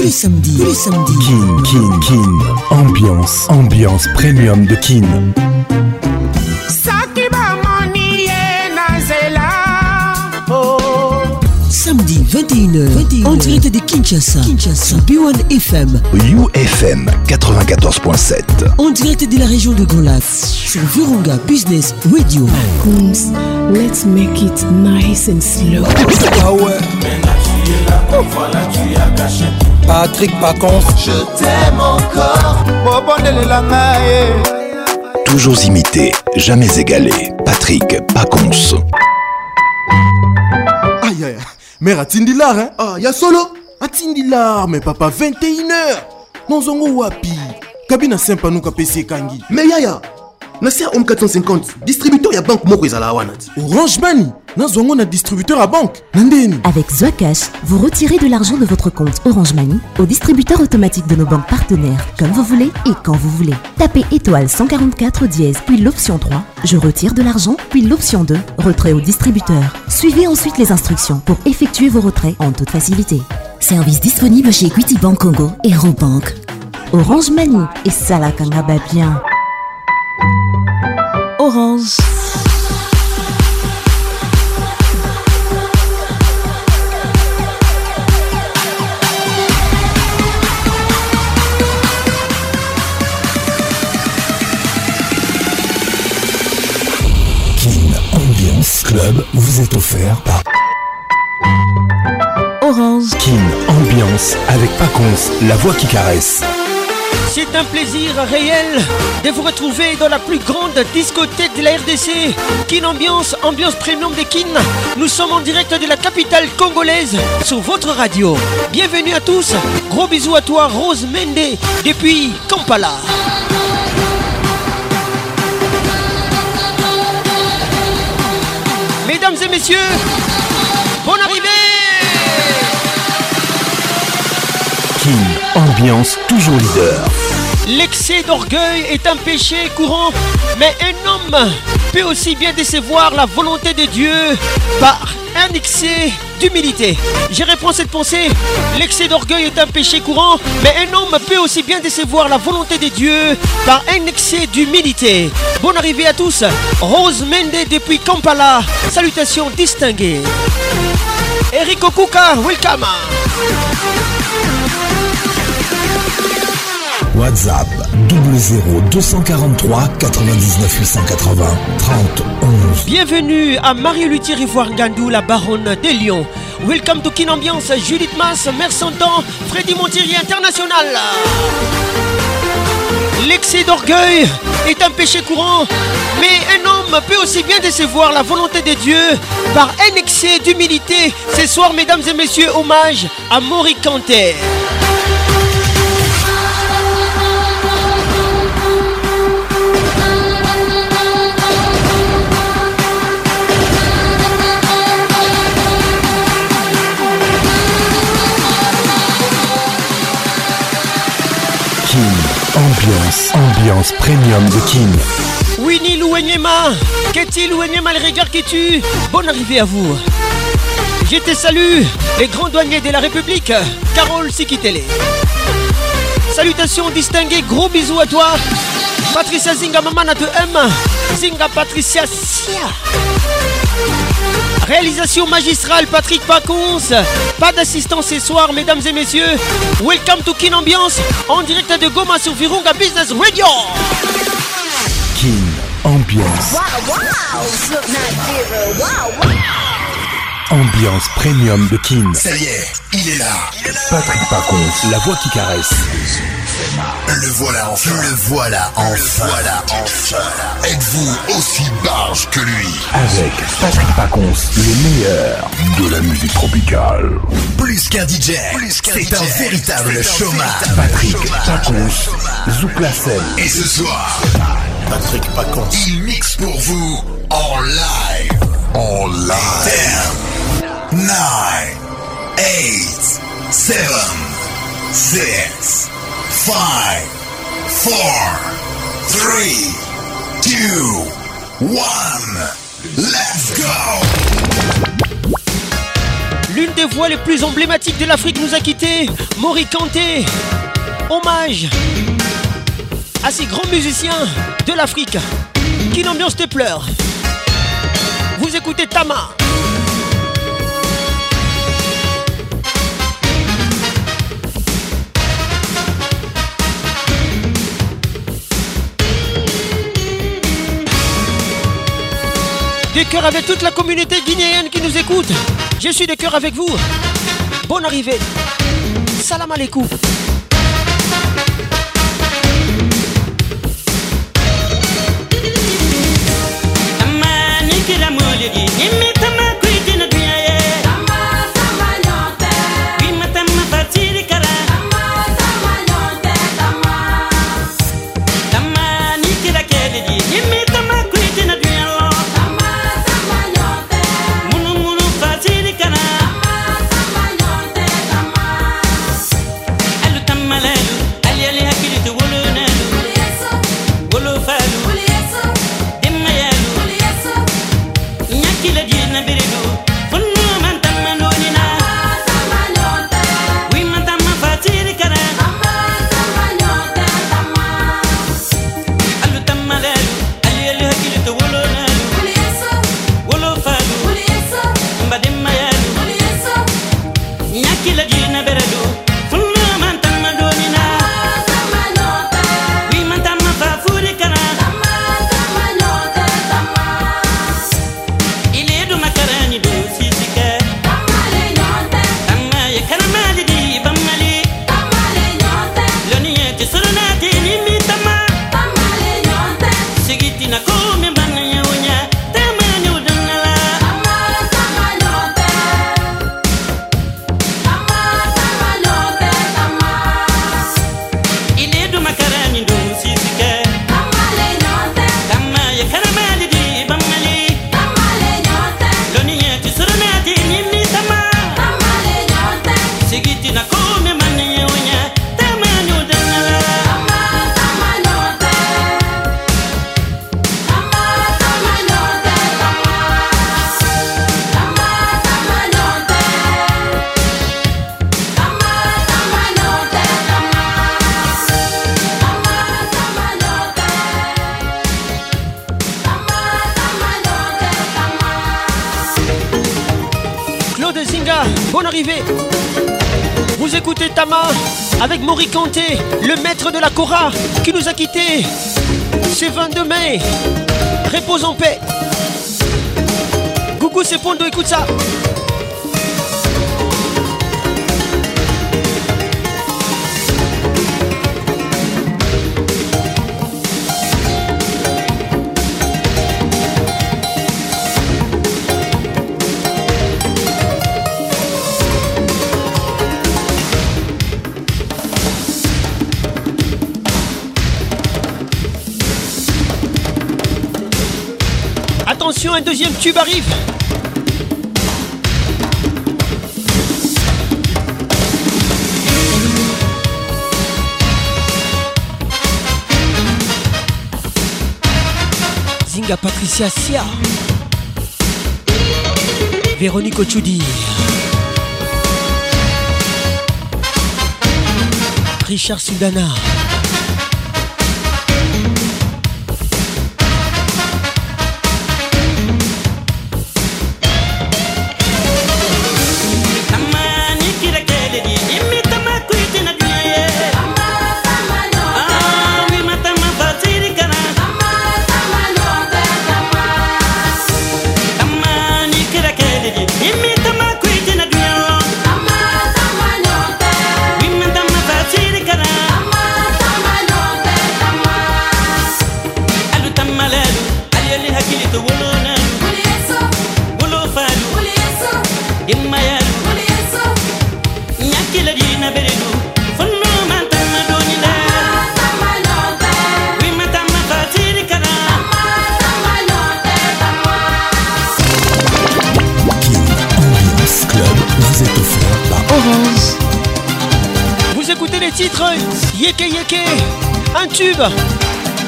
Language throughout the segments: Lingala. tous samedi, samedis. Kin, Kin, Kin. Ambiance, ambiance premium de Kin. Oh. Samedi 21h, en direct de Kinshasa, Kinshasa, B1 FM, UFM 94.7, en direct de la région de Golas, sur Virunga Business Radio. let's make it nice and slow. Ah Patrick Pacons Je t'aime encore Toujours imité, jamais égalé Patrick Pacons Aïe aïe Mère atindilar hein Ah ya solo atindilar mais papa 21h zongo wapi kabina sympa nous kangi. Mais ya yaya nasia home 450 distributeur à banque moko à orange mani Je na distributeur à banque avec zoacash vous retirez de l'argent de votre compte orange mani au distributeur automatique de nos banques partenaires comme vous voulez et quand vous voulez tapez étoile 144 dièse puis l'option 3 je retire de l'argent puis l'option 2 retrait au distributeur suivez ensuite les instructions pour effectuer vos retraits en toute facilité service disponible chez Equity Bank Congo et Robank Orange Mani et Salakanga bien. Orange. King Ambiance Club vous est offert par Orange. Kin Ambiance avec Paconce, la voix qui caresse. C'est un plaisir réel de vous retrouver dans la plus grande discothèque de la RDC. Kin Ambiance, ambiance premium des Kin. Nous sommes en direct de la capitale congolaise sur votre radio. Bienvenue à tous. Gros bisous à toi, Rose Mende, depuis Kampala. Mesdames et messieurs, bonne arrivée King, ambiance toujours leader. L'excès d'orgueil est un péché courant, mais un homme peut aussi bien décevoir la volonté de Dieu par un excès d'humilité. Je reprends cette pensée. L'excès d'orgueil est un péché courant, mais un homme peut aussi bien décevoir la volonté de Dieu par un excès d'humilité. Bonne arrivée à tous. Rose Mende depuis Kampala. Salutations distinguées. Eric Okuka, welcome. WhatsApp 00 243 99 880 30 11. Bienvenue à Marie-Luthier Ivoire Gandou, la baronne des Lyons. Welcome to Kin Ambiance, Judith Mass, Santan, Freddy Montieri International. L'excès d'orgueil est un péché courant, mais un homme peut aussi bien décevoir la volonté des dieux par un excès d'humilité. Ce soir, mesdames et messieurs, hommage à Maury Canter. Ambiance, premium de King. Winnie Louenema, Katie Louenyema, le regard qui tue. Bonne arrivée à vous. j'étais te salue, les grands douaniers de la République, Carole Sikitele. Salutations distinguées, gros bisous à toi. Patricia Zinga, maman, te aime. Zinga Patricia Sia. Réalisation magistrale Patrick Pacons. Pas d'assistance ce soir, mesdames et messieurs. Welcome to Kin Ambiance en direct de Goma sur Virunga Business Radio. Kin Ambiance. Wow, wow. Ambiance premium de Kin. Ça y est, il est là. Patrick Pacons, la voix qui caresse. Le voilà enfin. Le voilà enfin. voilà enfin. Êtes-vous aussi barge que lui Avec Patrick Pacons, le meilleur de la musique tropicale. Plus qu'un DJ, c'est un véritable chômage. Patrick Pacons, scène. Et ce soir, Patrick Pacons, il mixe pour vous en live. En live. 10, 9, 8, 7, 6, 5, 4, 3, 2, 1, let's go L'une des voix les plus emblématiques de l'Afrique nous a quitté, Mori Kanté. Hommage à ces grands musiciens de l'Afrique. Qui l'ambiance te pleure Vous écoutez Tama Des cœurs avec toute la communauté guinéenne qui nous écoute. Je suis de cœur avec vous. Bonne arrivée. Salam alaikum. coja. tube arrive. Zinga Patricia Sia. Véronique Ochudi. Richard Sudana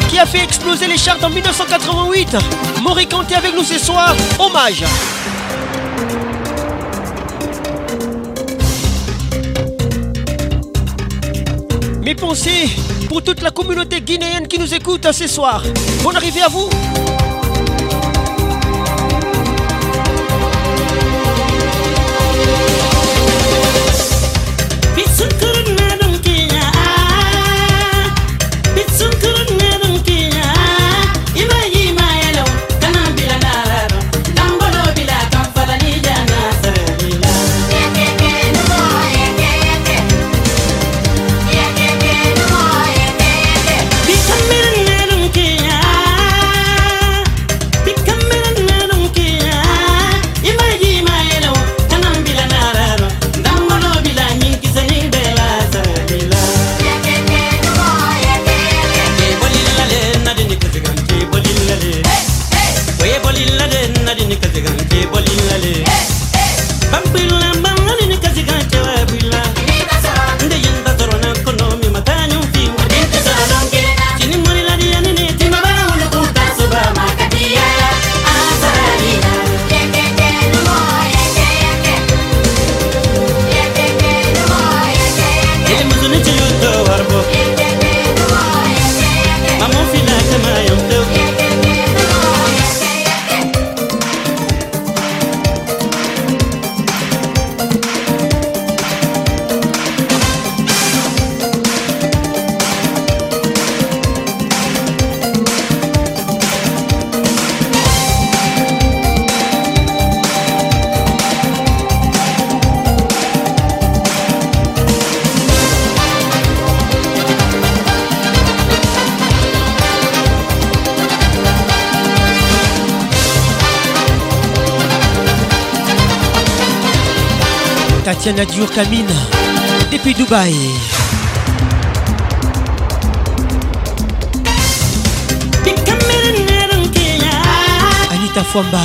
qui a fait exploser les charts en 1988. Maurice est avec nous ce soir. Hommage. Mes pensées pour toute la communauté guinéenne qui nous écoute ce soir. Bonne arrivée à vous. Nadiour Kamine depuis Dubaï. Anita Fwamba.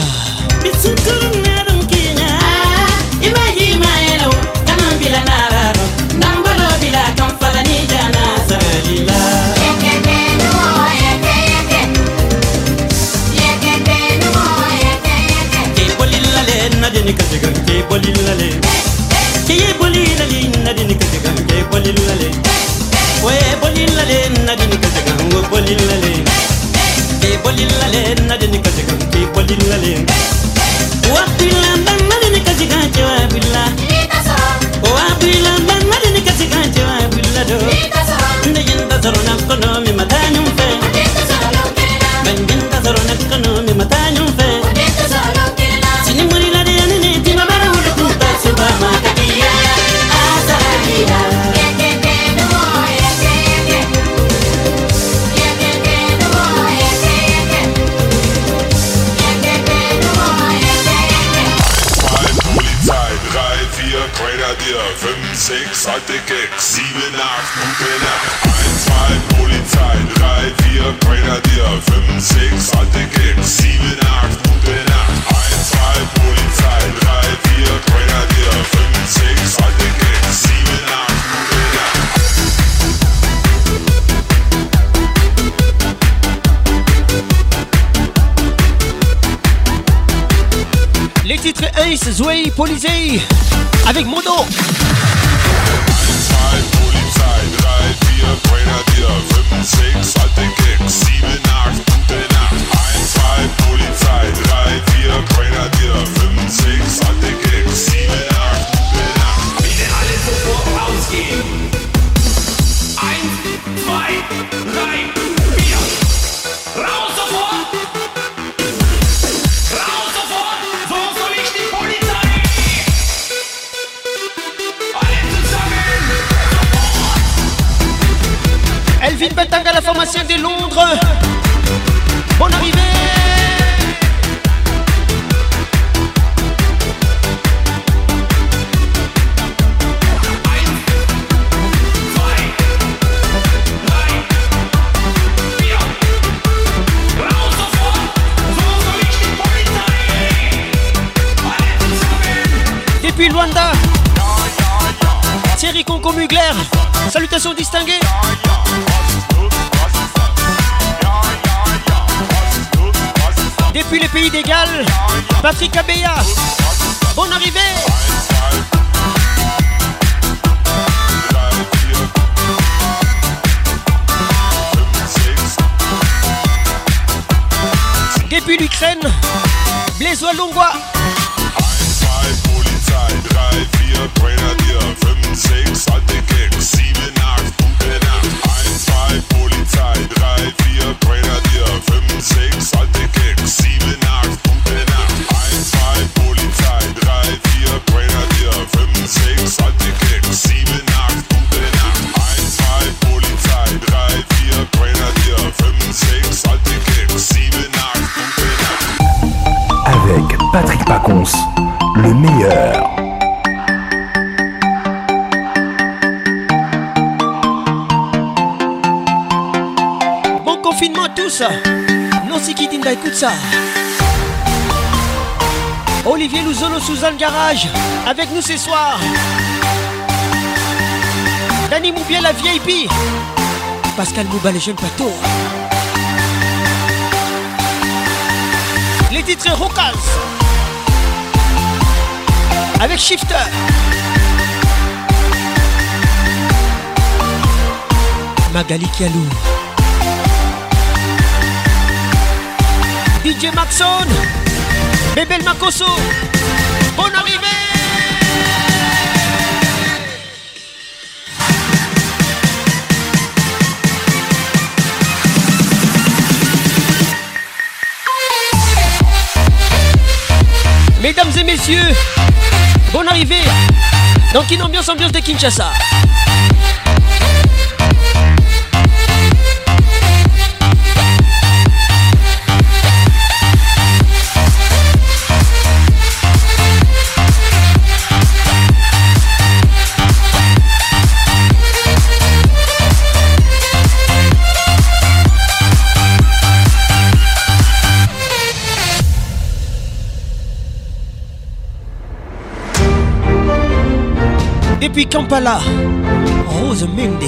Bolilale, nadie ni kajigan, bolilale. ciye bolilale nadini kajagan ke bolilale oye bolilale nadini kajagan go bolilale ke bolilale nadini kajagan ke bolilale Zoé, Polizei avec mon distingué Depuis les pays d'égal, Patrick Abeya, bonne arrivée Depuis l'Ukraine, Blaise Longois Olivier sous Suzanne Garage, avec nous ce soir. Dani Moubiel, la vieille VIP. Pascal Mouba, les jeunes plateaux. Les titres Rockals. Avec Shifter. Magali Kialou. DJ Maxon, Bébel Makoso, bonne arrivée Mesdames et messieurs, bonne arrivée dans une ambiance ambiance de Kinshasa. Kampala, Rose Mende.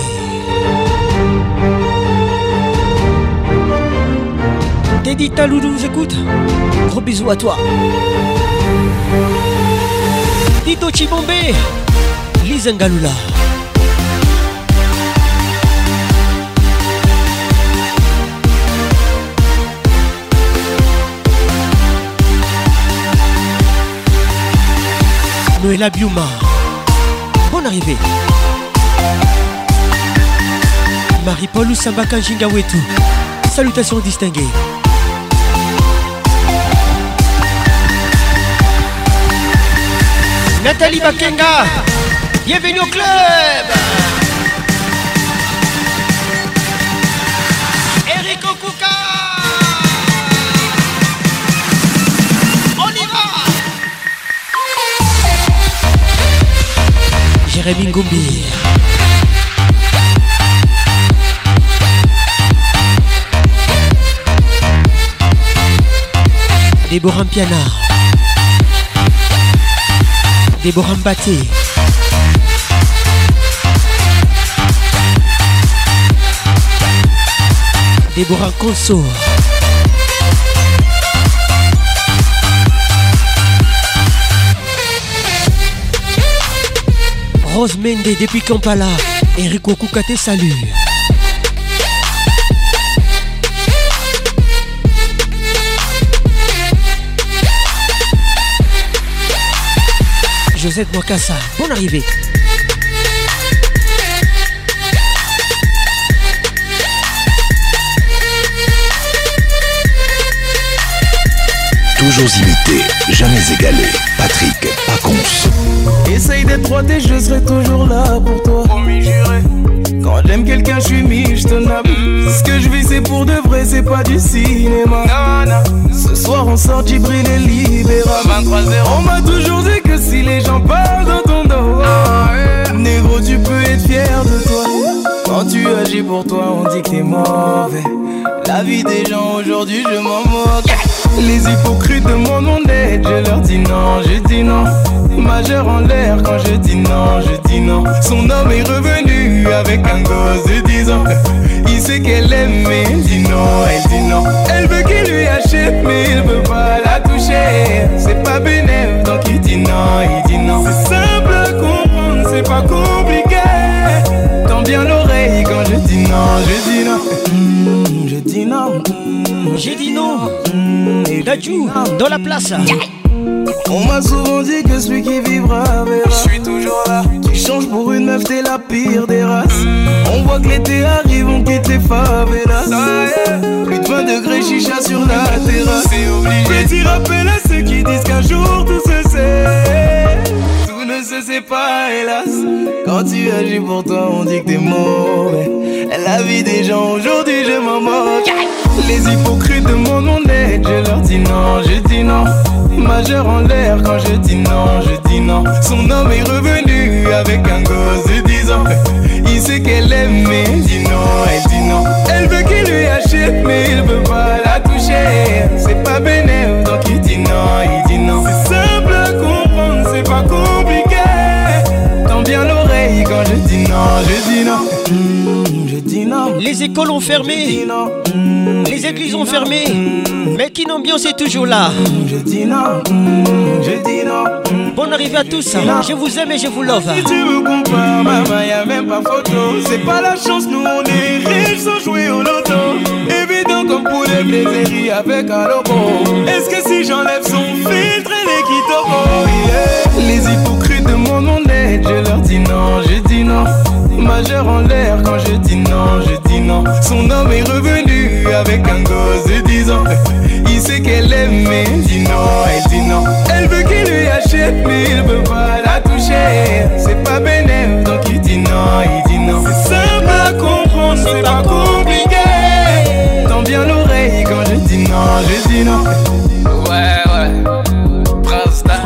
Teddy nous écoute, Gros bisous à toi. Tito Chibombe, Lise Noéla arrivé arrivée. Marie-Paul Oussambaka Jingawetu. Salutations distinguées. Nathalie Bakenga, bienvenue au club Jérémy Goumbi. Déborah Piana. Déborah Mbaté. Déborah Consort. Rose Mende depuis Kampala. Eric Koukate, salut. Josette Mokassa, bon arrivée. Toujours imité, jamais égalé. Patrick Pacons. Essaye d'être protégé, je serai toujours là pour toi. jurer Quand j'aime quelqu'un, je suis mis, je te mm. Ce que je vis, c'est pour de vrai, c'est pas du cinéma. Ce soir, on sort Djibril et Libéra. 23 0 On m'a toujours dit que si les gens parlent dans ton dos, ah, négro, tu peux être fier de toi. Quand tu agis pour toi, on dit que t'es mauvais. La vie des gens aujourd'hui, je m'en moque. Les hypocrites demandent mon aide, je leur dis non, je dis non. Majeur en l'air quand je dis non, je dis non. Son homme est revenu avec un gosse de 10 ans. Il sait qu'elle aime, mais il dit non, elle dit non. Elle veut qu'il lui achète, mais il veut pas la toucher. C'est pas bénéfique donc il dit non, il dit non. C'est simple à comprendre, c'est pas compliqué. Tends bien l'oreille quand je dis non, je dis non. J'ai dit non. Et tu dans la place. On m'a souvent dit que celui qui vivra verra. Je suis toujours là. Tu changes pour une meuf, t'es la pire des races. On voit que l'été arrive, on quitte les favelas. Plus de 20 degrés, chicha sur la terrasse. J'ai dit rappel à ceux qui disent qu'un jour tout se sait. Tout ne se sait pas, hélas. Quand tu agis pour toi, on dit que t'es mauvais. La vie des gens aujourd'hui, je m'en moque. Les hypocrites demandent mon aide, je leur dis non, je dis non. Majeur en l'air quand je dis non, je dis non. Son homme est revenu avec un gosse de 10 ans. Il sait qu'elle aime, mais dit non, elle dit non. Elle veut qu'il lui achète, mais il veut pas la toucher. C'est pas bénévole, donc il dit non, il dit non. C'est simple à comprendre, c'est pas compliqué. Tant bien l'oreille quand je dis non, je dis non. Les écoles ont fermé, les églises ont fermé, mais qu'une ambiance est toujours là. Je dis non, je dis non. Bonne arrivée à tous, je vous aime et je vous love. Si tu me comprends, maman, y'a même pas photo. C'est pas la chance, nous on est riches sans jouer au loto. Évident comme pour les plaisirs avec un logo. Est-ce que si j'enlève son filtre, elle est quitte Les hypocrites de mon honnête, je leur dis non, je dis non. Majeur en l'air quand je dis non, je dis non. Son homme est revenu avec un gosse de 10 ans. Il sait qu'elle aime, mais dit non, elle dit non. Elle veut qu'il lui achète, mais il veut pas la toucher. C'est pas bénéf, donc il dit non, il dit non. Ça va comprendre, c'est pas compliqué. Tends bien l'oreille quand je dis non, je dis non.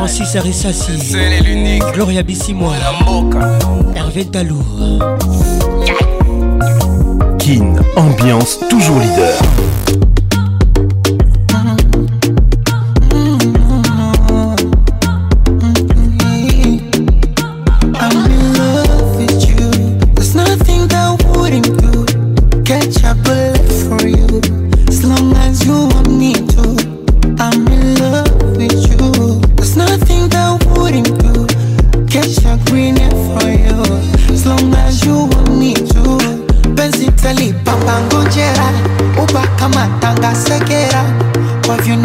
Francis l'unique Gloria Bissimo, Hervé Talour Kin, ambiance toujours leader.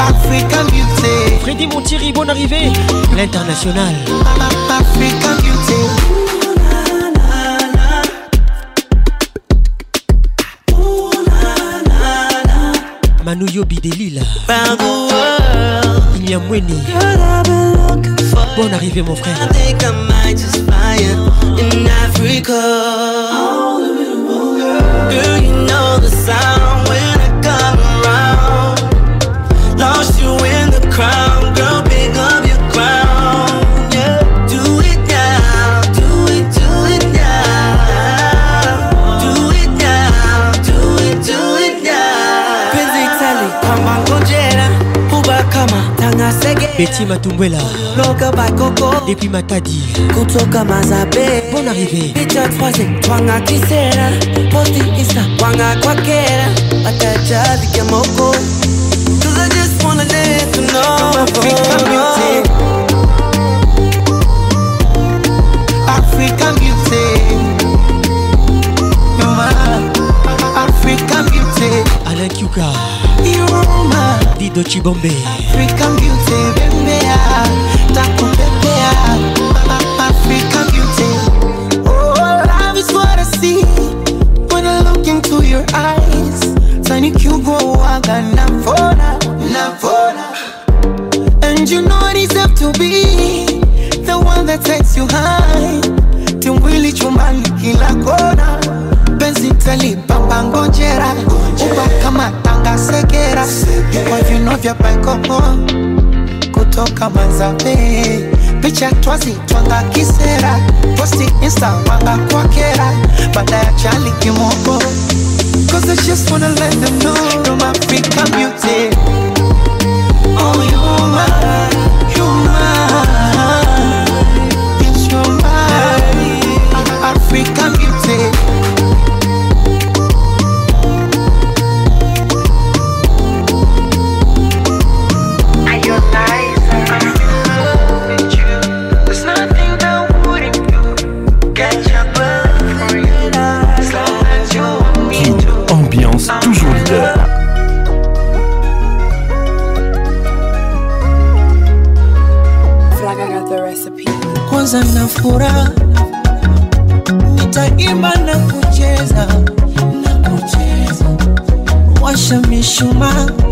African Beauty. Freddy Montieri, bonne arrivée. L'international. African Beauty. Manu Yobi Delila Winnie Bonne arrivée mon frère Girl, you know the sound Betty Matumbwela Depuis Matadi Bonne arrivée Cause I just wanna let you know African beauty African beauty You're my African beauty Alain Kyuka Iruma Dido Chibombe African Beauty Bembea Takubebea African Beauty Oh, love is what I see When I look into your eyes Tani Kyugo Waga Navona Navona And you know I deserve to be The one that takes you high Timwili chumbani kila kona Benzi talipa pangojera Upa kamata akasekera kwa vino vya baikopo kutoka manzabe picha twazi twanga kisera posti insta wanga kwa kera baada ya chali kimoko Cause I just wanna let them know I'm African beauty Oh, you are furaha, nitaimba na kucheza na kucheza, washa mishumaa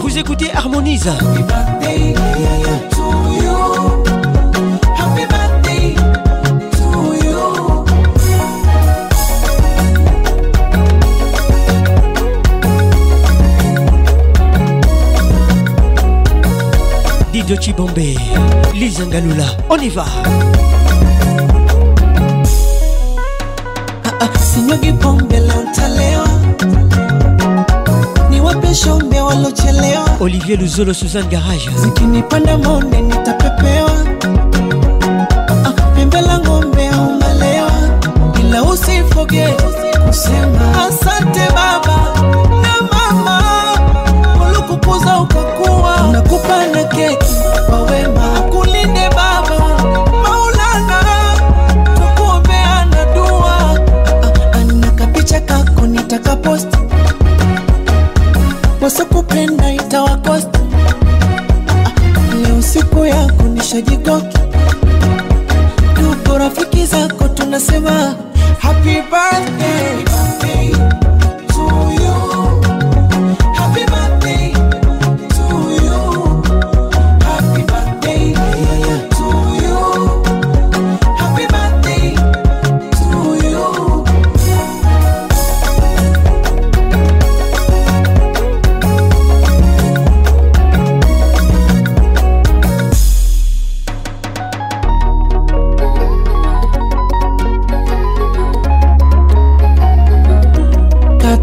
Vous écoutez Harmonise. Didio Chibombe, Lizangalula, on y va. luzolo suzanne garage zikini panda monene tapepeo oh.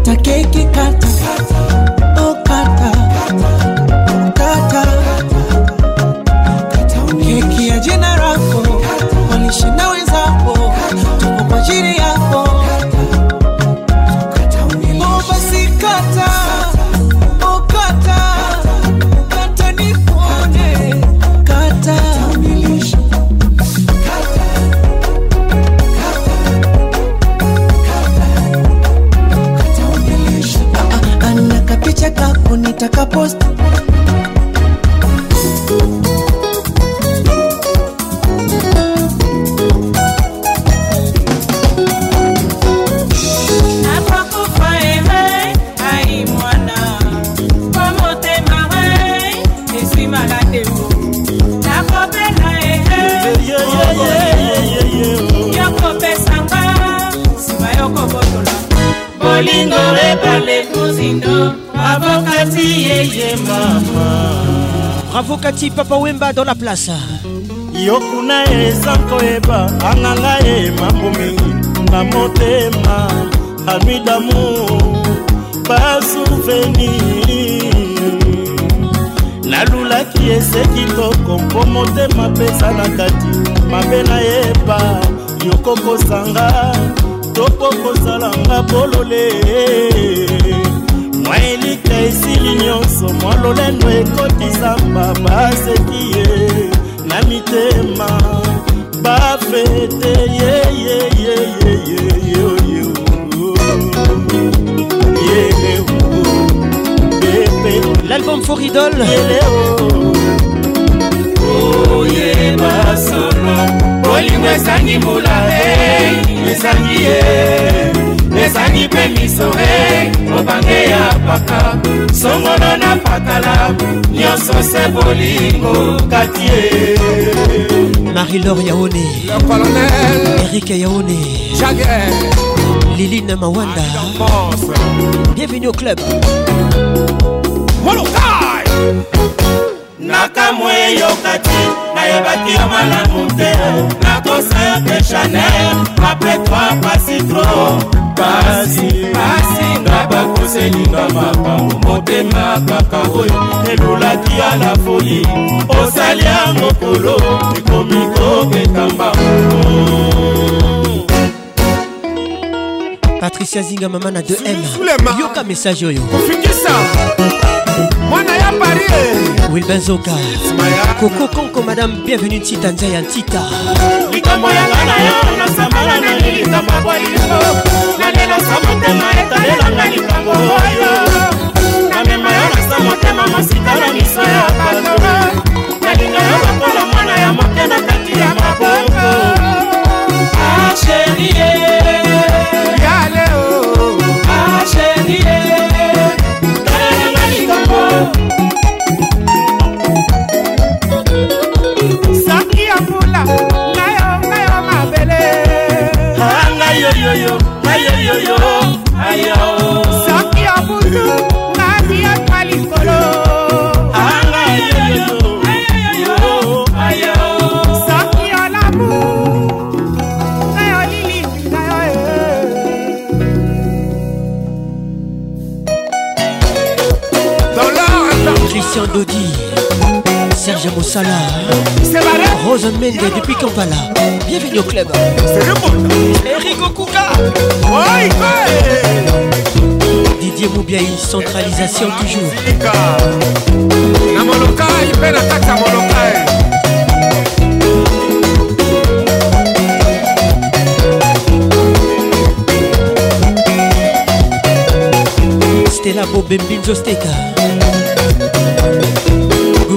te Petit Papa Wemba dans la place yo kuna eza koyeba anganga ye mambo mingi na motema anui damour basouvenir nalulaki ese kitoko mpo motema pesa na kati mabe nayeba yokokosanga topokosala nga bolole mwa elika esili nyonso mwa lolendo ekotisa babaseki ye na mitema bafete yeyeyeyeyeyeyeye l'album Foridol oyeba solo olingo esangi mbula esangi ye ebebani mpe miso e eh, mobange ya paka songono na pakala nyonso se bolingo kati e marie-lor yaone erike yaone liline mawanda bienvenue au club molokai nakamwe eyoka te nayebaki yo malamu te nakosa yo te chanel apres toi pasi trop pasi pasi na bakoselinga makambo motema kaka oyo elulaki ya na foli osali ya mokolo ekomi kobeta mbango patricia zinga mama na 2m yoka message oyo kofingisa mwana ya parie wilbenzoka kokokonko madame bienvenu ntita nzai ya ntita likambo yanga na yo nasambala na likamabwa yo na lelo sa motema etalelanga likambo oyo namema yo na sa motema mosika na miso ya bato nalinga yo lokola mwana ya moke na kati ya maboko acherie yaleo acherie Serge Moussala, Rose Mende depuis Kampala. Bienvenue au club. C'est le Eric Okuka. Oui, Didier Moubiaï, centralisation toujours. Stella Bobembinzo Steka.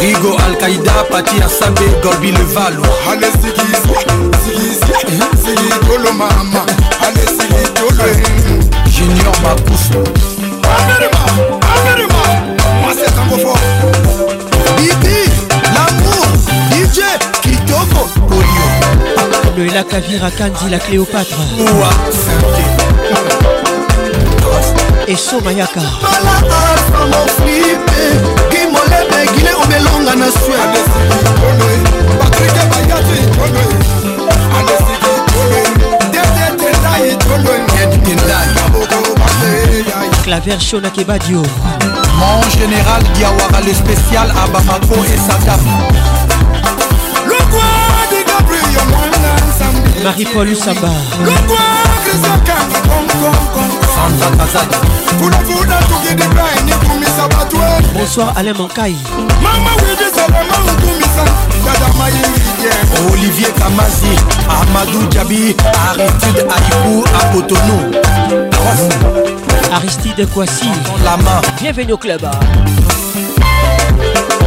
rigo alkaïda pati asambe golbi le valo ale sigi sigi sigi tolo mama ale sigi tolo junior makusu Amérima, Amérima, moi c'est un beau Bibi, l'amour, DJ, Kitoko, Polio. Lola Kavira Kandi, la Cléopâtre. Oua, Et Somayaka. Voilà, ça m'a flippé. molebe gile obelonga na mon général diawara le spécial à et Sadam marie-paul Sabah le na bato bonsoir alain mankai mama wedesalanga otumisa kadamayiye olivier kamazi amadou jabi aristide aibu apotonou aristide kwasi lama bienvenue au club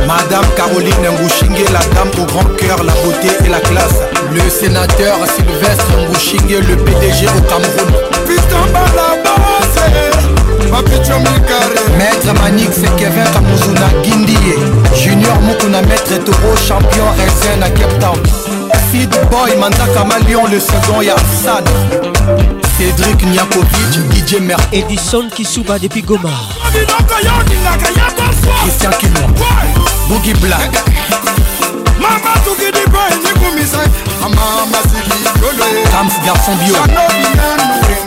Madame Caroline Ngouchingue, la dame au grand cœur, la beauté et la classe. Le sénateur Sylvestre Ngouchingue, le PDG au Cameroun. Putain, bala, maître manik se kevin kamuzu na gindi ye junior moko na maître toro champion rsin na cape town sid boy mandakama lion le second ya sad cédrik niakovic dj mer edison kisuba depuis goma christian kimo bougi black mama tukidi boy nikumisa mama masili yolo kams garçon bio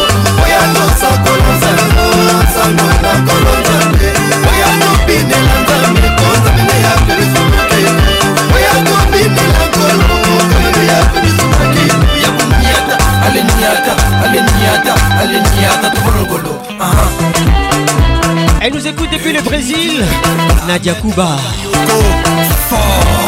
Elle nous écoute depuis le Brésil, Nadia Kuba. Fort.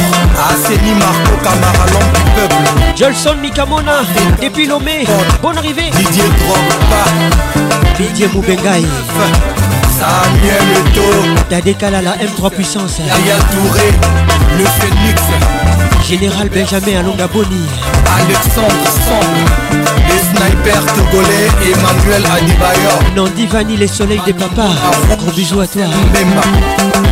Aseni Marco Camara, l'homme du peuple. Jolson Mikamona, depuis Lomé, bonne arrivée. Didier Drogba, Didier Moubengaï. Samuel Eto, Dadekala, la M3 puissance. Yaya Touré, le Phoenix. Général Benjamin Alonga Boni. Alexandre Sambre, les snipers togolais, Emmanuel Adibayor. Nandivani, les soleils des papas. Un gros bisous à toi. Même.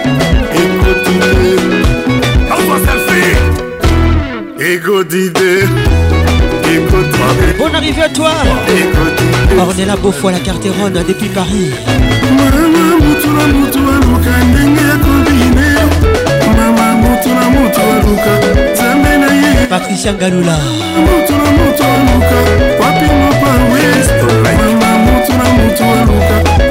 didé Lance-toi selfie Ego didé Bonne arrivée à toi Ornella Beaufou à la Carterone depuis Paris Mama mutula mutula luka ndenge ya kobine Mama mutula mutula luka zambe na ye Patricia Ngalula Mutula mutula luka papi mopa west Mama mutula mutula luka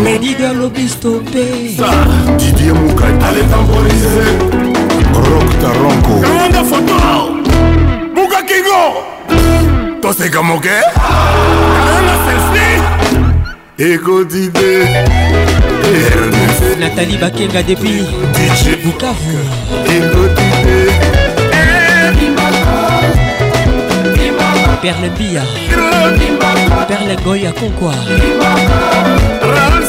mediga lobisto pe didie mukata aletampolise rok taronko kaenda foto buka kingo toseka moke kaenda selfi ekodide natali bakenga depuis bukavu ekodide perle bia perle goya konkwa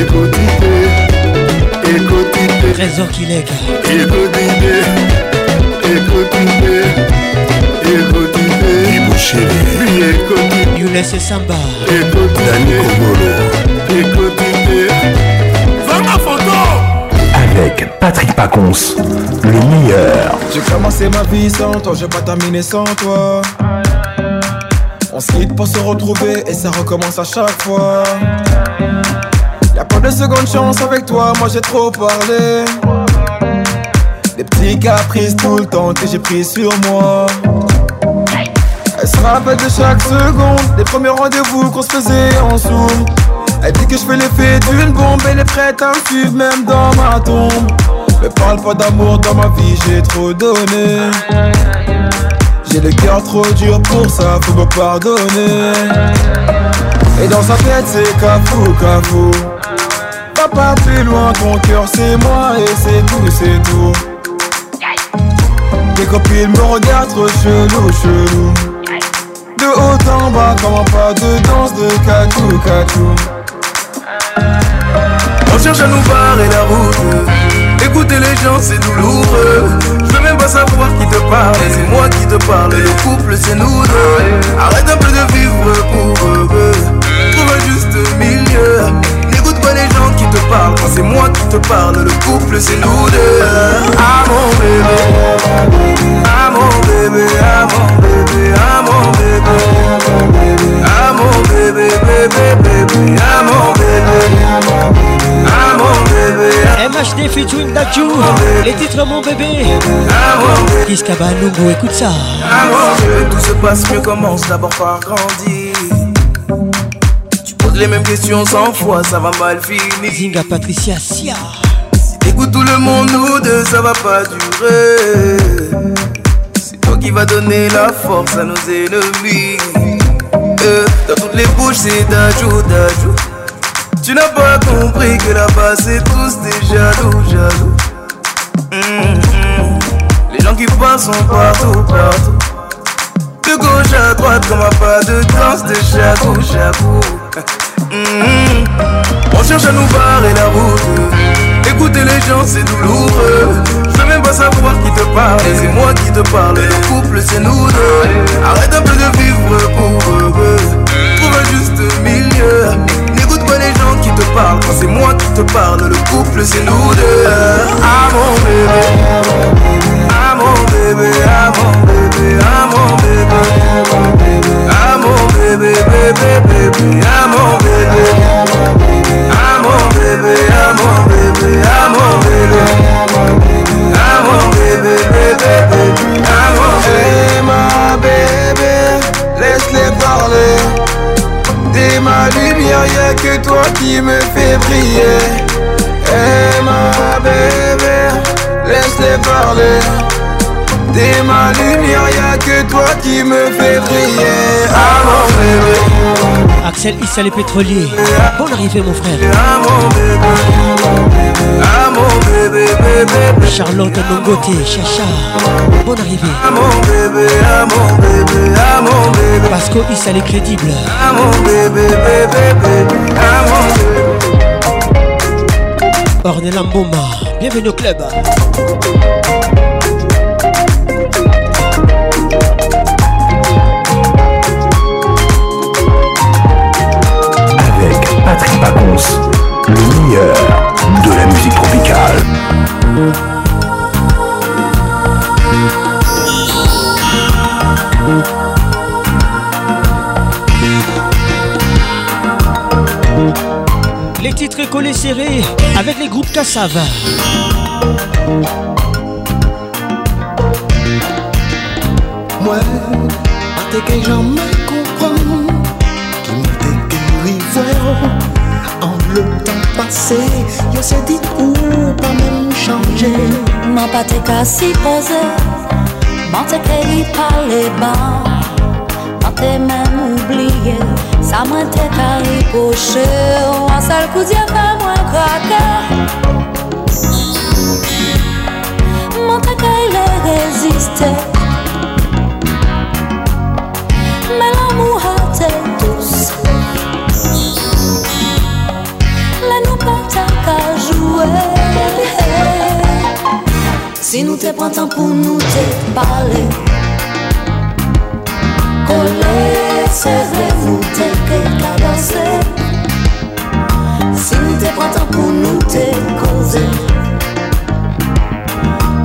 ekotite ekotite trésor kileka ekotite ekotite ekotite ibushiri You yulese samba ekotite dani kongolo ekotite ma photo avec Patrick Pacons, le meilleur. J'ai commencé ma vie sans toi, j'ai pas terminé sans toi. On se quitte pour se retrouver et ça recommence à chaque fois de seconde chance avec toi, moi j'ai trop parlé. Des petits caprices tout le temps que j'ai pris sur moi. Elle se rappelle de chaque seconde, des premiers rendez-vous qu'on se faisait en zoom. Elle dit que je fais l'effet d'une bombe, elle est prête à me suivre même dans ma tombe. Mais parle pas d'amour dans ma vie, j'ai trop donné. J'ai le cœur trop dur pour ça, faut me pardonner. Et dans sa tête, c'est cafou, cafou pas plus loin, ton cœur c'est moi et c'est tout, c'est tout. Tes copines me regardent trop chelou, chelou. De haut en bas, comment pas de danse de catou, catou. On cherche à nous barrer la route. Écouter les gens, c'est douloureux. Je veux même pas savoir qui te parle. C'est moi qui te parle. Le couple, c'est nous deux. Arrête un peu de vivre pour eux. Trouve un juste milieu les gens qui te parlent quand c'est moi qui te parle. Le couple c'est nous deux. Ah mon bébé, ah mon bébé, ah mon bébé, ah mon bébé, ah mon bébé, bébé, bébé, ah mon bébé, ah mon bébé. MHD featuring mon les titres Mon bébé. Kiss mon écoute ça. Tout se passe mieux commence d'abord par grandir les mêmes questions sans fois, ça va mal finir. Zinga Patricia Sia. Si tout le monde, nous deux, ça va pas durer. C'est toi qui vas donner la force à nos ennemis. Euh, dans toutes les bouches, c'est d'ajout, d'ajout. Tu n'as pas compris que là-bas, c'est tous des jaloux, jaloux. Mm-hmm. Les gens qui passent sont partout, partout. De gauche à droite, on à pas de danse de jaloux, jaloux Mm-hmm. On cherche à nous barrer la route. Écouter les gens, c'est douloureux. Je veux même pas savoir qui te parle. C'est moi qui te parle. Le couple, c'est nous deux. Arrête un peu de vivre pour heureux. Trouve un juste milieu. N'écoute pas les gens qui te parlent. c'est moi qui te parle, le couple, c'est nous deux. mon ah, bébé. mon bébé. Ah mon bébé. Ah mon bébé. Ah, Bébé, bébé, bébé, ma bébé, laisse-les parler. Dès ma lumière, y'a que toi qui me fais briller. ma bébé, laisse-les parler. T'es ma lumière, y'a que toi qui me fais briller. À ah, mon bébé. Axel Issa les pétroliers. Bonne arrivée, mon frère. À ah, mon bébé. À mon bébé, bébé. Charlotte Nongoté, Chacha. Bonne arrivée. À mon bébé, à mon bébé, à bébé. Parce Issa les crédibles. À mon bébé, bébé, bébé. À mon bébé. Ornella Mboma, bienvenue au club. Patrick Paconce, le meilleur de la musique tropicale. Les titres collés serrés avec les groupes Cassava. Moi, t'es que me comprends en le temps passé Je se dit ou pas même changer Ma pa te ka si Ma Man te ke yi pale ban m'a te men oubliye Sa mwen te ka yi Ou an sel kou diye pa mwen krake te yi sac jouer. Si nous te prenons temps pour nous te parler, coller, serrer, vous te cadencer. Si nous te prenons temps pour nous te causer,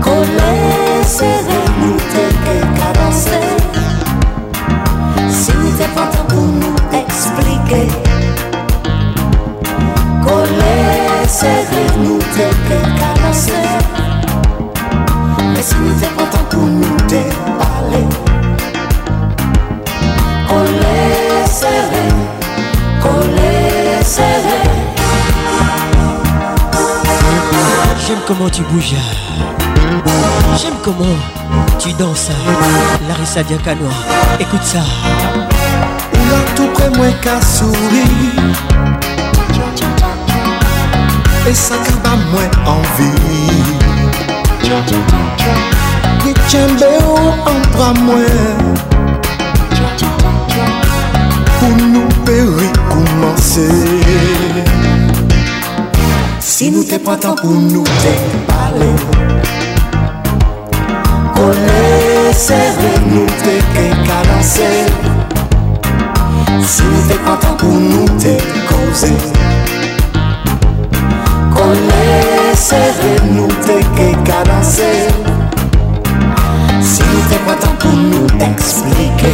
coller, serrer, nous te cadencer. Si nous te prenons temps pour nous expliquer. serrer, nous te caresser. Mais si nous te content pour nous te coller, serrer, coller, serrer. J'aime comment tu bouges, j'aime comment tu danses. Larissa Diacanois écoute ça. Ou là tout près, moins qu'à sourire. E sa ki ba mwen anvi Nye kyen beyo an pra mwen Pou nou pe wikoumanse Si nou te patan pou nou te pale Kone se ren nou te ke kalase Si nou te patan pou nou te kose Se vre nou te kekara se Si nou te kwantan pou nou te eksplike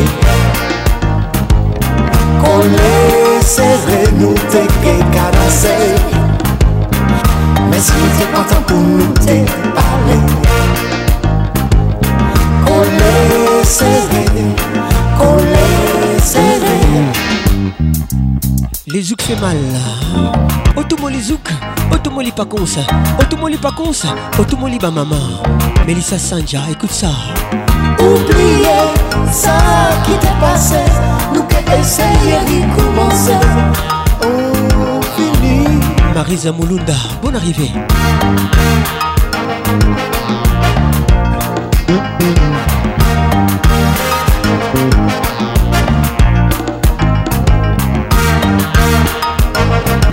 Kole, se vre nou te kekara se Men si nou te kwantan pou nou te pale Kole, se vre, kole Les zouk fait mal. Otomoli zouk, otomoli pas cons, otomoli pas cons, otomoli ba maman. Melissa Sanja, écoute ça. Oubliez ça qui t'est passé, nous qu'essayons essayer d'y commencer. Oh, fini. Marisa Moulunda, bonne arrivée.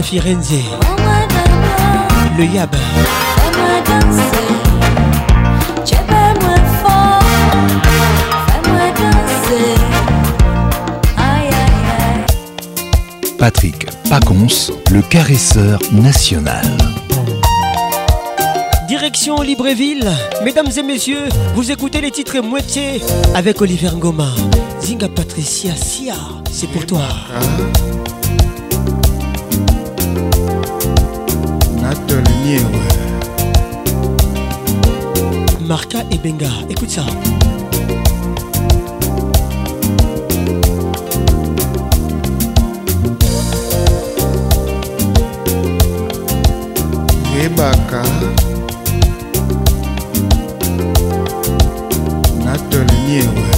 Firenze. Le Yab. Patrick Pacons, le caresseur national. Direction Libreville, mesdames et messieurs, vous écoutez les titres moitié avec Oliver Ngoma. Zinga Patricia Sia, c'est pour toi. Ah. manière Marca et Benga, écoute ça. Rebaka Nathalie Niewe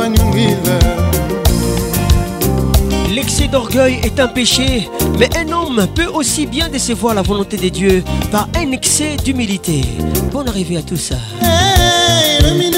Vanungila. L'excès d'orgueil est un péché, mais un homme peut aussi bien décevoir la volonté des dieux par un excès d'humilité. Bonne arrivée à tout ça. Hey,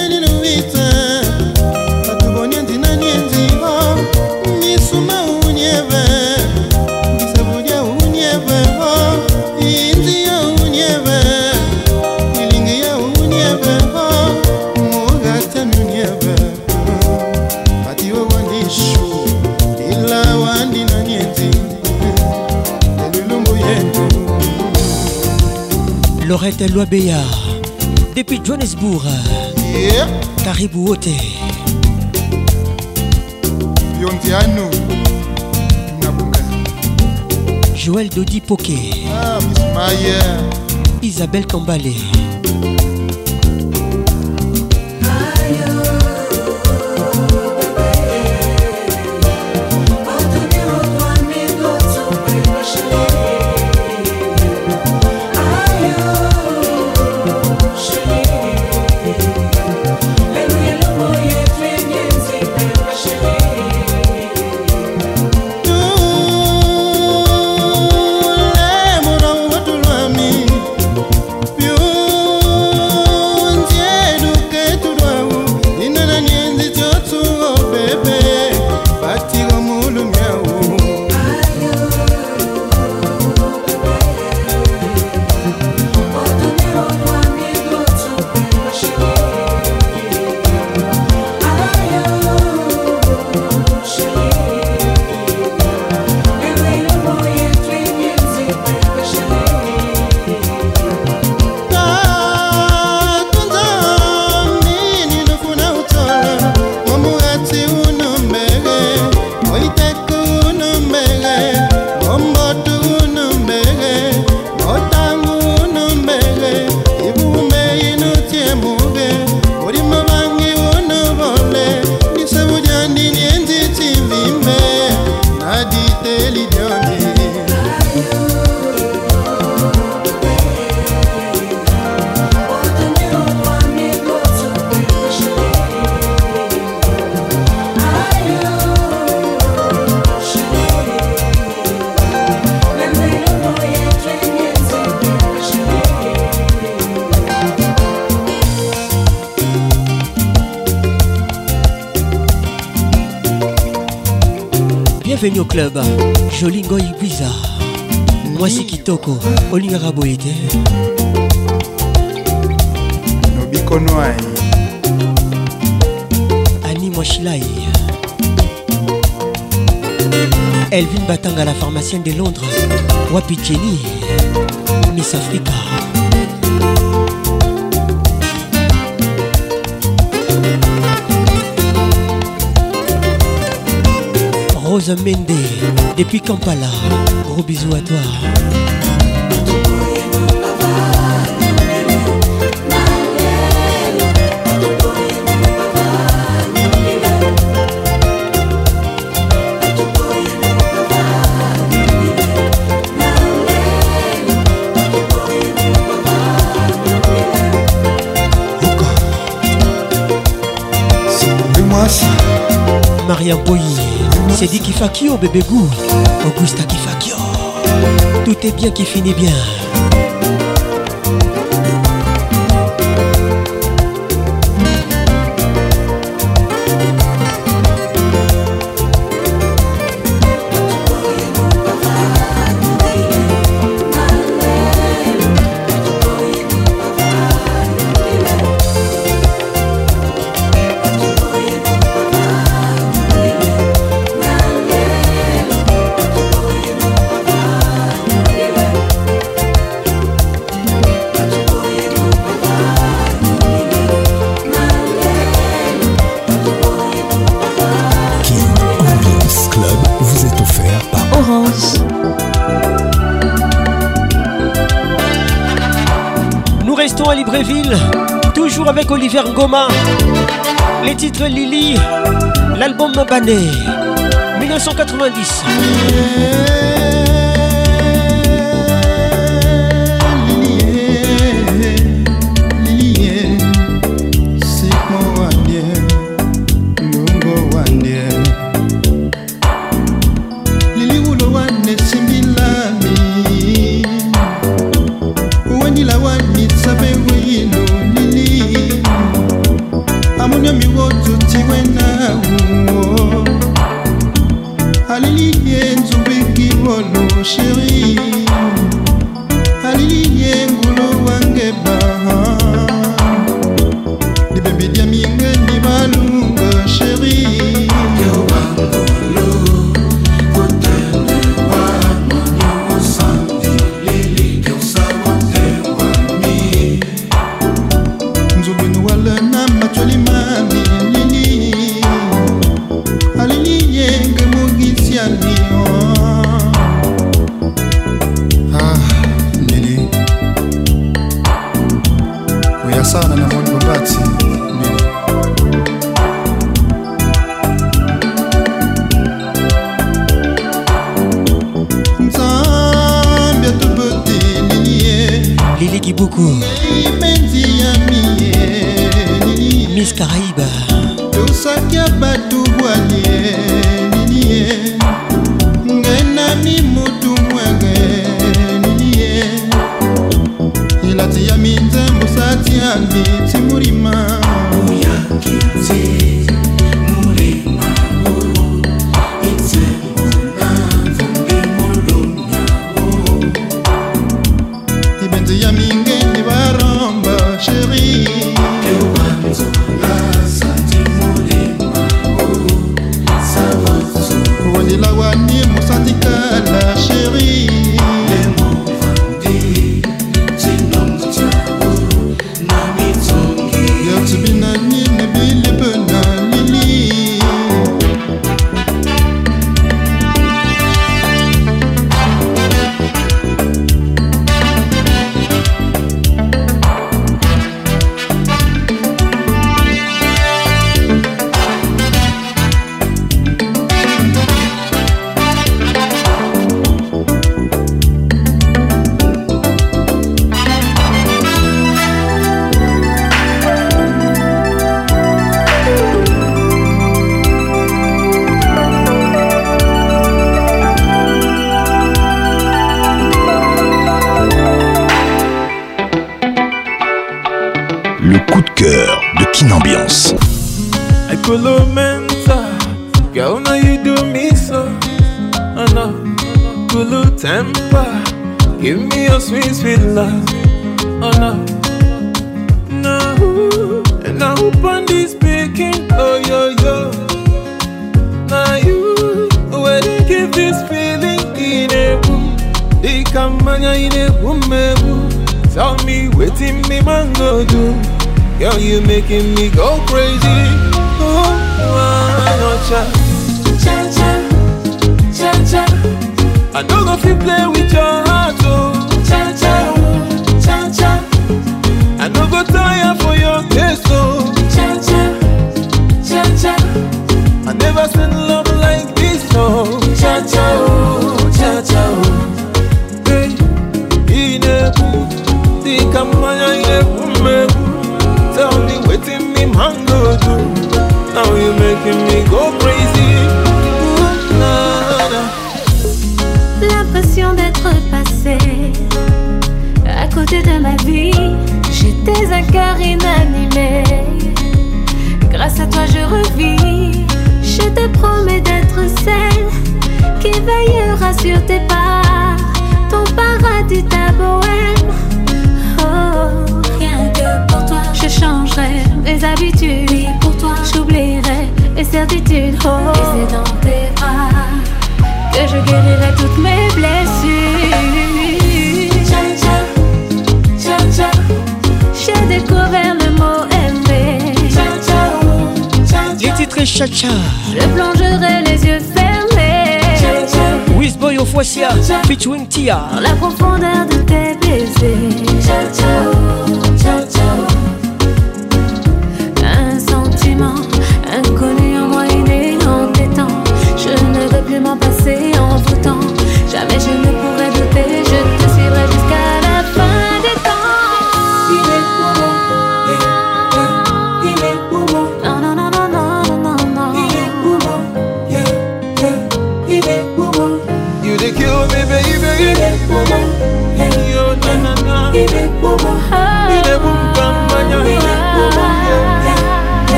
Laurette Loabeya depuis Johannesburg yeah. Karibu wote Yondiano Nabuka Joël Dodi Poké ah, Isabelle Kambale de Londres, Wapi Jenny, Miss Africa. Rose Mende, depuis Kampala, gros bisous à toi. maria boyi sedi kifakio bébé gou augusta kifakio tout est bien qui finit bien Bréville, toujours avec Olivier Ngoma. Les titres Lily, l'album Bané, 1990. 是一。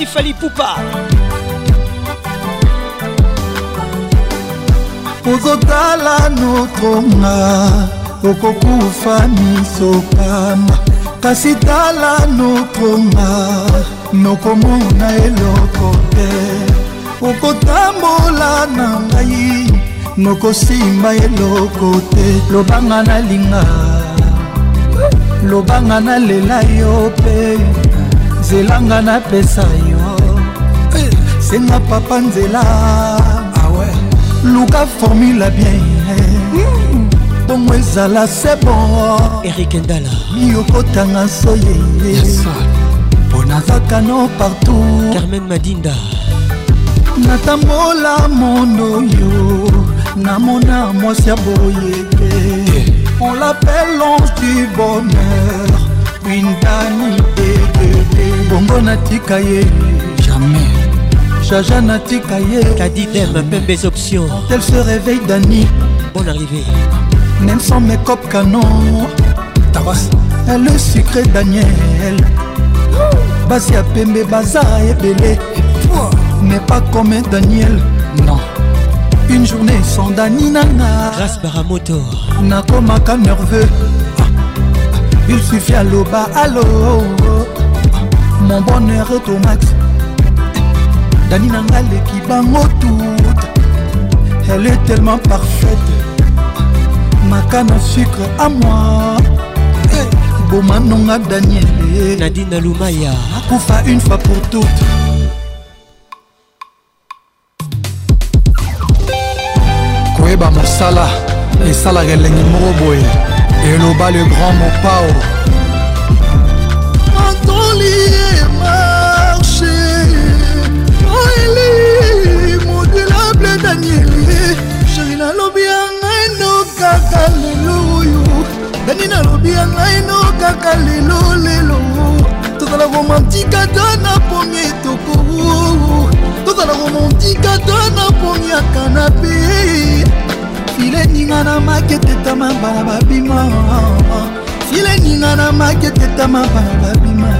Sifali Poupa ozotala notonga okokufa misopama kasi tala notonga nokomona eloko te okotambola na ngai nokosimba eloko te lobanga nalinga lobanga nalela yo mpe zelanga napesa yo senga papa nzela ah ouais. luka formula bien mm. bongo ezala se bon erik endala miyokotanga soye yes, mpo nazaka no partout carmen madinda natambola mondo yo namona mwasi ya boye te on l'appelle l'ange du bonheur windanidedede bongo natika ye jamais Jaja dit ye Kadidem même mes options Quand elle se réveille Dani Bonne arrivée Même sans mes copes canon voix. Elle est sucrée Daniel Basia à Pembe Baza et Belé N'est pas comme Daniel Non Une journée sans Dani Nana Grâce Baramoto Nakomaka nerveux Il suffit à l'oba, allô Mon bonheur est au max dani na nga leki bango toute elle est tellement parfaite maka na sucre à moi hey, bomanonga daniele nadina lumaya akufa une fois pour toutes koyeba mosala esalaka elengi moko boye eloba le grand mopao daniele sheri nalobi ya ngai no kaka lelo oyo dani nalobi ya ngai no kaka lelo lelo tozala romantika to na pongi etoko tozala romantika to na pongi ya kanape file ninga na maketetama bana babima file ninga na maketetama bana babima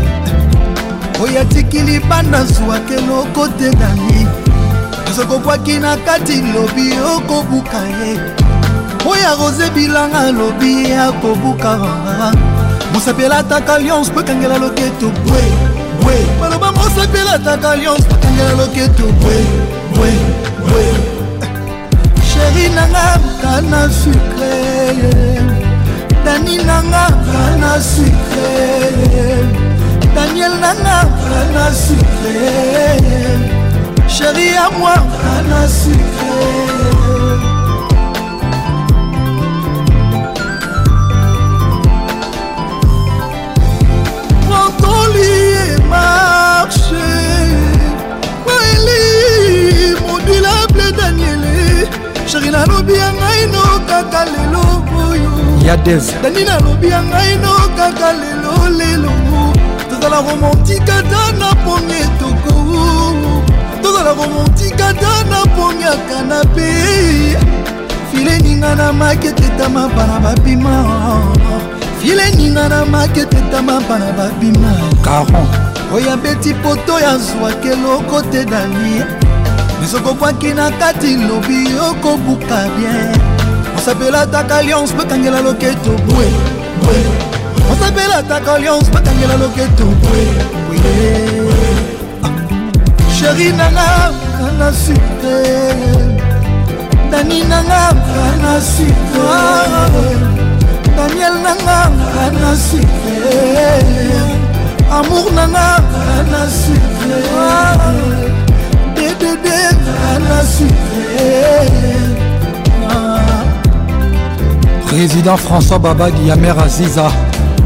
oyo atikili banda zwwake lokote danie soki okwaki na kati lobi okobuka ye oyo arose bilanga lobi akobuka mosapi elataka lyonce po ekangela loketo bwe bwe baloba mosapi elataka lyonce po ekangela loketo bwe bwe bwe sheri nanga kana sucre dani nanga kana sucre daniel nanga kana sucre chéri à moi Rana sucré Brocoli et marché Maëli modula blé daniele chéri nalobi ya ngai no kaka lelo oyo ya des dani nalobi ya ngai no kaka lelo lelo tozala romantika ta na premier bakomontikata napongaka na pe fileninga na maketetama bana babima fileninga na maketetama bana babima caron oyo abeti poto yazwaka eloko te dani misokobwaki na kati lobi okobuka bien osapelataka lions bakangela loketo bwe bwe osapelataka lions bakangela loketo bwe bwe sheri nanga anasi te dani nanga anasi te daniel nanga anasi te amour nanga anasi te dedede anasi te président françois babadi yamer aziza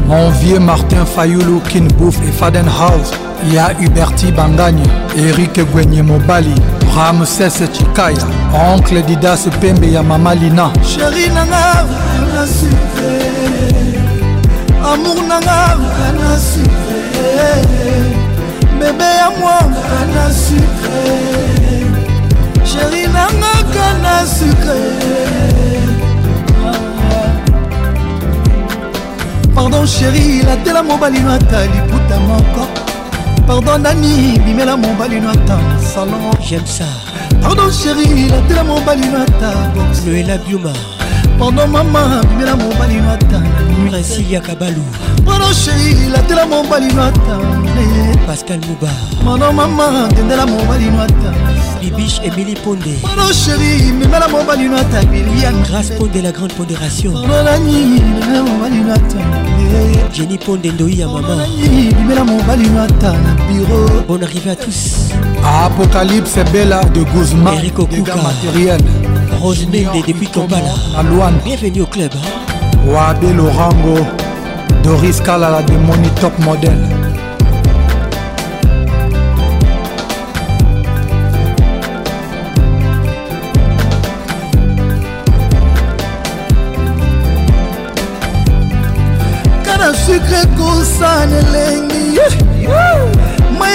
mon vieux martin fayoulou kinbouf et fadenhouse ya huberti bangagne erike gwenye mobali ramses chikaya oncle didas pembe ya mama lina sheri nanga nasupe amour nanga nasupe bebe ya mwanga nasupe sheri nanga kana sucre ah. pardon sheri latela mobali no ata liputa moko pardon nani bimela mobali nata salon j'aime ça pardon chéri latela mobali nata box noela biuma pardon mama bimela mobali nata prasilia kabalu pardon chéri latela mobali nata pascal muba pardon mama tendela mobali nata bibiche emili ponde grâce ponde la grande pondération jenny ponde ndoi ya mama bonne arrivée à tous apocalypse bela de guzman eric okuka matériel rosemelde depuis kampala aloane bienvenue au club wabe lorango doris kalala de moni top modèle na sukre kosa na elengi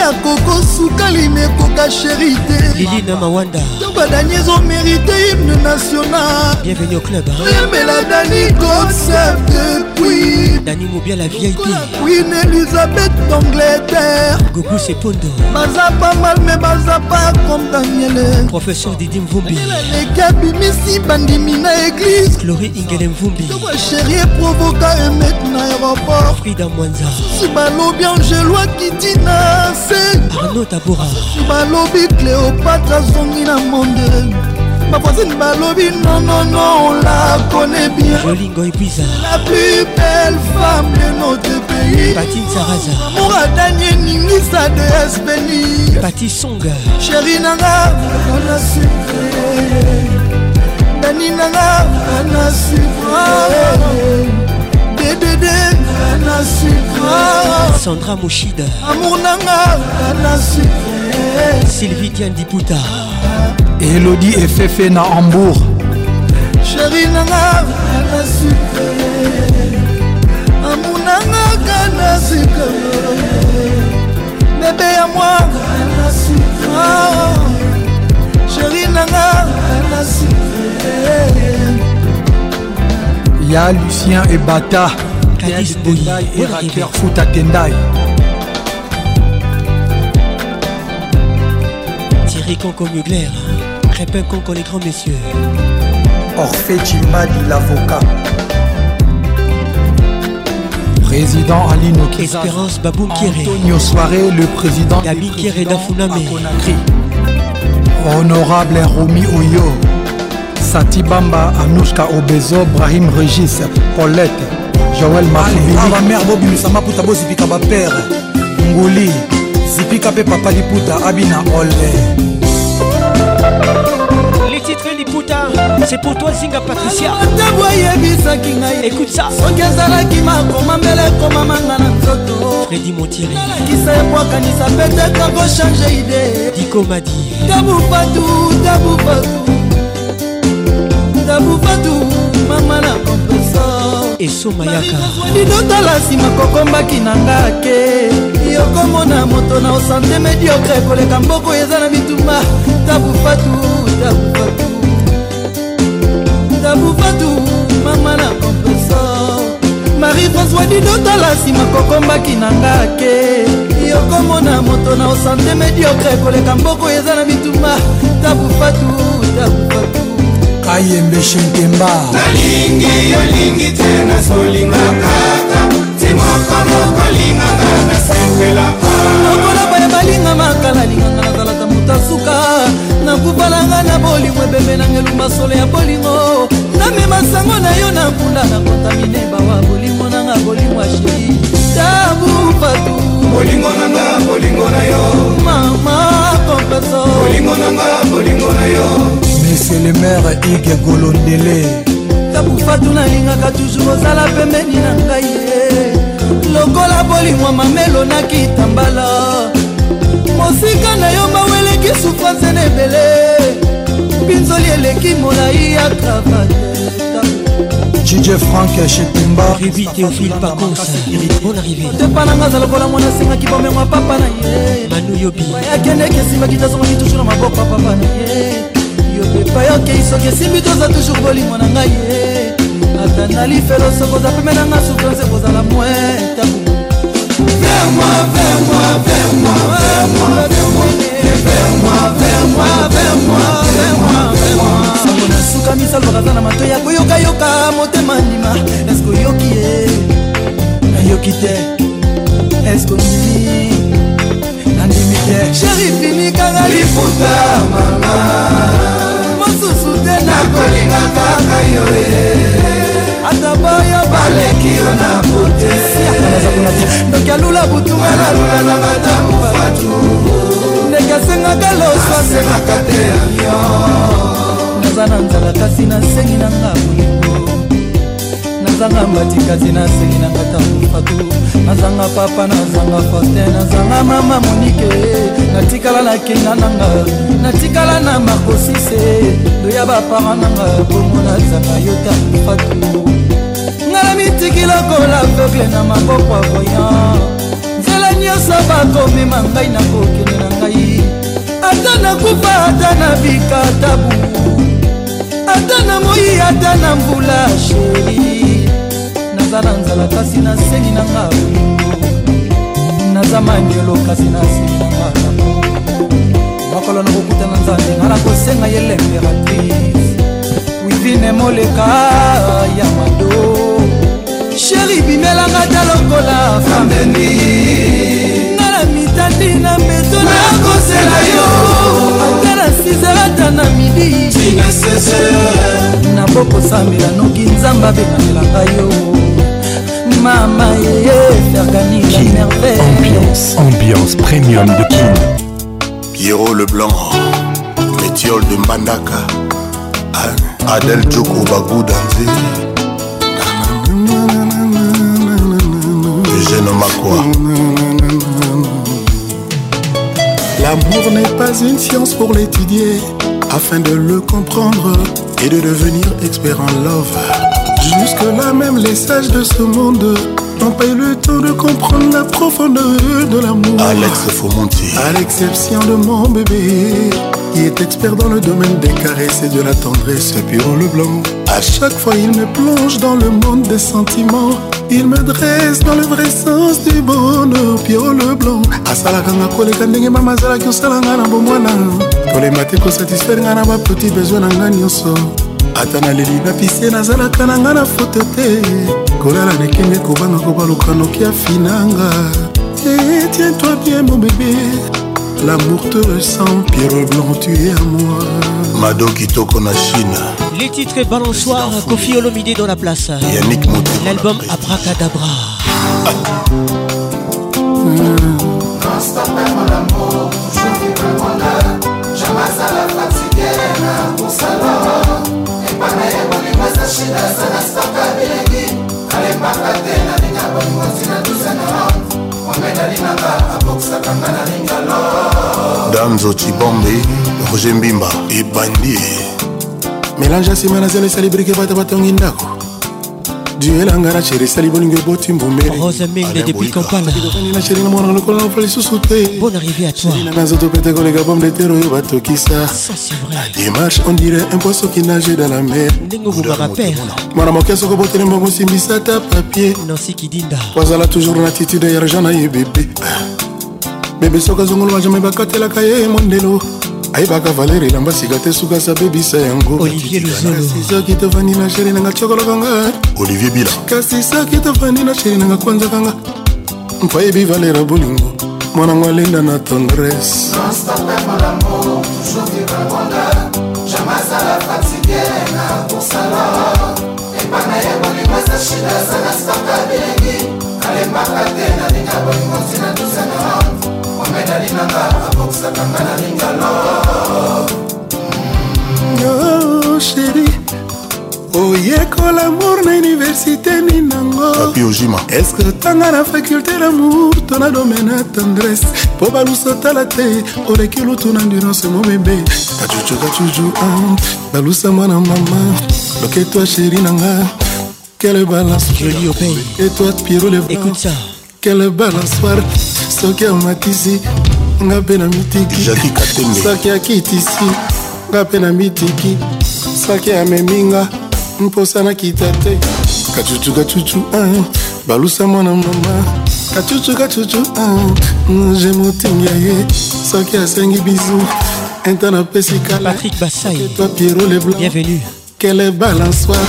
ya koko sukali nekoka sheri te lilina mawanda to badani ezomerite hymne national bienvenu au club yembela dani concept depuis dani mobia la vieille te queen elizabeth d'angleterre gogo sepondo baza pa mal me baza pa comme daniele professeur didi mvumbi leki abimisi bandimi na église chlori ingele mvumbi to basheri eprovoka emet na aéroport frida mwanza si balobi angeloa kitina se arno tabora balobi cléopatre azongi na monde bavoisine balobi nonono olakone bienla plus belle femme de notre pays patine saraza moradani eningisa de espeni pati songa sheri nanga ana sucre dani nanga ana sucre dedede na sucre sandra moshida amour nanga na sucre sylvie diandiputa elodie efefe na hambourg sheri nanga na sucre amour nanga na sucre bebe ya mwa na sucre sheri nanga na sucre Y'a Lucien et Bata. Kadis Boyi et Foot à Thierry Conco Mugler, Crépin Conco les grands messieurs. Orphée Chimbadi l'avocat. Président Alino Espérance Babou Kéré. Antonio Soirée, le président Gabi Kéré Honorable Rumi Oyo. sati bamba anushka obezo brahim regis paulette joel mabamere ah, bobimisa maputa bozipika bapere nguli zipika mpe papa liputa abina ole les titres liputa c'est pour toi zinga patricia ntango ah, ayebisaki ngai écoute ça soki ezalaki makoma mbele ekomamanga na nzoto fredi montiri nalakisa ebwakanisa pete kako change ide dikomadi tabufatu tabufatu mayaka bufatu mama na kompresor esomayakainotala nsima kokombaki na nga ke yokomona moto na osante mediokre koleka mboko eza na bitumba tabufatu tabufatu tabufatu mama na kompresor marie françois dinotala nsima kokombaki na nga ke yokomona moto na osante mediokre koleka mboko eza na bitumba tabufatu tabufatu bayembe shenkemba nalingi yolingi te nazolinga kaka timoko mokolinganga nasepela lokola baya balinga makala linganga nazalaka moto asuka nakubalanga na bolingo ebembe nanga elumba solo ya bolingo namema sango na yo na nkunda na kontamineba wa bolingo nanga bolingo ashii tabu fatu bolingo nanga bolingo na yo mama kompeso bolingo nanga bolingo na yo monsieur le maire ige golondele kabufatu nalingaka toujours ozala pembeni na ngai ye lokola bolimwa mamelo nakitambala mosika na yo maweleki sufrance na ebele mpinzoli eleki molai ya travate jije frank shetumba ribite ofil pakosa bon arrivé tepa nanga aza lokola mwana asengaki bomemwa papa na ye manu yobi bayakendeke esimaki tazongaki tusu na maboko papa na ye epai okei soki esimbi toza toujours bolimo na ngai ye eh. ata nalifelo sokoza peme nanga souffrance ekozala mwe tabu Vers moi, vers moi, vers moi, vers moi, vers moi, vers moi, vers moi, vers moi, vers moi, vers moi. Sango na suka misalo kaza na matoya koyoka yoka motema ndima. Est-ce que yoki ye? Eh? Na yoki te. Est-ce que mimi? Na ndimi te. Chéri fini kanga lifuta mama. lisusu te nakolinga kaka yo e. ata bayo baleki yo na bote noki alula butuma nalula na madamu fatu ndenge asengaka loso asengaka te avion naza na nzala kasi nasengi nanga bolingo nazanga mbatikati na nsengi na ngata mofatu nazanga papa nazanga fortin nazanga mama monike natikala na kenda nanga natikala na makosise loya bapara nanga bongo nazanga yota mofatu ngala mitikila kola aveugle na maboko ya voyan nzela nyonso bakomema ngai na kokende na ngai ata nakufa ata na bikatabu ata na moi ata na mbula sheri naza na nzala kasi nasengi na nga naza manyelo kasi nasengi na nga mokolo nakokutana nzambe nga nakosenga ye l'impératrice wivine moleka ya mado sheri bimelanga ta lokola fameni nga na mitandi na mbeto nakosela yo nga na sizerata na midi na bokosambela noki nzambe abengamelanga Ambiance, ambiance premium de Kim, Pierrot Leblanc, métiole de Mandaka, Adel Djoko Bagou Eugène Makwa. L'amour n'est pas une science pour l'étudier, afin de le comprendre et de devenir expert en love. Jusque-là, même les sages de ce monde on paye le temps de comprendre la profondeur de l'amour. Alex À l'exception de mon bébé, qui est expert dans le domaine des caresses et de la tendresse pure le blanc. À chaque fois, il me plonge dans le monde des sentiments. Il me dresse dans le vrai sens du bonheur pure le blanc. na na kolala nekengi ekobanga kobaluka noki afinanga etiens-toi eh, eh, bien mon bébé L'amour te ressent, Pierre Blanc, tu es à moi. Mado Kitoko na Chine. Les titres Balançoire, Kofi Olomide dans la place. Yannick Moutou. L'album Abracadabra. Ah. Mmh. Instant mon amour, je vis le bonheur. Jamais à la fatigue, pour ça, et pas mes bonnes, mais ça, nayebaka te nalinga bolingosi na dusana wangai nalingaka abokisaka nga nalingalo danzo cibombe roger mbimba ebandi mélange asimana zelo esali brike bato batongi ndako duelanga na sheri esali bolingo eboti mbumerose mende depuis kampalaina sheri na mwana lokola nafa lisusu te bon arrivé à toi na nzoto pete koleka pomme de terre oyo batokisa démarche on dirait un poisson qui nage dans la mer ndenge obomaka pere mwana moke soko botelema bosimbisa ta papier nansi kidinda ozala toujours na attitude ya argent na ye bebe bebe soki azongoloba jamai bakatelaka ye mondelo ayebaka valere elamba sika te suka sa bebisa yango soki tovandi na sheri nanga tiokolokanga olivier bila kasi soki tofandi na sheri nanga kwanzakanga mpayebi valera bolingo mwanango alenda na tendresse alembaka te nalinga bolingo ntina tozanga omedalinanga abokisakanga nalingalo sheri oyekola amour na université nini nangoojima eske otanga na faculté lamour to na domaine ya tendresse mpo balusu otala te oleki lutu na endurance mo bebe kacucu kacucu ah, balusa mwana mama loketo ya sheri na nga quelle balance joli opey etoi piro leécoute quelle balanceoire soki ya matisi nga mpe na mitiki soki ya kitisi nga mpe na mitiki soki ya meminga mposa nakita te kacucu kacucu ah, balusa mwana mama kacucu kacucu ah, je motinga ye soki asengi bizu intan apesi kalapatrik basaitoi piero leblan bienvenue kele balansoir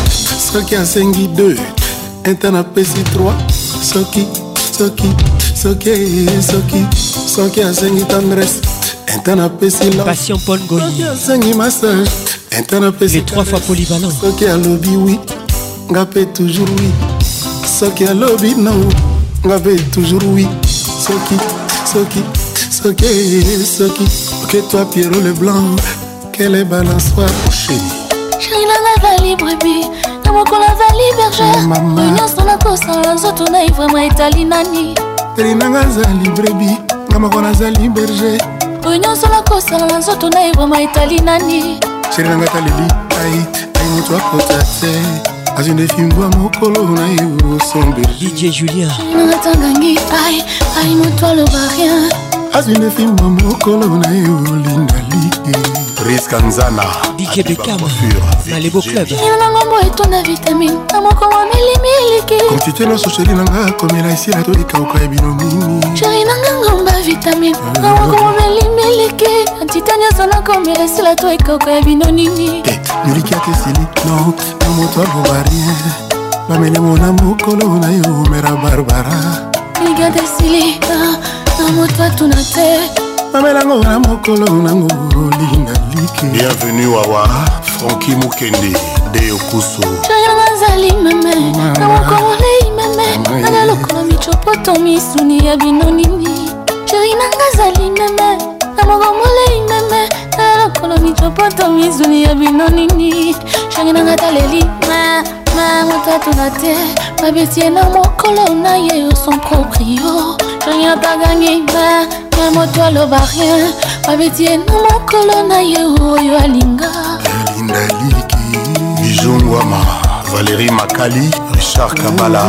soki asengi 2 intan apesi 3 soki soki soki soki soki asengi tendresse intan apesilampatien pon goni asengi massage intan apesi trois fois polyvalent soki alobi wi nga mpe toujours wi soki alobi non nga mpe toujours wi soki soki soki soki ok toi pierro le blanc quelle balançoire chéri chéri nanga vali brebi na mokola vali berger nyonso nakosala nzoto na ivrema etali nani teri nanga azali brebi nga moko nazali berger oyo nyonso nakosala na nzoto na ye vraimen etali nani sheri na ngata leli ait aimoto akota te azwi nde fimbwa mokolo na ye osomberije julia nanga ntangangi ai ai moto aloba rien azwi nde fimbwa mokolo na ye olindalike patrice kanzana dikebekamamaleboclubnangombo etonda vitamine ah, na moko wameli miliki konstitue nyonso sheri nanga komela esila tolikauka ya bino mingi sheri eh, nanga ngomba vitamine na moko wameli miliki antite nyonso nakomela esila to ekauka ya bino nini miliki atesili no na moto alobari bamelemo na mokolo na yo mera barbara miliki atesili ah, na moto atuna te mamelango na mokolo nango olinga like bienvenu wawa franki mokende de okusu jaya bazali meme na mokololei meme nanga lokola micopoto misuni ya bino nini sheri nanga azali meme na mogomolei meme nanga lokola micopoto misuni ya bino nini sheri nanga taleli me namuta tuna te babisie na mokolo na ye son proprio nanyataka ngima me moto aloba rien babisie na mokolo na ye oyo alinga elinda eliki bijongwama valérie makali richard kabala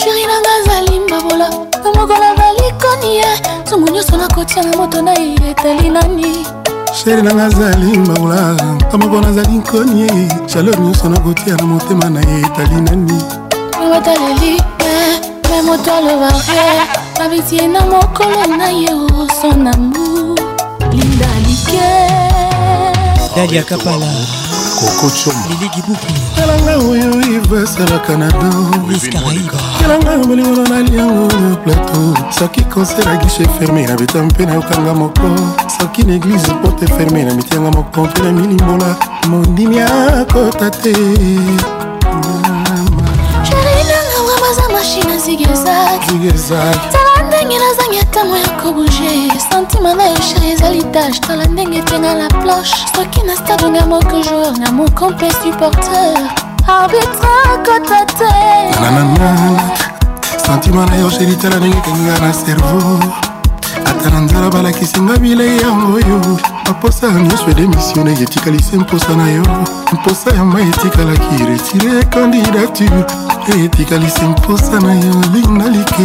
sheri nanga azali mbabola na mokolo balikoni ye nzungu nyonso nakotia na moto na ye etali nani sheri nanga azali mbaula kamoko nazali nkonie jalo nyonso nakotia na motema na ye etali nani otaleli eh, me moto aloba re eh. babitie na mokolo na ye osonambu oh, linda like dalia kapala kokocomaelanga oyo evasalaka na dokelanga bolingono naliango plateau soki konser agishe ferme nabeta mpe nayokanga moko soki na eglize porte ferme na mitianga mokontu na milimbola mondimi akota te sharinangawa baza mashine zigezag tala ndenge nazangi ntango ya kobuge sentima na yosha ezali tage tala ndenge etianga la planche soki na stadonga moko jour na mokomple supporter arbitre akota te sentima na yo sheri tala ndenge ekenga na cerveau tala nzala balakisinga bilei yango yo baposa ya nyonso edemisione etikali se mposa na yo mposa ya mai etikalaki retire candidature etikali se mposa na yo linga like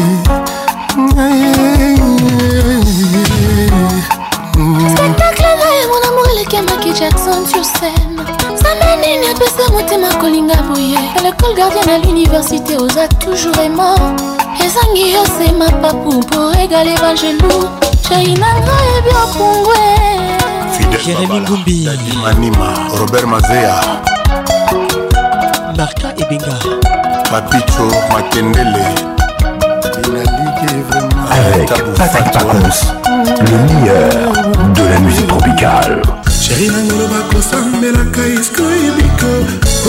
spectacle na ye mon amour elekemaki jackson sur scène sama nini apesa motema kolinga boye lekole gardien na l'université oza toujours aimant ezangi yo sema papu mpo egale bangelou chai nanga ebyokungwe jeremi ngumbimanima robert mazea marka ebenga papicho makendele avec Patrick Pacons, le meilleur de la musique tropicale. chéri na ngoloba kosambelaka isko ebiko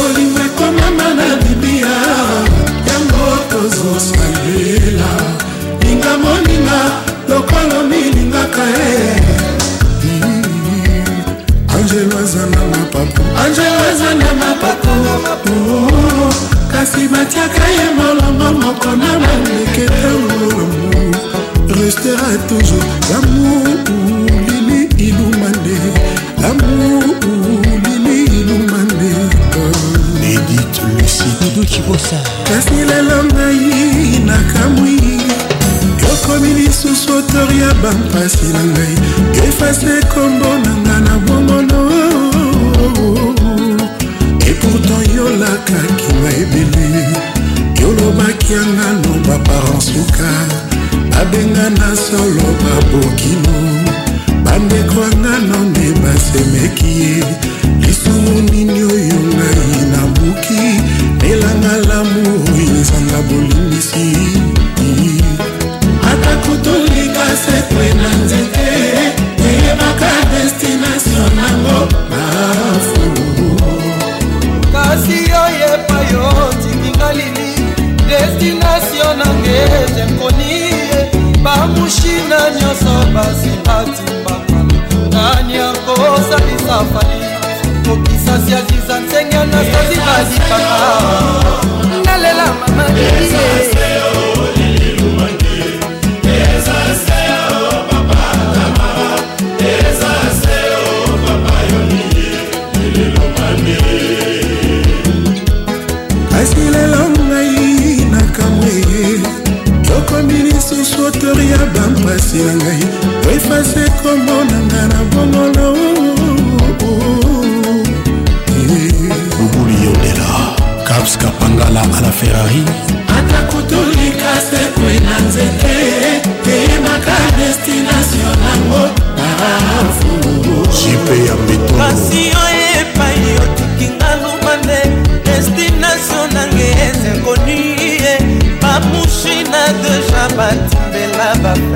olingo ekomama na bibia yango tozosalela linga moninga Mmh. angelo aza na mapapu angelo aza na mapapu oh, kasi batiaka ye molongo moko na bandeke eolomu restera toujours lamour lili ilumande lamour lili ilumande edit lusi dudu kibosa kasi lelo ngai nakamwi nakomi lisusu otori ya bampasi na ngai efase kombo na nga na bongono epourtant yolakaki nga ebele yolobaki yanga no baparansuka babenga na solo babokino bandeko yanga nonde basemeki ye lisumu nini oyo ngai nabuki nelanga lamu oyo ezanga bolingisi bakutulika sekwe na nzete eyebaka destination nango bafulu kasi oyo epai otinginga lini destination nange tekoni bamushina nyonso basimbatimbaka nani akosalisa fali kokisasi aziza nsenge anastasi bazikaka nalela mama mwasi na ngai oefase kombo na nga na bongolo bubuli yolela caps kapangala ala ferrari ata kutulika sekwe na nzete eyemaka destination nango jipe ya mbetopasi oyo epai otikinga lubande destination nange ezekonie bamushina deja batimbela bape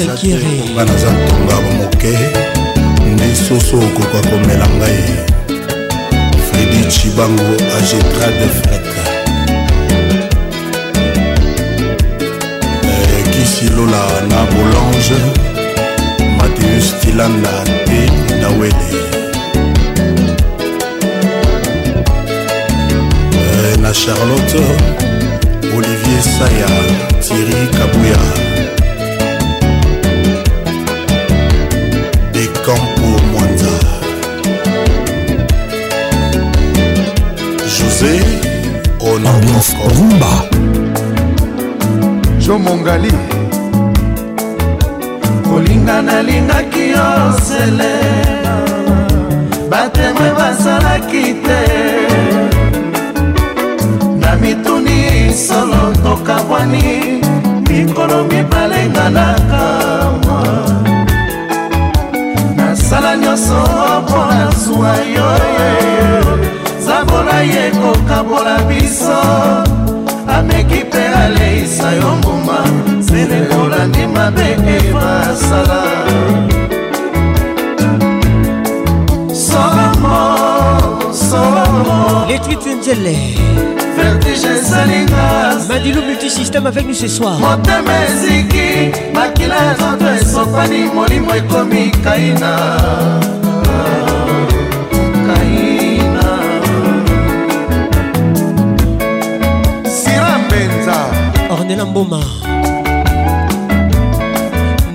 nga naza ntonga bomoke nde soso okoka komela ngai fredi cibango agetra de frek eh, kisilola na bolange mateus tilanda te nawele eh, na charlotte olivier saya thierry kabuya rumba jo mongali kolinga nalingaki yo sele bateme basalaki te na mituni solo tokabwani mikolo mibale nga na kamwa nasala nyonso mpo nazwa yo pamba ye kokabola biso ameki mpe aleisa yo mbuma sele olandi mabe eva asala solomo solomo letwitwenzele vertige esalinga madilou multisystème avec nous ce soir motema eziki makila ya nzoto esopani molimo ekomi kaina ah. ornela mboma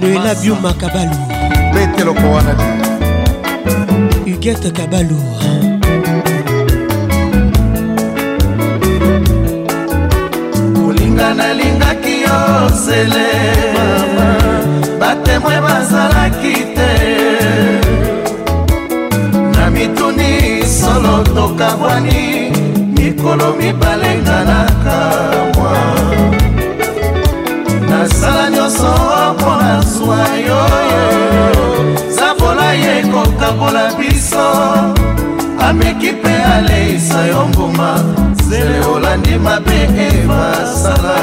noela biuma kabalu meteloko wana te huguete kabalu kolinga nalingaki yo zele batemoin bazalaki te na mituni solo tokabwani mikolo mibale ngalaka nasala nyonso mpo na zwa yo zambola ye kokabola biso ameki mpe aleisa yo mbuma zele olandi mabe emasala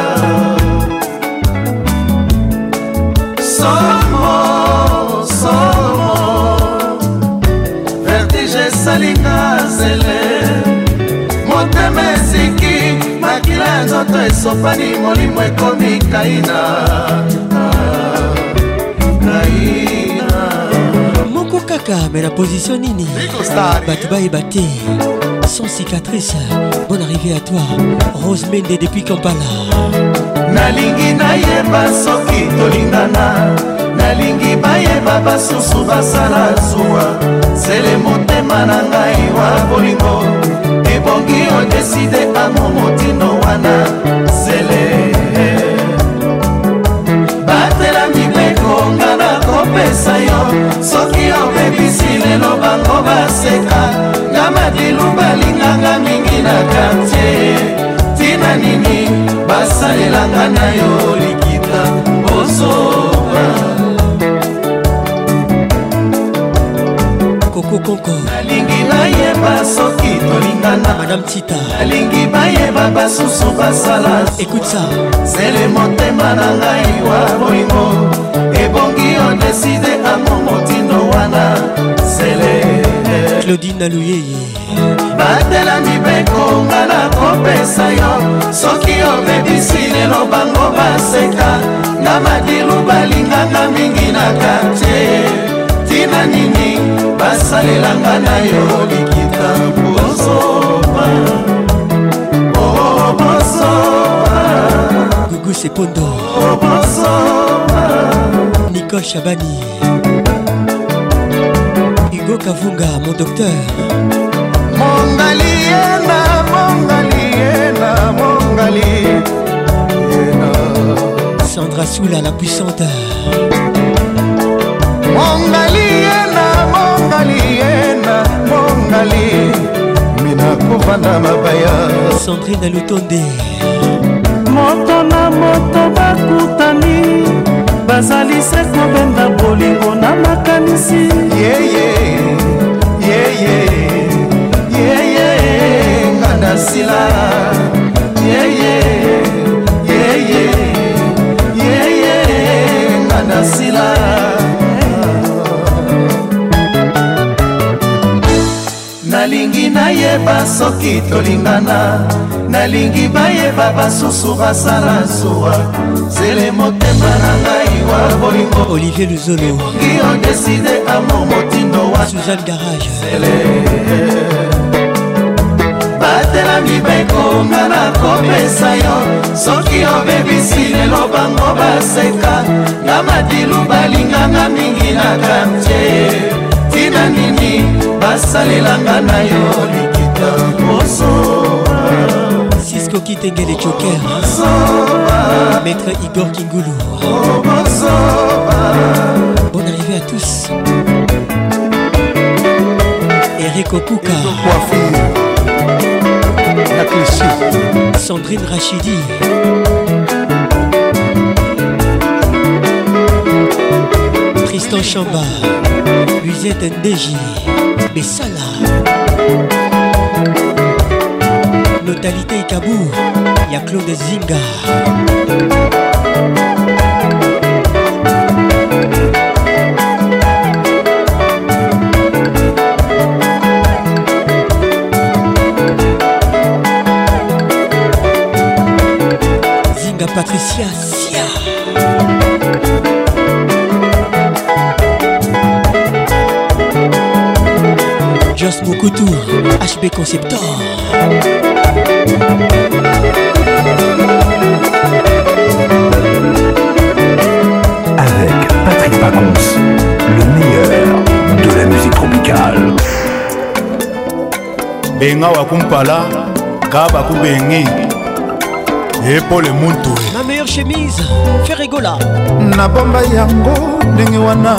somo somo vertige esalinga zele motema eziki nzela ya nzoto esopani molimo ekomi kaina kaina moko kaka me na position nini bato bayeba te sans cicatrice bon arrivé à toi rose mende depuis kampala nalingi nayeba soki tolingana nalingi bayeba basusu basala zuwa sele motema na ngai wa bolingo ebongi odeside ango motino wana sele batela mibeko nga na kopesa yo soki obebisi lelo bango baseka nga madilu balinganga mingi na kartie tina nini basalelanga na yo likita ozo mokonko nalingi bayeba soki tolingana madame tita nalingi bayeba basusu basala ekutisa zele motema na ngai wa bolingo ebongi odeside ango motindo wana zele claudine aluyeye batela mibeko nga na kopesa yo soki obebisi lelo bango baseka nga madilu balinganga mingi na kartier ntina nini basalelanga na yo likita bozoba obozoba guguse pondo obozoba oh, nicole chabani hugo kavunga mon docteur mongali yena mongali yena mongali yena sandra soula la puissante ezali mina kovanda mabaya sandrine lutonde moto na moto bakutani bazali se kobenda bolingo na makanisi yeye yeye yeye nganda sila yeye yeye yeye nganda sila nalingi nayeba soki tolingana nalingi bayeba basusu basala nsuwa zele motema na ngai wa bolingo olivier luzoloki odeside amour motindo wa suzanne garage batelami bekonga na kopesa yo soki obebisi lelo bango baseka na madilu balinganga mingi na kantie na nini basalelanga na yo likita mosoa Francisco Kitengele Joker Maître Igor Kingulu oh, Bonne arrivée à tous Eric Okuka Sandrine Rachidi Tristan Chamba Musette NDJ Bessala Notalité Ikabou Y'a Claude Zinga Zinga Patricia Just Mokutu, HB Conceptor. Avec Patrick Pacons, le meilleur de la musique tropicale. Benga Wakumpala, Kaba Kubengi, Epole Muntu. Ma meilleure chemise, Ferregola. Nabamba Yango, Ningiwana.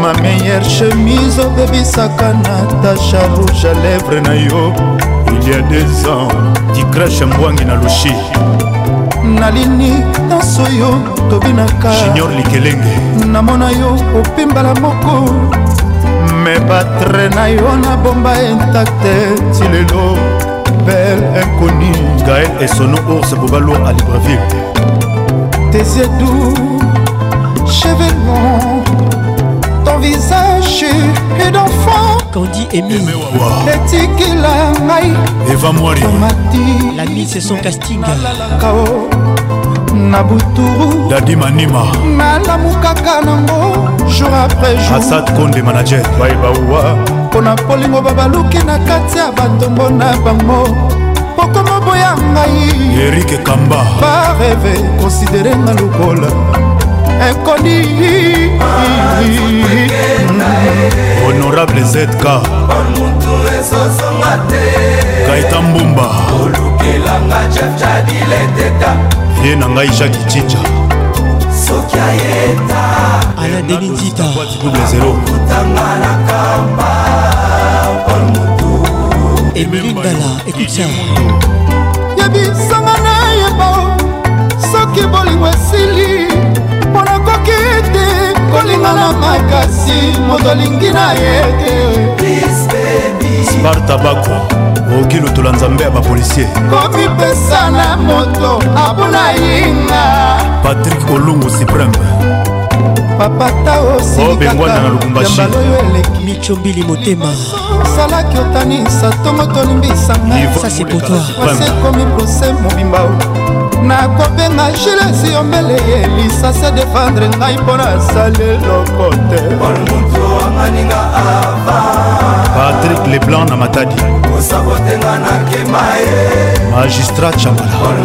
ma meilleure chemise obebisaka natasha rouge à lèvre na yo il y a deux ans dicrache mbwangi na lushi nalini nyonso yo tobinaka junior likelenge namona yo opimbala moko me batre na yo na bomba intakte ti lelo bel inconi gael esono ours bobalo a libreville tesiedu chevelon visage d'enfant kandi emile etikila ngai eva mwariomati la mise son casting lalakao na buturu dadi manima nalamukaka nango jour après jour asad konde manager baibawa mpo na polingo babaluki na kati ya batombo na bango pokoma boya ngai erike kamba bareve konsidere nga lokola ekoni honorable zk kaita mbumba ye na ngai jaki cinja ala denitita emilindala ekutia yebisanga na yebo soki bolingo esili nakoki te kolinga na makasi moto alingi na ye te sparta bako okoki lotola nzambe ya bapolisier komipesa na moto abuna yinga patrik olungu supreme papataosilikaabengwana na lubumbashimicombili motema osalaki otanisa tongo tolimbisanga ça c'est pour toi wasenkomi prose mobimba nakobenga gilesi yombele elisa se defendre ngai mpo nasali eloko te patrik leblanc na matadi kosabotenga nakema ye magistrat chamala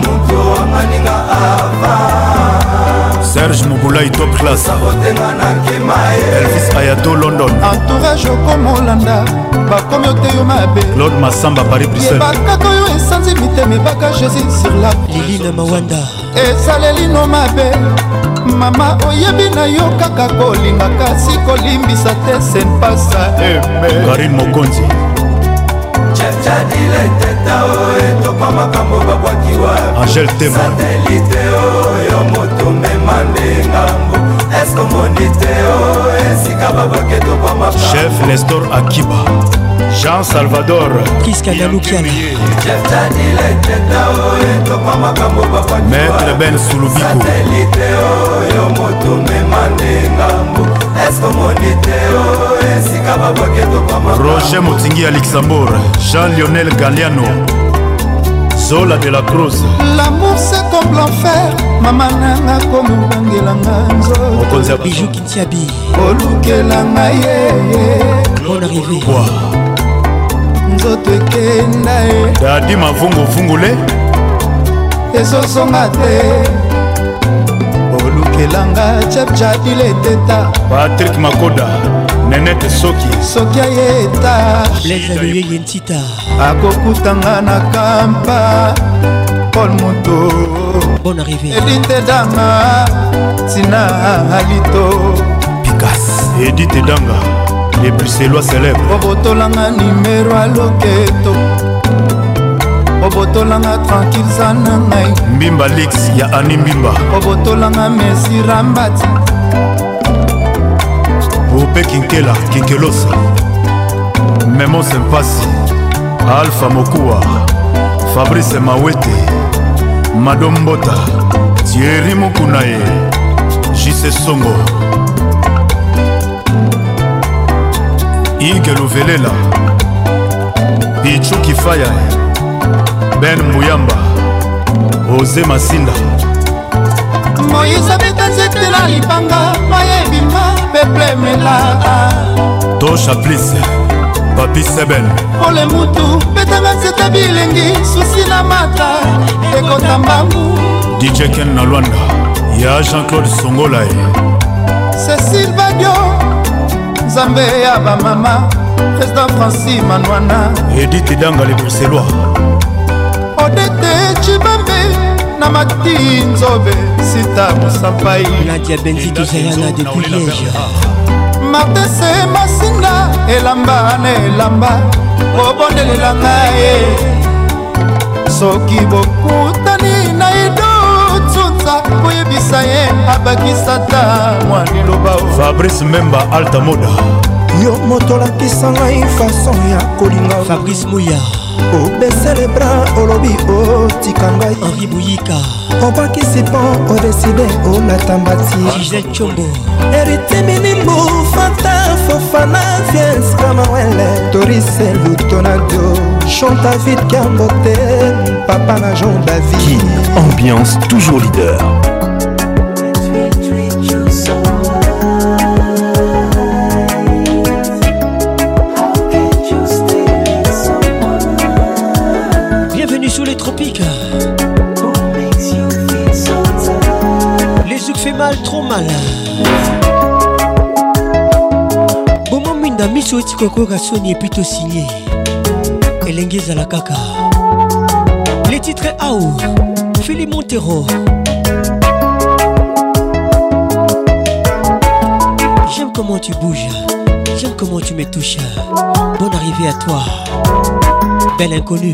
serge mobulai top classe elvis ayato london entourage okomolanda bakomi ote yo mabe lord masamba paris briselebakaka oyo esanzi mitema ebaka jésus sur la lilina mawanda ezalelino mabe mama oyebi na yo kaka kolinga kasi kolimbisa te senpasa karin mokonzi angel temo satelite oyo moto mema nde ngambo chef nestor akiba jean salvador maître ben sulubiko roger motingi ya luxembourg jean lionel galiano zola de la crose lamour c'est comme l'enfer mama nanga komobangelanga nzomokonzi ya biju kintiabi kolukelanga ye bon arrivé nzoto ekenda ye dadi mavunguvungule ezosonga te kelanga chepchadileteta patrik makoda nenete soki soki ayeta blaisayoyeyentita akokutanga na kampa paul moto bon arrivé edite danga tina alito pikas edite danga lebruselois célèbre obotolanga nimero aloketo obotolanga tranquille za na ngai mbimba lix ya ani mbimba obotolanga mesi rambati bope kinkela kinkelosa memose mpasi alfa mokuwa fabrice mawete madombota tieri mokuna ye jise songo ige luvelela pichu kifaya ben muyamba oze masinda moise abeta nzete na libanga mayebima peplemela to chaplis papi sebel pole mutu betanga nzete bilengi susi na mata ekota mbangu dijeken na lwanda ya jean-claude songolae cecil badio nzambe ya bamama président franci manwana edite danga le bruxellois odete cibambe na mati nzobe sita mosapai nadia benziki zayana depuis liège martese masinga elamba na elamba obondelelanga ye soki bokutani na idotsutsa koyebisa ye abakisata mwa liloba fabrice memba altamoda yo motolakisa ngai fason ya kolinga fabrice moya obesele bra olobi otika ngai henri boyika obwakisi mpo odeside olata mbatiombo eritiminibu fata fofana viens camawele torise lutonado chanta vite kambote papa na jean david ambiance toujours leader biso plutôt koyoka soni epi à elenge ezala kaka le titre ao fili montero j'aime comment tu bouges j'aime comment tu me touches bonne arrivée à toi belle inconnue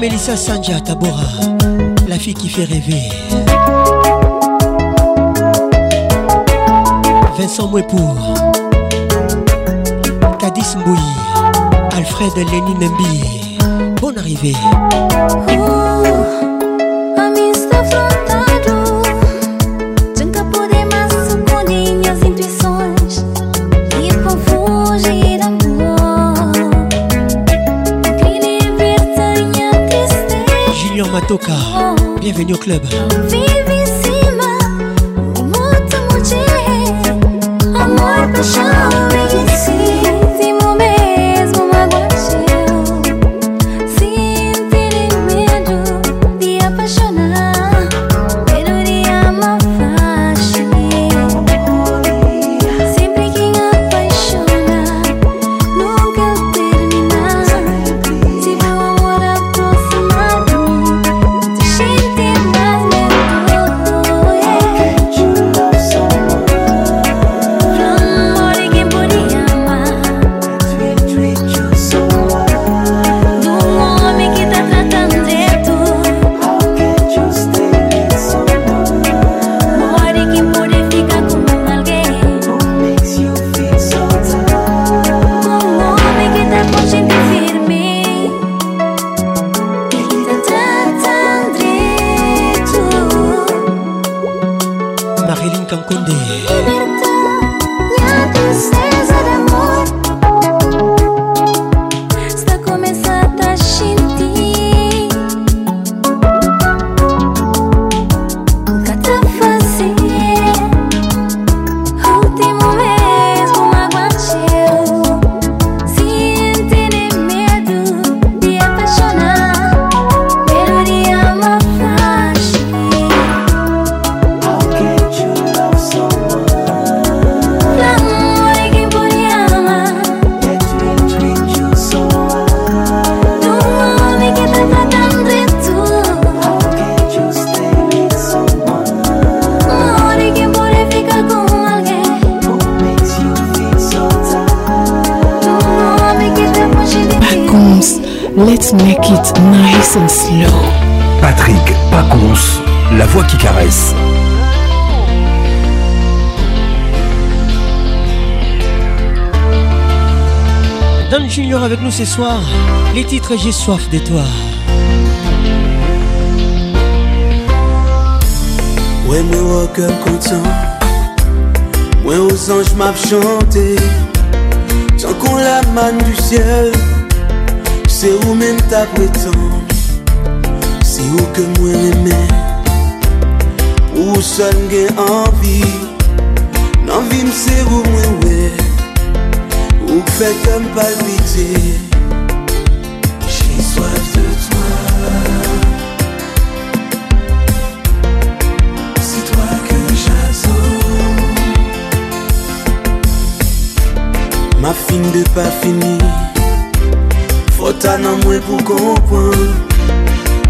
Melissa Sanja Tabora, la fille qui fait rêver. Vincent Mwepour, Kadis Mboui, Alfred Lenin Mbi. Bonne arrivée. Toka, bienvenue au club. soir, les titres J'ai soif de toi. Ouais, mais au cœur content, moi aux anges m'a chanté. Tant qu'on la manne du ciel, c'est où même ta prétend. C'est où que moi l'aimais, où seul j'ai envie. L'envie c'est où moi, ouais. Ou fait comme palpiter. Sois de toi, c'est toi que j'assois. Ma fine de pas fini, faut t'en moins pour comprendre. croit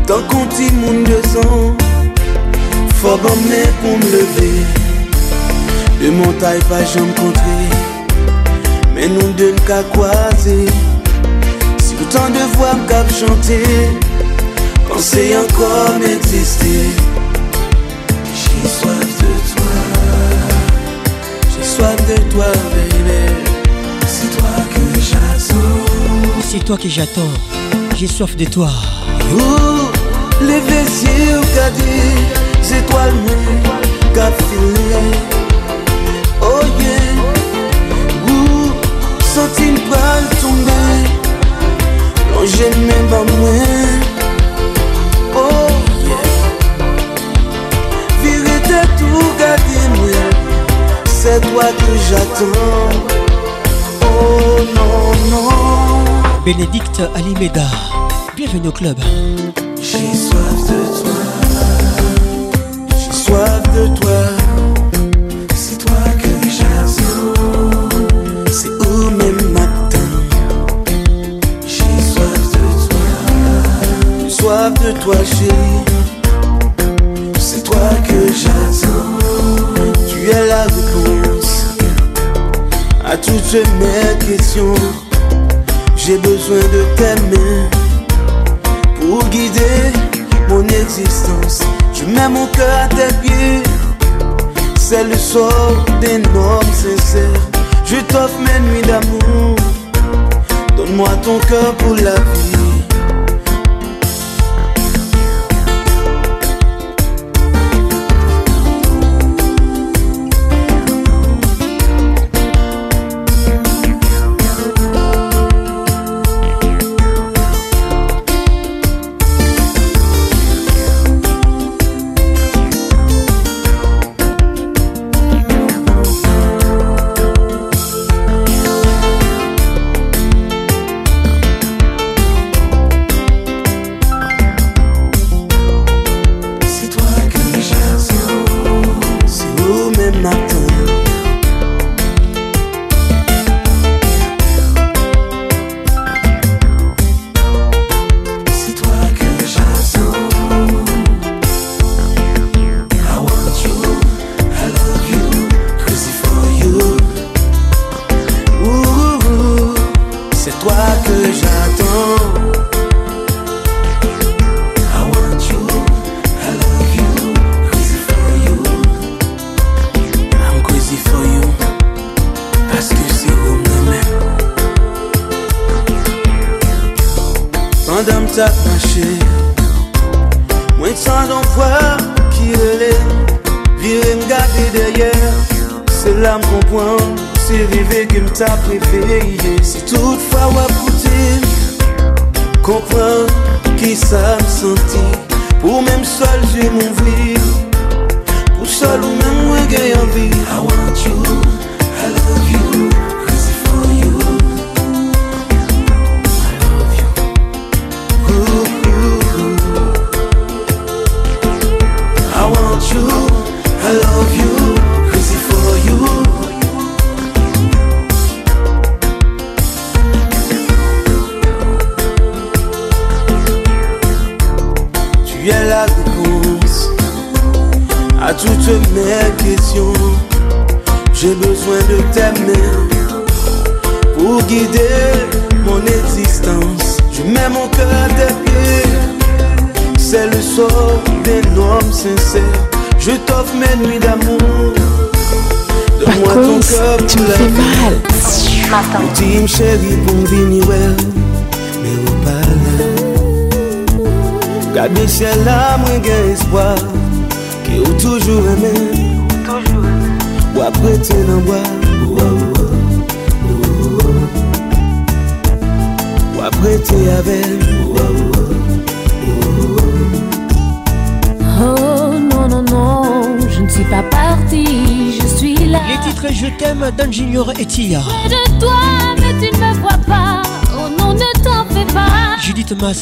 Tant qu'on dit monde de sang, faut bâmer pour me lever De mon taille pas contrer, mais nous deux le cas Tant de voix m chanter chante encore encore eksiste J'ai soif de toi J'ai soif de toi bébé. C'est toi que j'attends C'est toi que j'attends J'ai soif de toi Les lève si ou kade C'est toi le kap Oh yeah Ou, sentim pral tombe Oh, j'aime même moins. pa Oh yeah Virite tout gade moi C'est toi que j'attends Oh non non Bénédicte Alimeda Bienvenue au club J'ai soif de toi J'ai soif de toi c'est toi que j'attends. Tu es la réponse à toutes mes questions. J'ai besoin de tes mains pour guider mon existence. Je mets mon cœur à tes pieds, c'est le sort des homme sincère. Je t'offre mes nuits d'amour, donne-moi ton cœur pour la vie.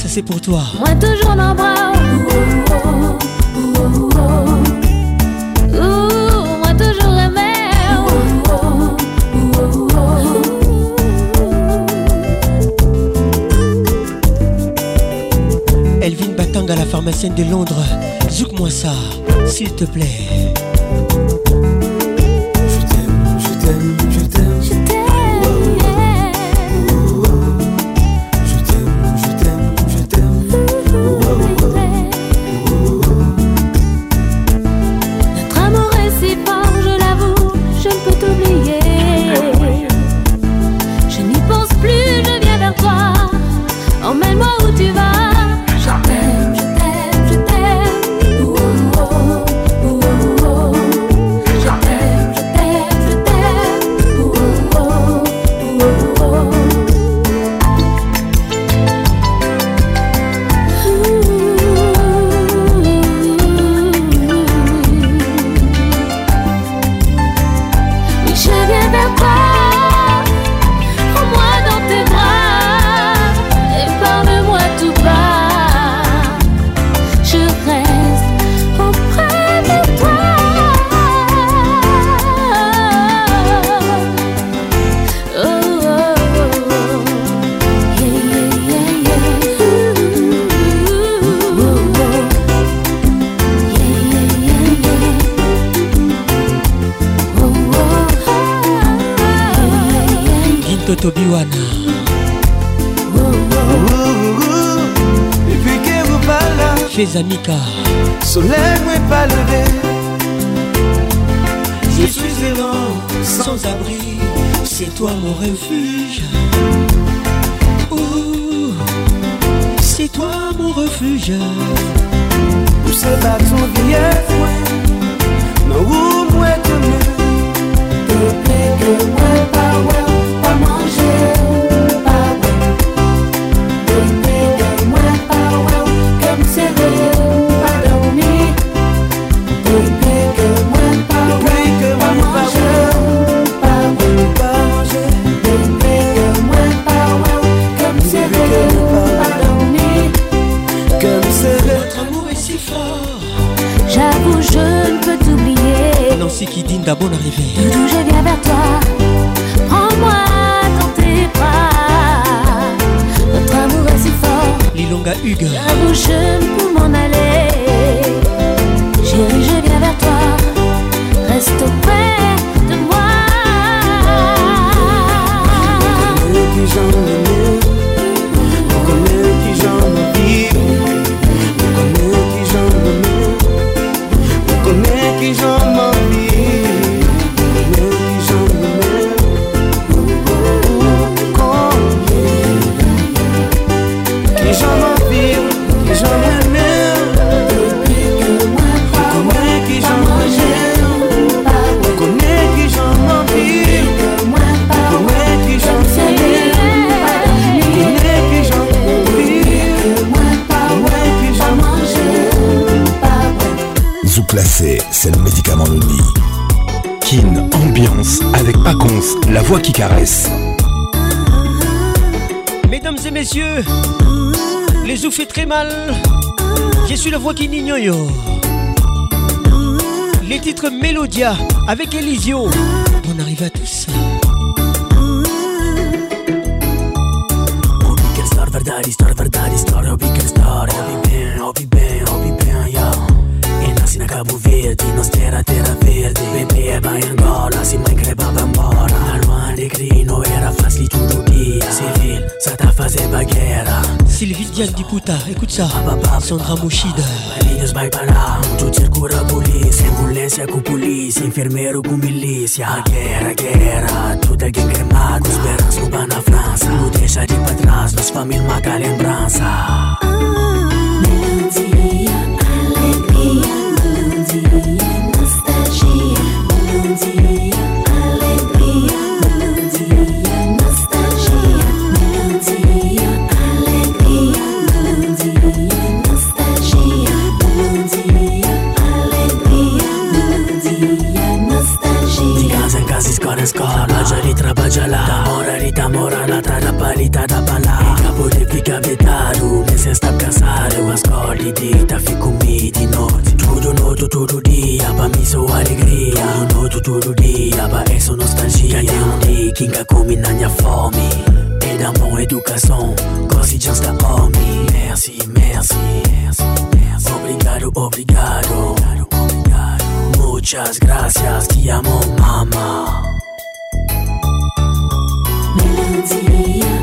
c'est pour toi. Moi toujours dans bras. moi toujours aimé. Elvin Batang à la pharmacienne de Londres. Zouk-moi ça, s'il te plaît. ezamika Kemal. Je suis la voix qui n'ignore. Les titres Mélodia avec Elisio. On arrive à tous. verdad, história, verdade, história, o que história. Ouvi bem, ouvi bem, ouvi bem, yo. E nasci na Cabo Verde, nós terra, terra verde. Bebê é baiano. Sylvie Diane Diputa, écoute ça. Sandra Moshida. Marinhos vai parar, um tchutzer cura a polícia. Ambulância com polícia, enfermeiro com milícia. A guerra, a guerra, tudo é cremado. Os berros roubam na França. Não deixa de pra trás, nossa família marca lembrança. Ah, ah, ah, Angela Tamorarita, moranata, palita da bala de pure fica vietato, ne senza cansare Ma scolli dita, fico mi de noite Tudo noto, todo dia, pra mim sou alegria Tudo noto, todo dia, pra isso nostalgia Cadê um dia, quinca come na minha fome É da mão educação, gosto de ansta homem Merci, merci, merci, merci Obrigado, obrigado, obrigado, obrigado Muchas gracias, te amo, mama. Consigliere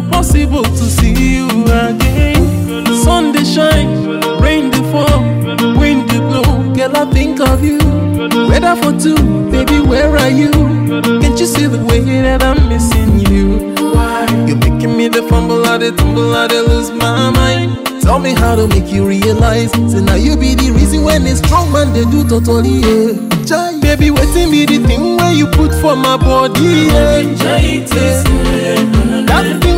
no possible to see you again. Sun they shine, rain they fall, wind they blow. Girl, I think of you. Weather for two, baby, where are you? Can't you see the way that I'm missing you? You're making me the fumble, I the tumble, I the lose my mind. Tell me how to make you realize. So now you be the reason when it's strong man they do totally. Yeah. Jai. Baby, waiting be the thing where you put for my body. Yeah. That thing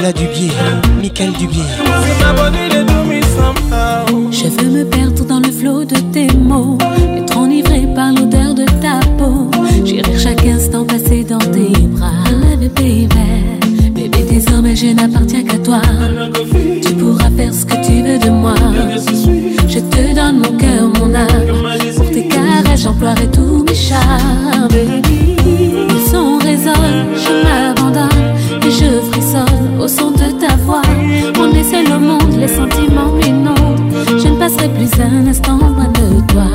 du Dubier, Michael Je veux me perdre dans le flot de tes mots, être enivré par l'odeur de ta peau. J'irai chaque instant passé dans tes bras, bébé. Bébé, désormais je n'appartiens qu'à toi. Tu pourras faire ce que tu veux de moi. Je te donne mon cœur, mon âme. Pour tes caresses, j'emploierai tous mes charmes. Son résonne, je m'arrête. plus un instant loin de toi.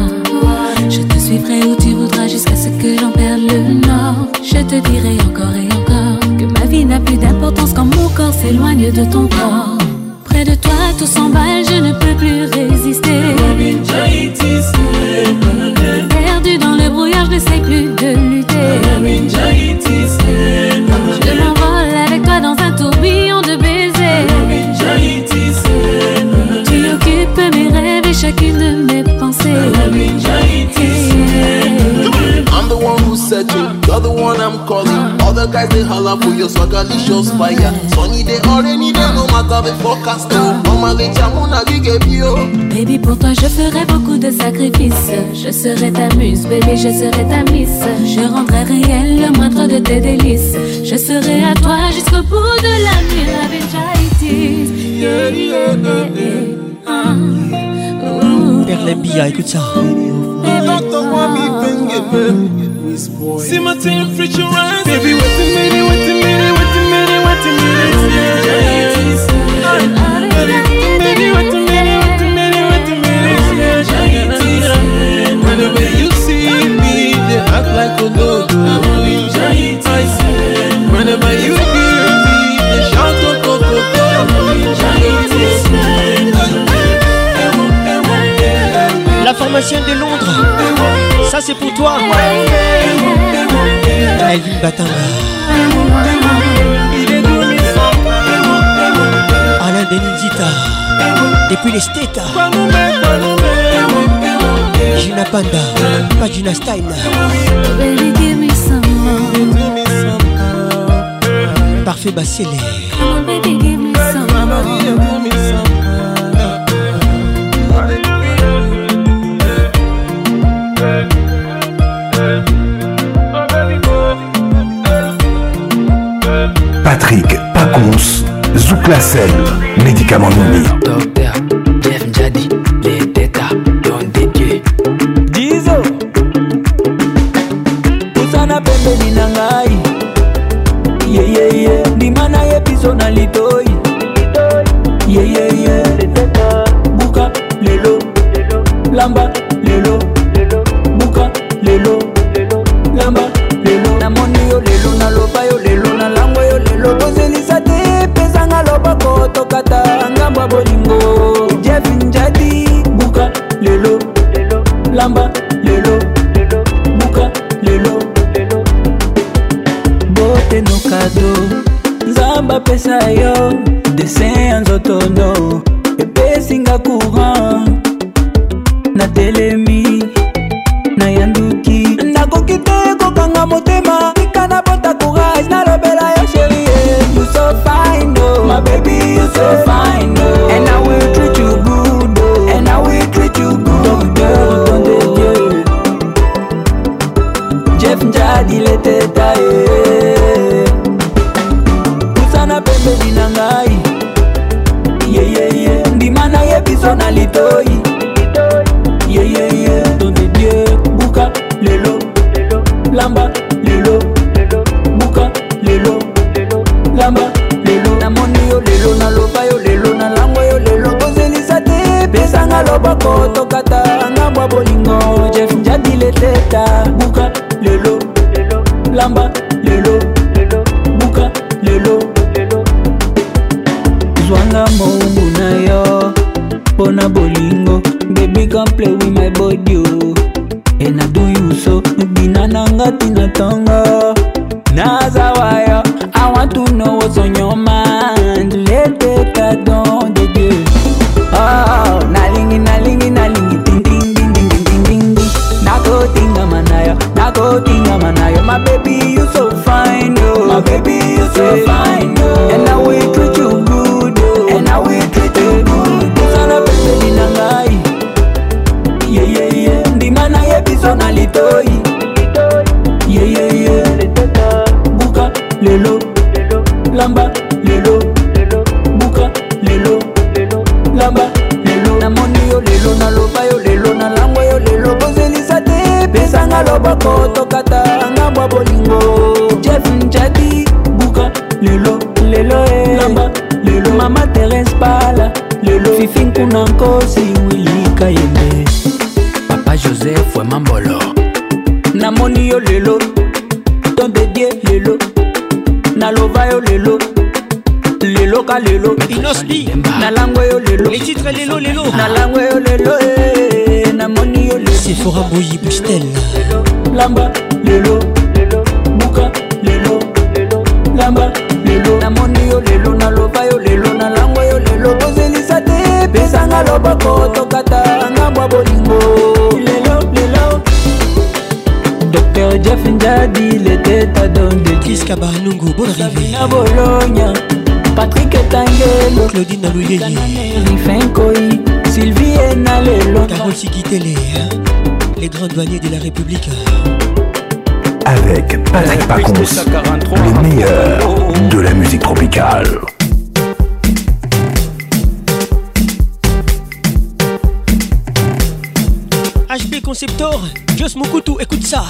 Je te suivrai où tu voudras jusqu'à ce que j'en perde le nord. Je te dirai encore et encore que ma vie n'a plus d'importance quand mon corps s'éloigne de ton corps. Près de toi, tout s'emballe, je ne peux plus résister. Perdu dans le brouillard, je ne sais plus de lutter. I'm calling. all the guys they Holland, for your swagger, it shows fire. Sunny they already they no matter the forecast. Normally, jamon a bio. Eh, baby, pour toi, je ferai beaucoup de sacrifices. Je serai ta muse, baby, je serai ta miss. Je rendrai réel le moindre de tes délices. Je serai à toi jusqu'au bout de la nuit. Yeah, yeah, yeah, ah. Perle Bia, écoute ça. La formation de Londres. Ça c'est pour toi Aline Batanga Alain Benizita Depuis les States Gina Panda Pas Gina Stein Parfait Bassele Patrick Pacons, Zoukla Médicament Noumi. tika moungu na yo mpo na bolingo baby come play with my body o oh. enaduyuso bina nanga tina ntongo nazawa yo i want to know what's on kuna ngozi na Bologna Patrick Tangelo Claudine Alouyeye Riffin Koi Sylvie Enalelo Carole Sikitele hein. Les grands douaniers de la République Avec Patrick Pacons Le hein. meilleurs oh, oh, oh. de la musique tropicale HB Conceptor Jos Mokutu, écoute ça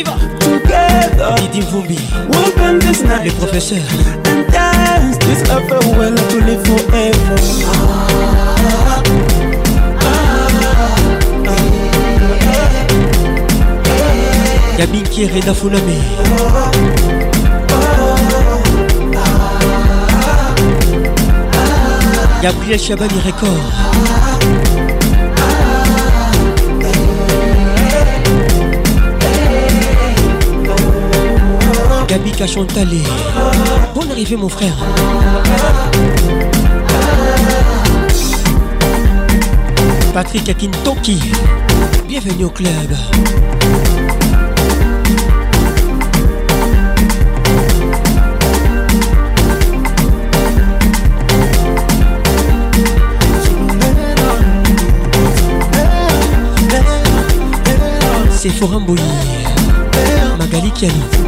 Les professeurs. Didi Vumbi Le professeur And Monica Bonne arrivée mon frère Patrick Akintoki Bienvenue au club C'est Forum Magali Kialou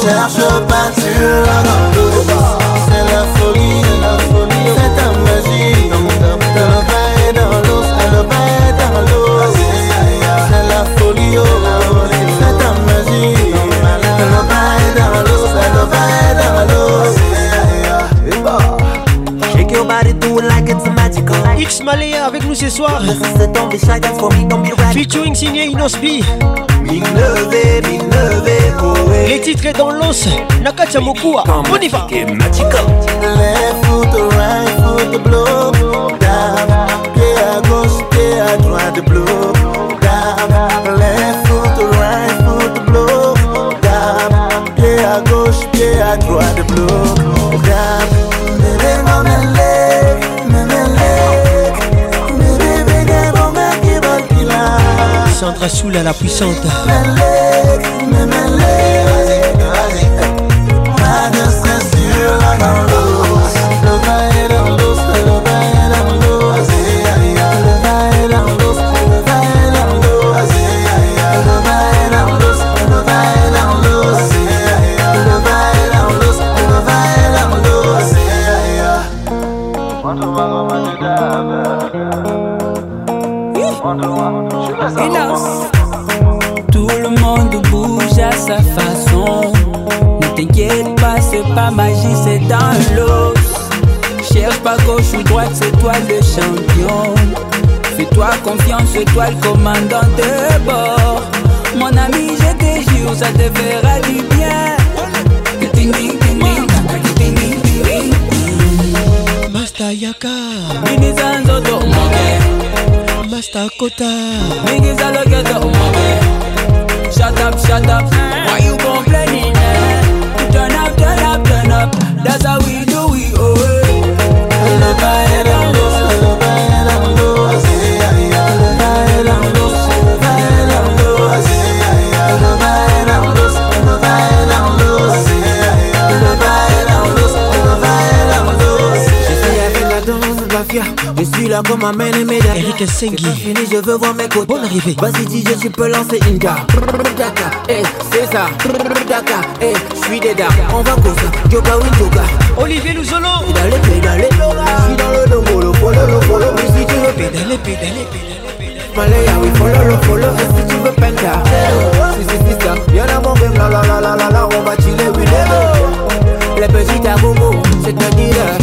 cherche pas, tu l'as dans l'eau. C'est la folie, la folie, c'est ta magie. Dans le bain dans l'eau, c'est le bain dans l'eau. C'est la folie, oh, c'est ta magie. dans l'eau, c'est dans l'eau. Shake your body, do it like it's magical. X avec nous ce soir. Featuring signé Inospi. Les titres est dans l'os, Nakatia Mokua, on y va. Left foot, right foot, blow, down. Pied à gauche, pied à droite, blow, down. Left foot, right foot, blow, down. Pied à gauche, pied à droite, blow. Sandra Soula la puissante droite, c'est toi le champion. Fais-toi confiance, toi le commandant de bord. Mon ami, je te jure, ça te verra du bien. Masta Yaka, Miniza do Umoke, Masta Kota, Miniza Logeto Umoke. Shut up, shut up, why you complaining? Eh? Turn up, turn up, turn up, that's how we là comme un main aimé Eric Sengi. fini, je veux voir mes côtes. Bonne arrivée. Vas-y, DJ, tu peux lancer Inga. Daka, eh, c'est ça. Daka, eh, je suis des dames. On va causer. Yoga, oui, yoga. Olivier nous Louzolo. Pédale, pédale. Je suis dans le domo, le follow, le follow. Mais si tu veux pédale, pédaler, pédale. Malaya, oui, follow, le follow. Et si tu veux penta. Si, si, si, ça. Y'en a mon game, la, la, la, la, la, la. On va chiller, oui, les petits à c'est un dealer.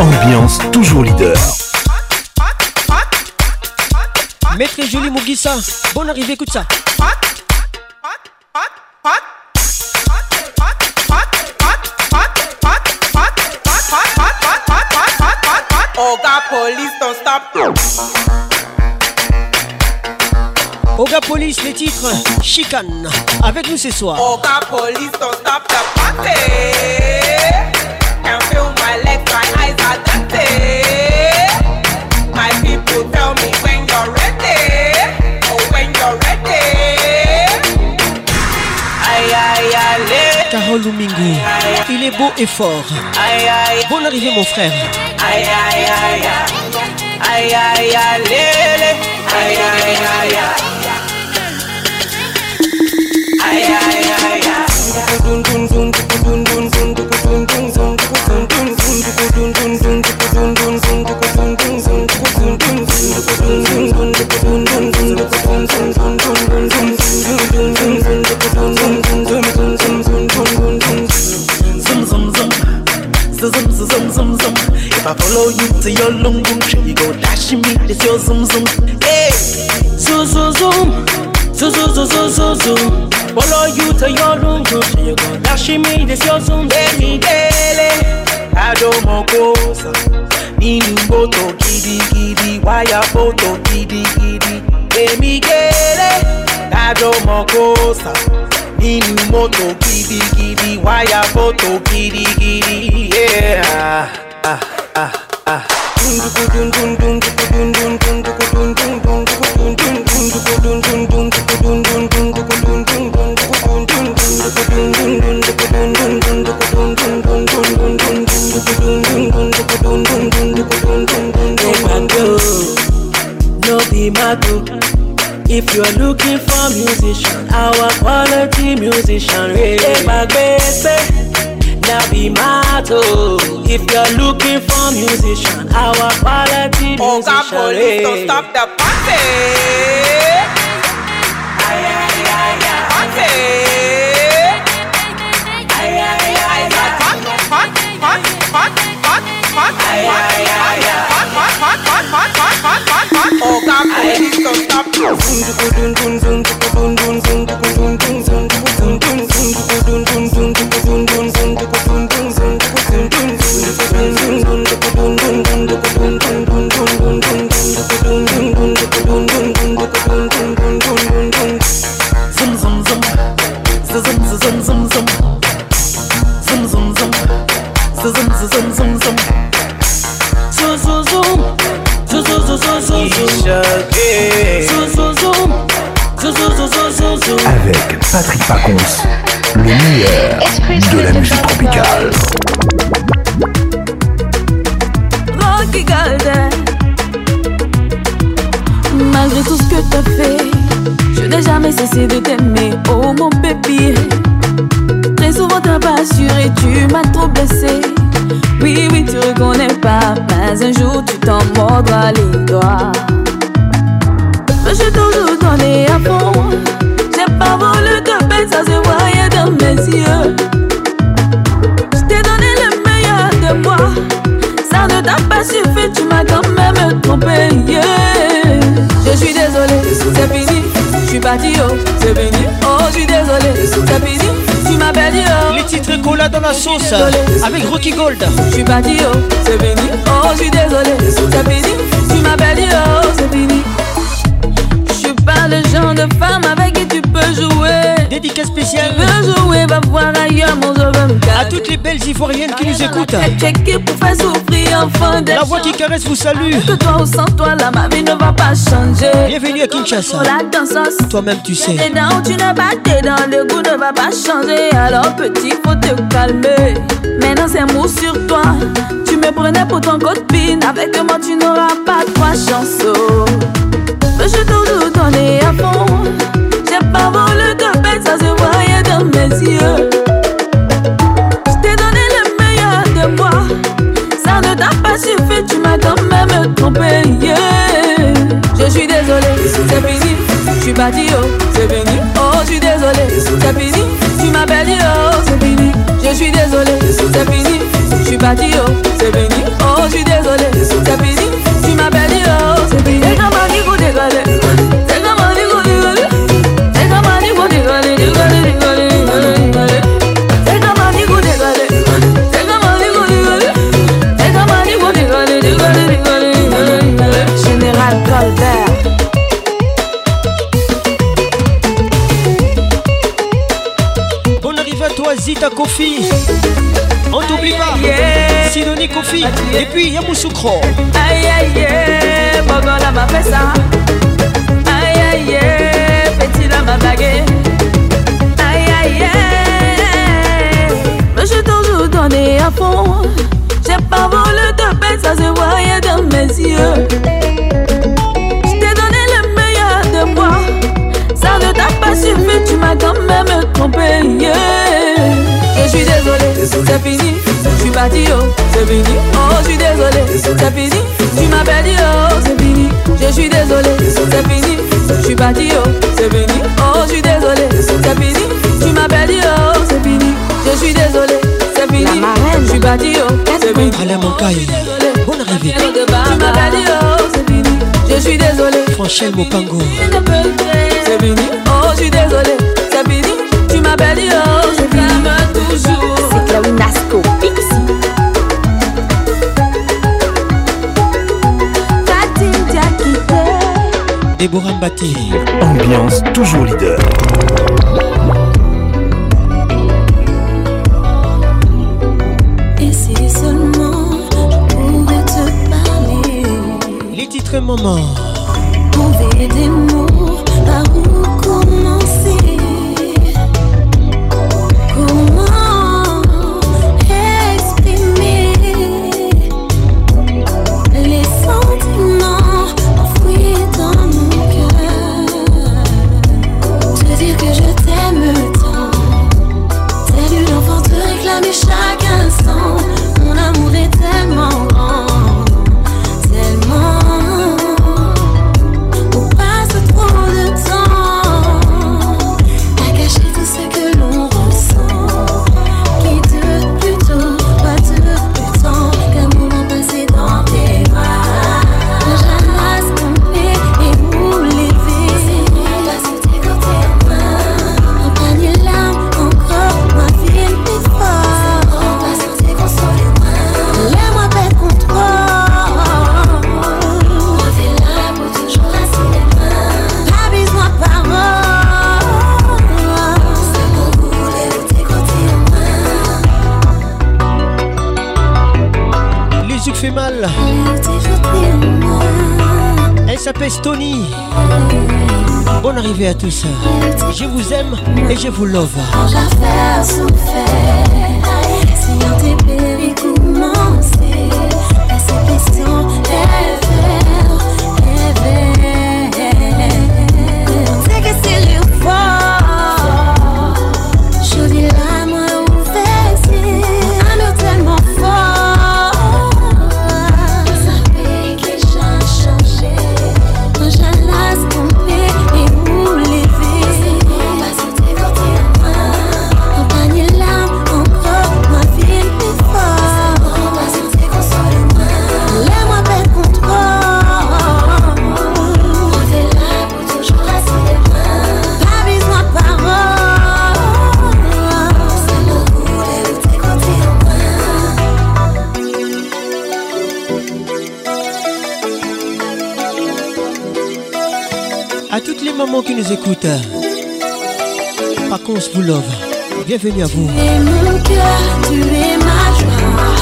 Ambiance toujours leader. Maître Jolie Mougissa, bonne arrivée, écoute ça. police, les titres chicane. Avec nous ce soir. Oh, police, my people tell me when you're ready. Oh, Carole il est beau et fort. Bonne arrivée, mon frère. aïe, aïe, aïe, If I follow you to your lung lung, you go dashing me, it's your zoom zoom. Hey, zoom zoom zoom. Zoom, zoom, zoom, zoom, zoom, zoom. Oh Follow you to your room, room. So you go dashing me, this your zoom. I don't want dele, adomokosa. Nínú mọ́tò wire gidigidi, wáyà fọ́tò gidigidi. Demi dele, adomokosa. Nínú mọ́tò wire wáyà fọ́tò gidigidi. Yeah. Ah, ah, ah, ah. Dun dun dun dun dun dun dun dun. our quality oh, musician. police, don't stop the party. Ay, ay, ay, ay. Party. Ay, ay, ay, ay. Party, party, party, party, party, party. Party! Party! Party! ay. Oga police, don't stop. Patrick Pacons, le meilleur de la musique tropicale. Rocky Golden, malgré tout ce que t'as fait, je n'ai jamais cessé de t'aimer, oh mon bébé. Très souvent t'as pas assuré, tu m'as trop blessé. Oui, oui, tu reconnais pas, mais un jour tu t'en mordras les doigts. Je t'en donné à fond, j'ai pas voulu ça se voyait dans mes yeux. Je t'ai donné le meilleur de moi, ça ne t'a pas suffi, tu m'as quand même trompé. Je suis désolé, c'est fini, je suis parti, oh, c'est fini. Oh, je suis désolé, c'est fini. Tu m'as perdu, oh. Les titres collent dans la sauce avec Rocky Gold. Je suis parti, oh, c'est fini. Oh, je suis désolé, c'est fini. Tu m'as perdu, oh, c'est fini. Je suis pas le genre de femme avec qui tu peux jouer. Dédicace spéciale à toutes les belles ivoiriennes qui nous écoutent. La voix qui caresse vous salue. toi ne va pas changer. Bienvenue à Kinshasa. Toi-même tu sais. où tu n'as pas dans le goût ne va pas changer. Alors petit, faut te calmer. Maintenant c'est mot sur toi. Tu me prenais pour ton copine. Avec moi, tu n'auras pas trois Mais Je t'en donner à fond. J'ai pas je t'ai donné le meilleur de moi. Ça ne t'a pas suffi, tu m'as quand même trompé. Yeah. Je suis désolé, c'est fini. Je suis parti, oh, c'est fini. Oh, je suis désolé, c'est fini. Tu perdu, oh, c'est fini. Je suis désolé, c'est fini. Je suis parti, oh, c'est fini. Oh, je suis désolé ta Kofi. On t'oublie pas, Sinoni Kofi. Et puis Yamoussoukro. Aïe aïe aïe, Bogola m'a fait ça. Aïe aïe aïe, petit la m'a baguette. Aïe aïe aïe, mais t'ai toujours donné à fond. J'ai pas voulu de peine, ça se voyait dans mes yeux. t'ai donné le meilleur de moi. Ça ne t'a pas mais tu m'as quand même trompé. Je suis désolé, c'est fini, je suis parti, oh, c'est fini, oh, je suis désolé, c'est fini, tu m'as perdu, oh, c'est fini, je suis désolé, c'est fini, je suis parti, oh, c'est fini, oh, je suis désolé, c'est fini, tu m'as oh, c'est fini, je suis désolé, c'est fini, je suis parti, oh, c'est fini, bonne arrivée, tu m'as perdu, oh, c'est fini, je suis désolé, mon pango, c'est fini, oh, je suis désolé, c'est fini, tu m'as perdu, oh, Déborah Mbaté. Ambiance toujours leader. Et si seulement je pouvais te parler. Les titres moment à tous. Je vous aime et je vous love. les écoute. Par contre, vous love. Bienvenue à vous. Tu es mon cœur, tu es ma joie.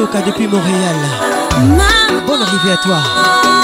Toka depuis Montréal. Bonne arrivée à toi.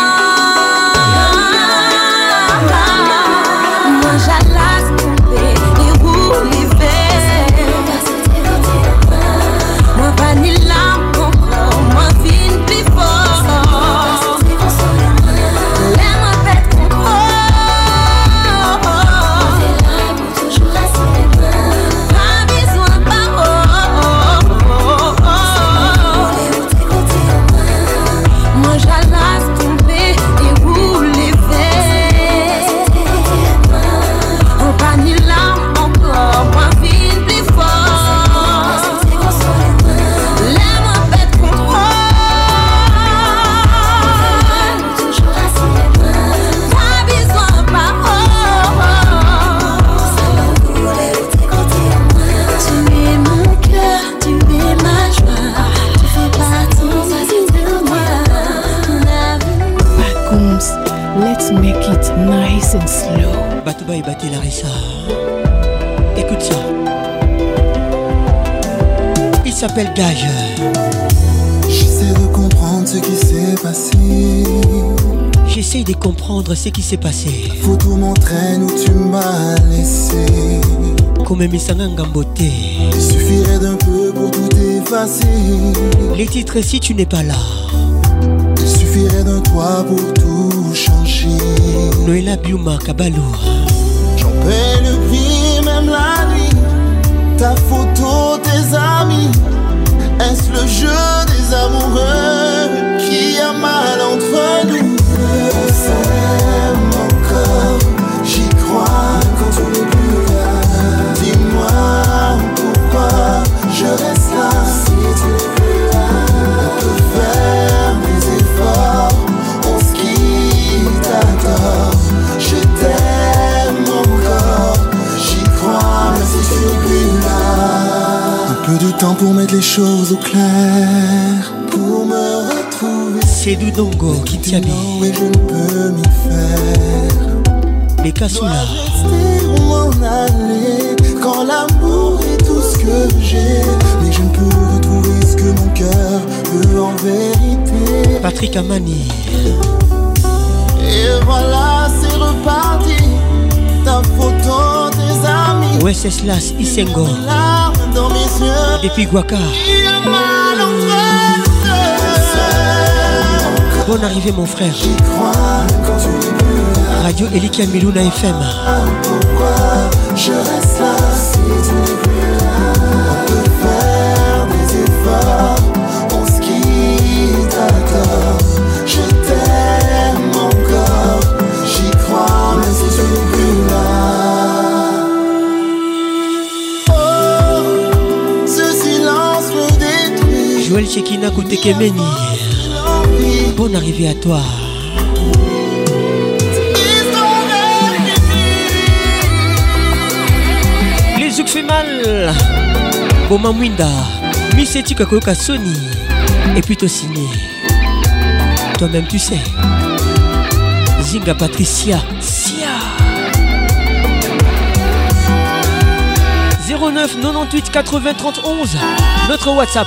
J'essaie de comprendre ce qui s'est passé. J'essaie de comprendre ce qui s'est passé. Faut tout m'entraîne où tu m'as laissé. Comme beauté. Il suffirait d'un peu pour tout effacer. Les titres si tu n'es pas là. Il suffirait d'un toit pour tout changer. Noéla Biuma Kabalou. J'en paie le prix, même la nuit. Ta photo le jeu des amoureux qui a mal entre nous. pour mettre les choses au clair. Pour me retrouver. C'est du dongo qui t'y Mais je ne peux m'y faire. Les rester où m'en aller. Quand l'amour est tout ce que j'ai. Mais je ne peux retrouver ce que mon cœur veut en vérité. Patrick Amani. Et voilà, c'est reparti. Ta photo, des amis. Ouais, c'est cela, Isengor dans mes yeux. Et puis Guaca. Bonne arrivée mon frère. J'y crois Radio Elikia Milouna FM. Ah, pourquoi je reste là si tu Joël Chekina Koutekemeni Bonne arrivée à toi Les Zouk fait mal Boma Mwinda Miss Etika Koyoka Sony Et puis t'as signé Toi-même tu sais Zinga Patricia 09 98 80 31 notre WhatsApp.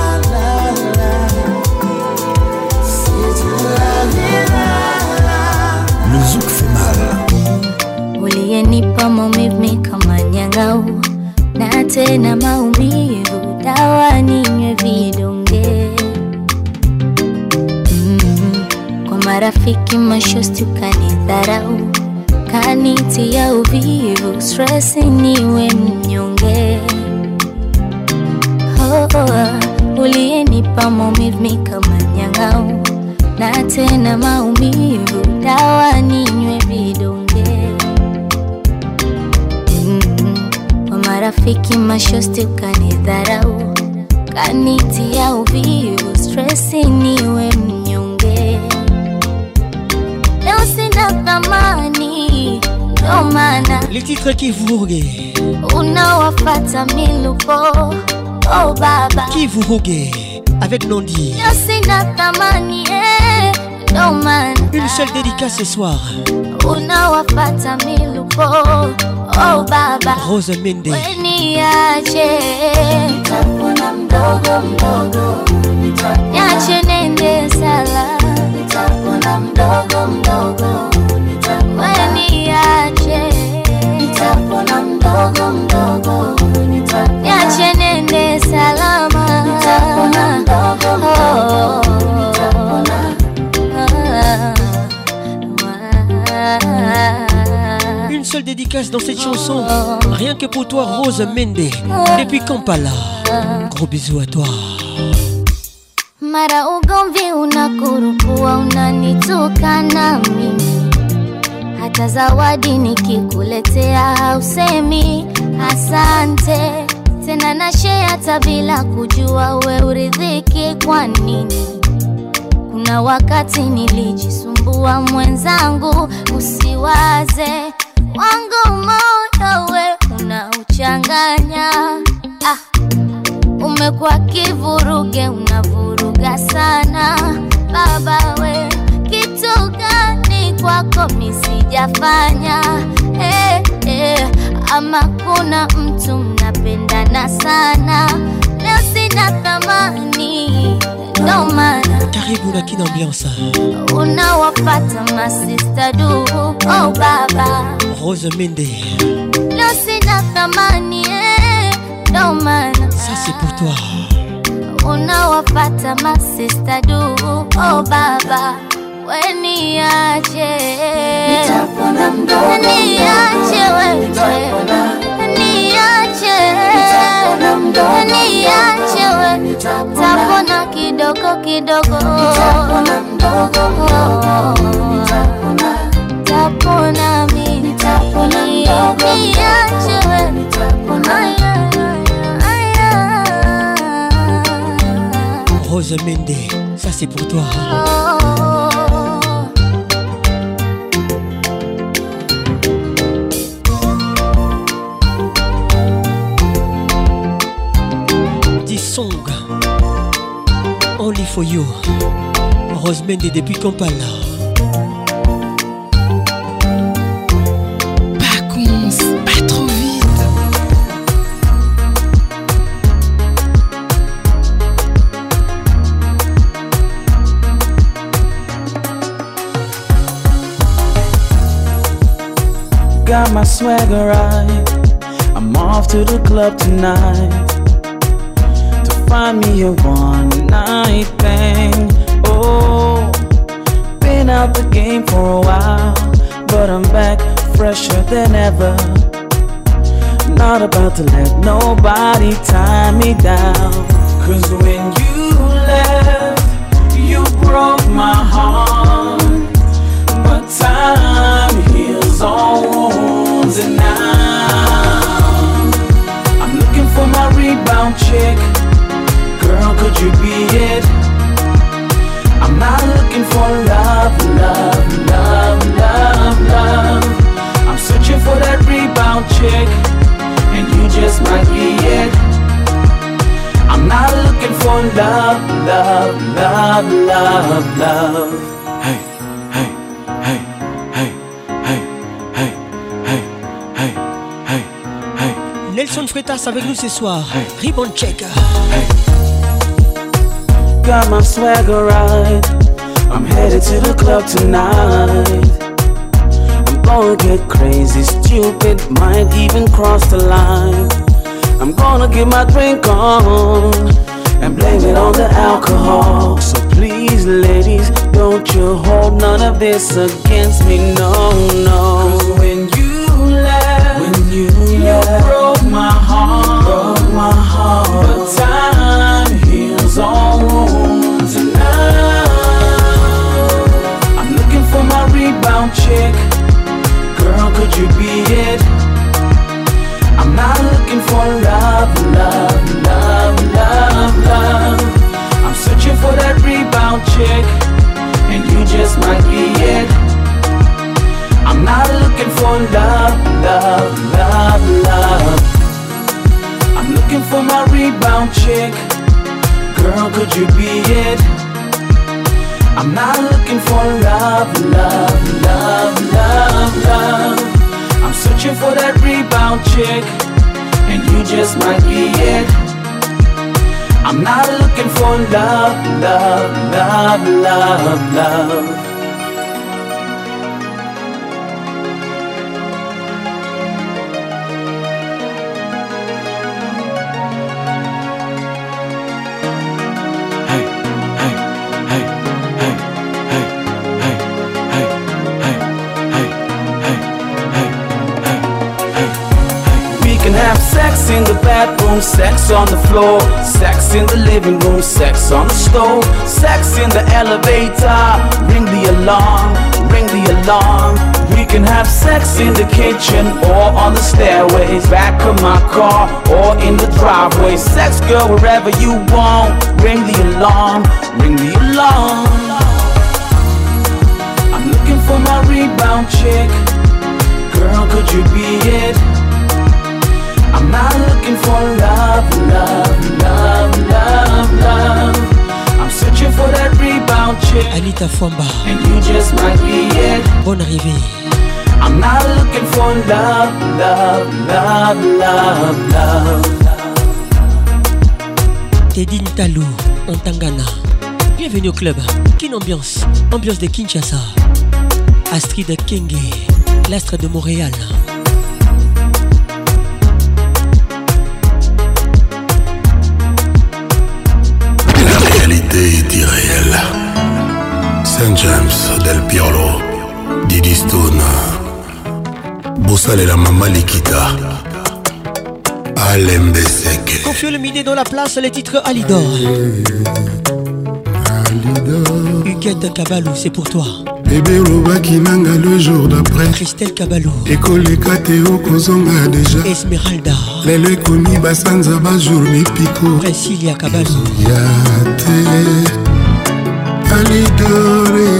Umenipa maumivu kama nyangau na tena maumivu, dawa ninywe vidonge mm -hmm. Kwa marafiki mashosti ukanidharau, kanitia uvivu, stress niwe mnyonge oh, oh. Uliyenipa maumivu kama nyangau na tena maumivu, dawa ninywe vidonge Marafiki mashosti ukanidharau, kanitia uvivu, stresi niwe mnyonge. Leo sina thamani, ndo maana Le titre qui vogue unawafata milupo. Oh baba, qui vogue avec Nandi. Leo sina thamani eh, ndo maana une seule dédicace ce soir unawafata milupo oh baba Rose Mende niache nitakuona mdogo mdogo niache nende sala nitakuona mdogo mdogo dédicace dans cette chanson. Rien que pour toi, Rose Mende. Depuis Kampala. Gros bisous à toi. Mara ugomvi unakurukua, unanitukana mimi. Hata zawadi nikikuletea hausemi asante tena, na share hata bila kujua we uridhiki kwa nini? Kuna wakati nilijisumbua mwenzangu, usiwaze kwa kivuruge, unavuruga sana baba we, kitu gani kwako misijafanya Hey, eh, eh, hey, ama kuna mtu mnapendana sana, leo sina thamani ndo maana karibu lakini ambiansa unawapata masista duu. Oh baba Rose Mende, leo sina thamani eh ndo maana ça pour toi unawapata masista du oh baba weniache niache wewe niache niache tapona kidogo kidogo tapona mimi niache wewe Rose ça c'est pour toi. song, only for you. Rose Mende depuis Kampala. got my swagger right. I'm off to the club tonight to find me a one night thing. Oh, been out the game for a while, but I'm back fresher than ever. Not about to let nobody tie me down. Cause when you Thomas avec nous ce soir. Hey. Ribbon Checker. Hey. Got my swagger right. I'm headed to the club tonight. I'm gonna get crazy, stupid, might even cross the line. I'm gonna get my drink on and blame it on the alcohol. So please, ladies, don't you hold none of this against me. No, no. Cause when you left, when you, you broke my heart. chick? Girl, could you be it? I'm not looking for love, love, love, love, love. I'm searching for that rebound chick, and you just might be it. I'm not looking for love, love, love, love. I'm looking for my rebound chick. Girl, could you be it? I'm not looking for love, love, love, love, love. I'm searching for that rebound chick, and you just might be it. I'm not looking for love, love, love, love, love. sex on the floor, sex in the living room, sex on the stove, sex in the elevator. Ring the alarm, ring the alarm. We can have sex in the kitchen or on the stairways, back of my car or in the driveway. Sex girl, wherever you want. Ring the alarm, ring the alarm. I'm looking for my rebound chick. Girl, could you be it? I'm not looking for love, love, love, love, love. I'm searching for that rebound chick. Anita Fomba. And you just might be it. Bonne arrivée. I'm not looking for love, love, love, love, love. Tedine Talou, en Tangana. Bienvenue au club. Kin ambiance, ambiance de Kinshasa. Astrid Kenge, l'astre de Montréal. réalité est irréelle. James del Piolo, Didi Stone, la Mama Likita, Bessek Confio le miné dans la place, les titres Alidor. Alidor. Huguette Kabalou, c'est pour toi. Roba qui le jour d'après christelle Kabalou École te Kozonga déjà. esmeralda lelo ekomi basanza bas piko ya te alidore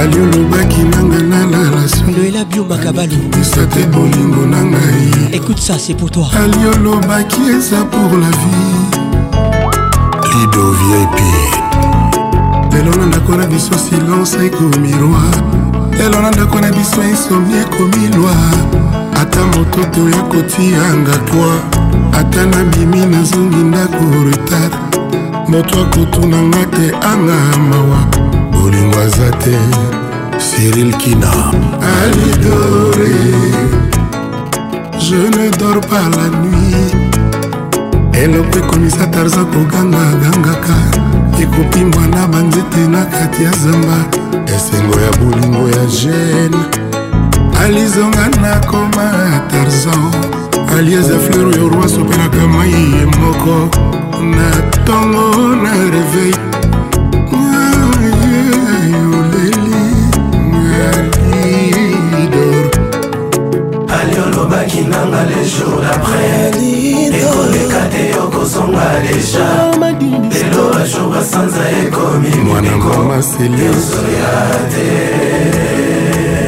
ali na bolingo na ngai écoute ça c'est pour toi ali est ça pour la vie lido vip lelo na ndako na biso silence ekomi roi lelo na ndako na biso comme ekomi loi ata mototo ya kotianga kwa ata nabimi nazongi ndako retard moto akotunanga te anga mawa bolingo aza te cyril kina alidore je ne dors pas la nuit eloko ekomisa tarza kogangagangaka ekopimbwa na banzete na kati ya zamba esengo ya bolingo ya gene alizonga nakoma tarzo alieza fleur yo roi sopelaka mai ye moko na ntongo na reveil olobaki nanga le jour d'après ekoleka te yokozonga deja lelo bajour basanza ekomi mineko yozoya te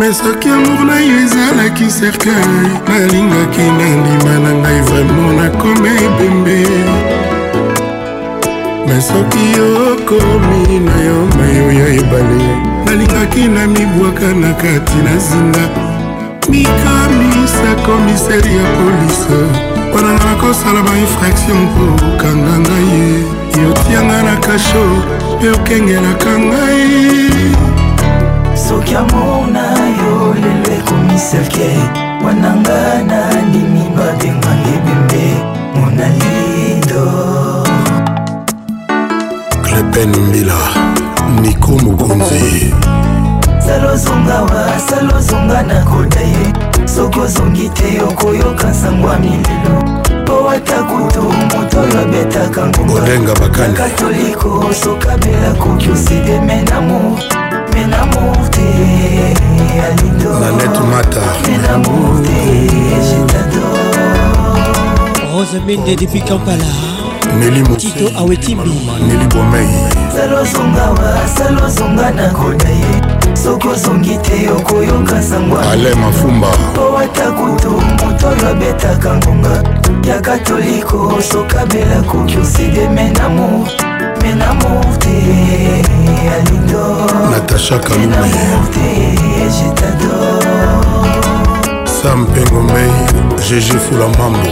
me soki amour na yo ezalaki cercueil nalingaki nandima na ngai vraimen nakomi ebembe me soki okomi na yo mayo ya ebale nalingaki na mibwaka na kati na zinga mikamisa komiseri ya polise mpona nga nakosala bainfraction mpo okanga ngai ye yotianga na kasho mpe okengelaka ngai soki amour na yo lelo ekomiselke wananga nandimi babenga libembe monalido klepen mbila niko mokonzi salozongawa salozonga na koda ye soki ozongi te okoyoka nsango ya milelo mpo ata kutu moto oyo abetaka ngumba katoliko sokabela koki osideme namour nanette mata rose mende depuis kampala nelimotito awetimbi neli bomei salozonga nakoda ye soki ozongi te okoyoka sangwale mafumba po ata kutu moto oyo abetaka ngonga ya katoliko sokabela koki osideme namour natacha kalume sam pengomei gg fula mambo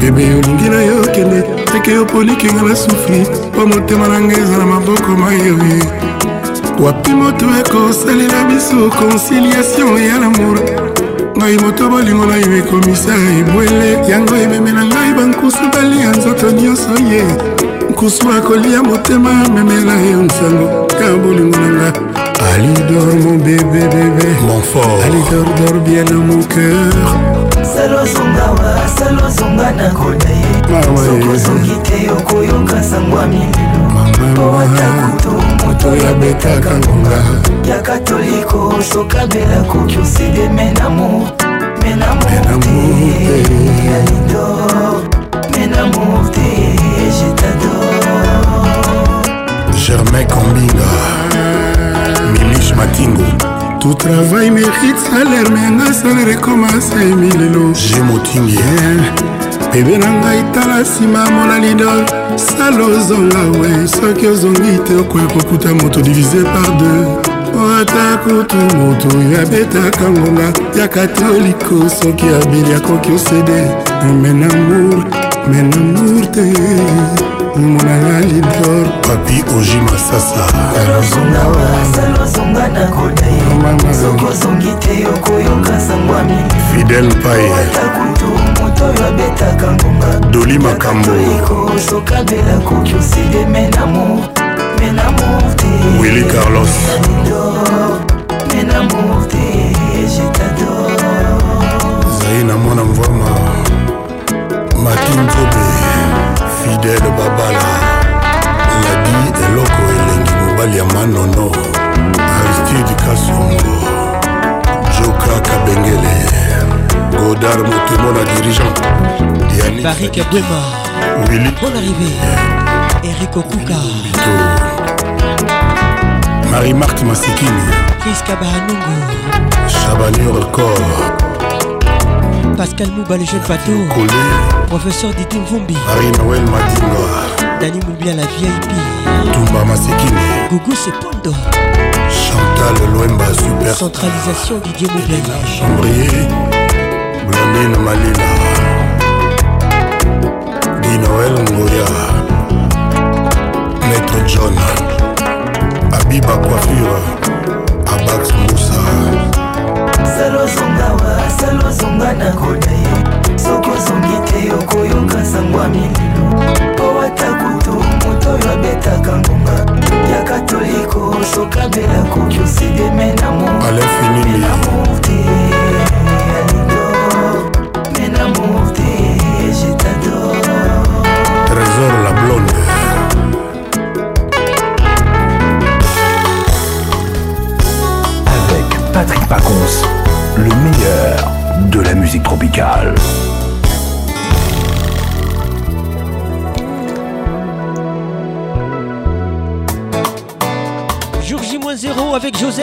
bebe olingi na yo kende teke yo polikinga na sufi mpo motema na ngai eza na maboko mayewi wapi moto ekosalela biso conciliation ya lamour ngai moto bolingo na yo ekomisa ebwele yango ememela ngai bankusu balia nzoto nyonso ye kusuma kolia motema memela yo nsango ya bolingo nanga alidor mon bébé bébé mon fort alidor dor bien dans mon cœur salozongawa salozonga na kona ye soki te okoyoka sango ya mililo po ata kutu moto yabetaka ngonga ya katoliko sokabela koki oside menamo menamo te alidor menamo te Germain Kambinga Milich Matingo tout travail mérite salaire menga salaire ekomasa emilelo je motingi bebe na ngai tala nsima mona lidol sala ozonga we soki ozongi te okoya kokuta moto divise par deux oh, ata kutu moto oyo abetaka ngonga ya katoliko soki abeli akoki osede menamour menamour te monana libor papi oji masasa fidel paye doli makambo willi carlos zaina mwana mvama makintobe fidele babala ladi eloko elengi mobali ya manono aristide kasongo joka kabengele godar motemo na dirigent dianibari kabwema wili bon arrivé erik okuka marie marthe masikini chris kabahanungu chabanur cor Pascal Mouba, le jeune bateau Professeur Didi Mvumbi. Marie-Noël Madinga. Dani Moubia, la VIP. Toumba Masekine. Gougou Sepondo. Chantal Loemba, super. Centralisation Didier Moubia. Chambrier. Blandine Malina. Dinoel Ngoya. Maître John. Abiba Coiffure. Abax Moussa. asali ozonga wa asali ozonga na koda ye soki ozongi te okoyoka sango ya mililo mpo ata kutu moto oyo abetaka ngonga ya katoliko sokabela koki osideme na moamour te alindo me na mour te jetador trésor la blonde Patrick Pacons. le meilleur de la musique tropicale. Jour J-0 avec José.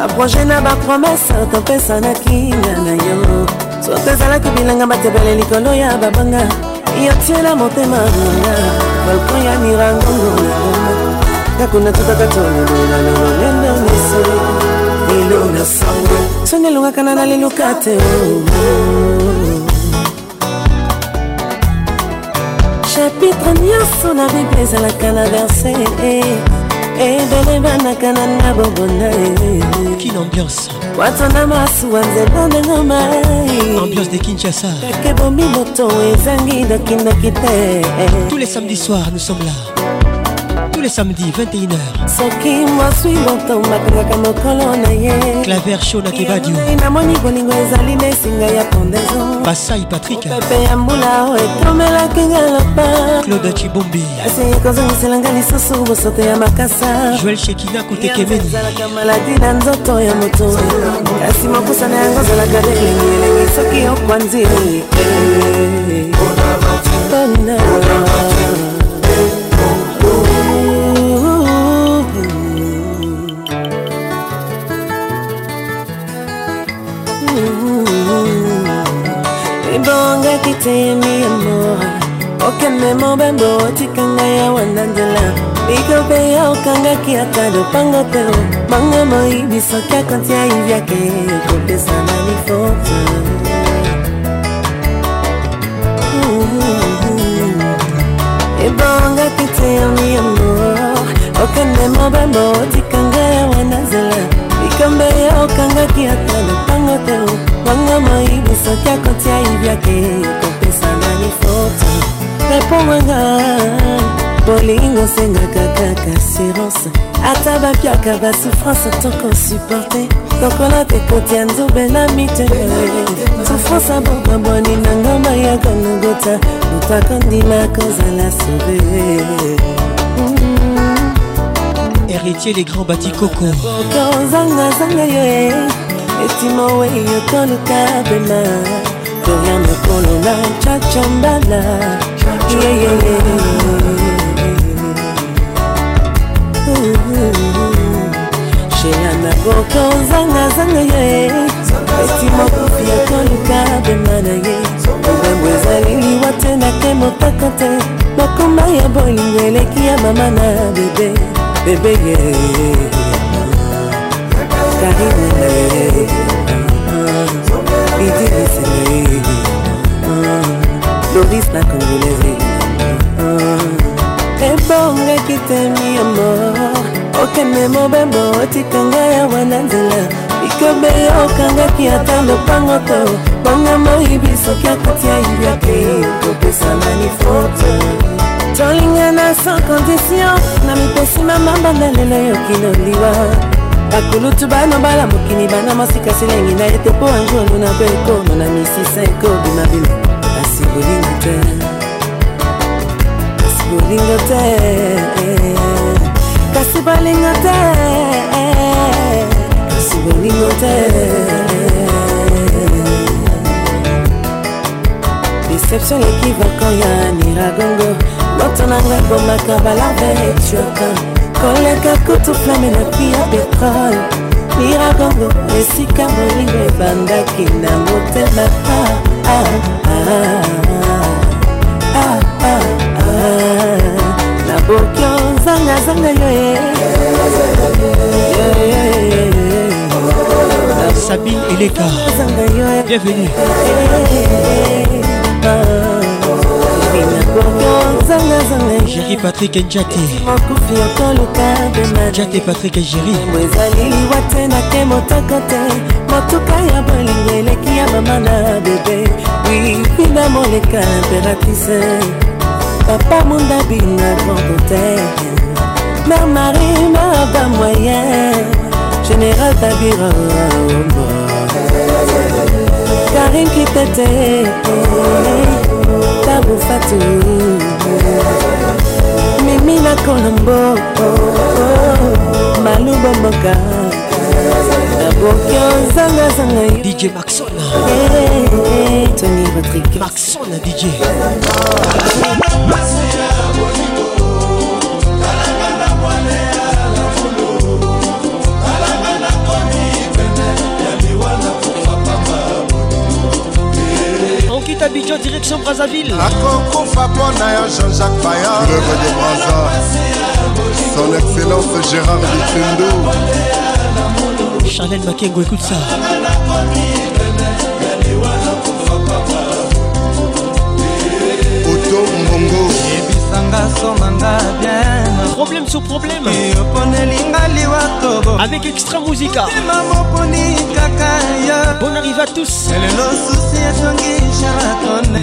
babronche na bapromese topesa na kinga na yango soki ezalaki bilanga batebele likolo ya babanga yotiela motema nanga balkon ya mirangongo na yango kakuna tutaka tololola lololendo miso lelo na sango soni elongaka na naliluka te oh. chapitre nyonso na bible ezalaka na verse eh. ebele banaka na nga bongo na watana masuwa nzembo ndengo maiambiance de kinshasa kaka ebomi moto ezangi nokinoki te tous les samedis soirs nous sommes là tous les samedis 21h soki moswingo tomatongaka mokolo na ye claver show na kebadio namoni bolingo ezali na esinga ya pondaison basai patrik pepe ya mbula o etomelaki nga lopa claude chibombi kasi ekozongiselanga lisusu bosoto ya makasa joel shekina kotekemeniezalaka maladi na nzoto ya moto kasi mokusa na yango ezalaka na elengi elengi soki okwanzi semi amor Oke memo bembo tikanga ya wanandela Biko pe ya okanga ki atado pango teo Manga mo ibi sokia kantia ivya ke Yoko pesa na ni foto Ibonga kite ya mi amor Oke memo bembo tikanga ya wanandela Bikambe ya okanga ki atado pango teo Manga mo ibi sokia kantia ivya ke Yoko lifuta repongwanga bolingo osengaka kaka assurance ata bapiaka basouffrance toko supporte lokola tekoti ya nzube na mitewe souffrance abokabwani na ngomba ya konogota moto akondima kozala sauve héritier les grands batikoko kozangazanga yo etima weyo toluka bema toya mokolo na chachambala shelana koko zangazanga ye etima kofi akoluka bema na ye obembo ezali liwa te nake motaka te makoma ya bolingo eleki ya mama na bebe bebe ye karimene Bidilisi naili mm. Doris la congolaise mm. ebongaki temi ya mor okende mobembo otikanga yawa na nzela likobe yo okangaki ata lopango to bonga moyibi soki akotia ibiake kopesana lifoto tolingana sans condition na mipesi mamamba na lelo yoki loliwa bakulutu bana bala mokili bana masika silengi na ete mpo anjolu na bekono na misisa ekobimabima kasi bolingo te kasi bolingo te kasi balingo te kasi bolingo te deception ekivakan ya niragongo moto nanga ebomaka balarve etiokan koleka kutu flame na pi ya petrole miragongo esika molingo ebandaki na motema naboki ozangazanga yo sabine eleka bienvenue Jerry Patrick Njate Njate Patrick Jerry ezali liwa te nake motoko te motuka ya bolingo eleki ya mama na bebe wina moleka imperatrise papa mondabi na grand hotel mer marie maba moyen général tabira ombo karim kitete na bofati mimi na kolombo malubo mboka naboki ozangazanga dj maxon eh, eh, eh, tony rodrigue maxon dj Abidjan direction Brazzaville La akokofa mpona ya jean-jacques paya roi de braza son excellence gérard bitundu Chanel makengo écoute ça mbongo problème sur problème avec extra musica tous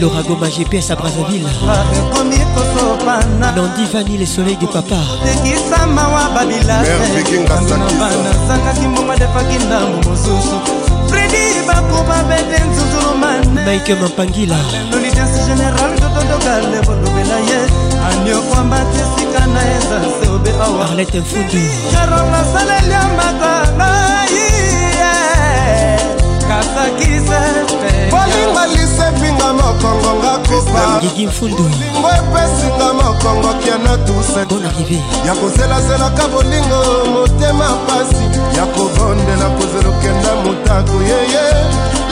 Laura Goma GPS à Brazzaville Nandi Vani les soleils du papa Mike Mampangila Arlette Mfundu kolinga lisefinga mokongo ngakopaolingo epesinga mokongo kiana tuset ya kozelazelaka bolingo motema pasi ya kobondela kozelokenda motaku yeye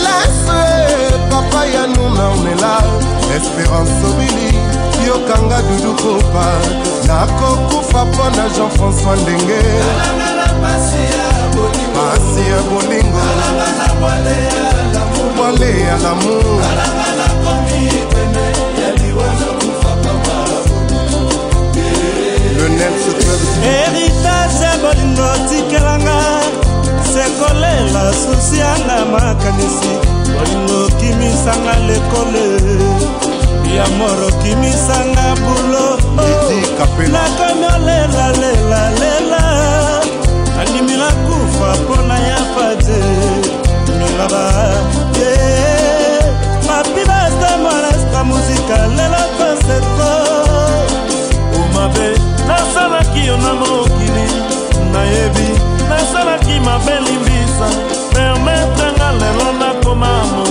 lase papa ya nuna onela espérance obili yokanga dudu kopa nakokufa mpo na jean-françois ndenge pasi ya bolingo bwale ya lamour heritage ya bolingo tikelanga sekolela susi yanga makanisi bolingo kimisanga lekole ya moro kimisanga bulo nakomi olelalelela andimila kufa mpona ya fate milaba ye mapibasta molesta muzika lelo konseto omabe nasalaki yo na mokili nayebi nasalaki mabe limbisa permetanga lelo nakoma mo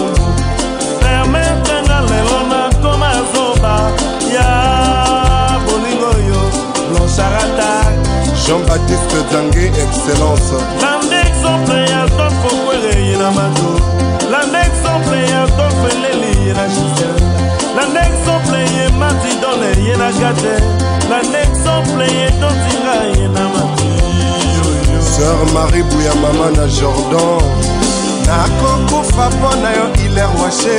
jean-baptiste zange excellence landa exemple ya dolfe were ye na mato landa exemple ya dolfe leli ye na justin landa exemple ye matidone ye na gate landa exemple ye dotira ye na mato sœur marie buya mama na jordan nakokufa mpo na yo iler washe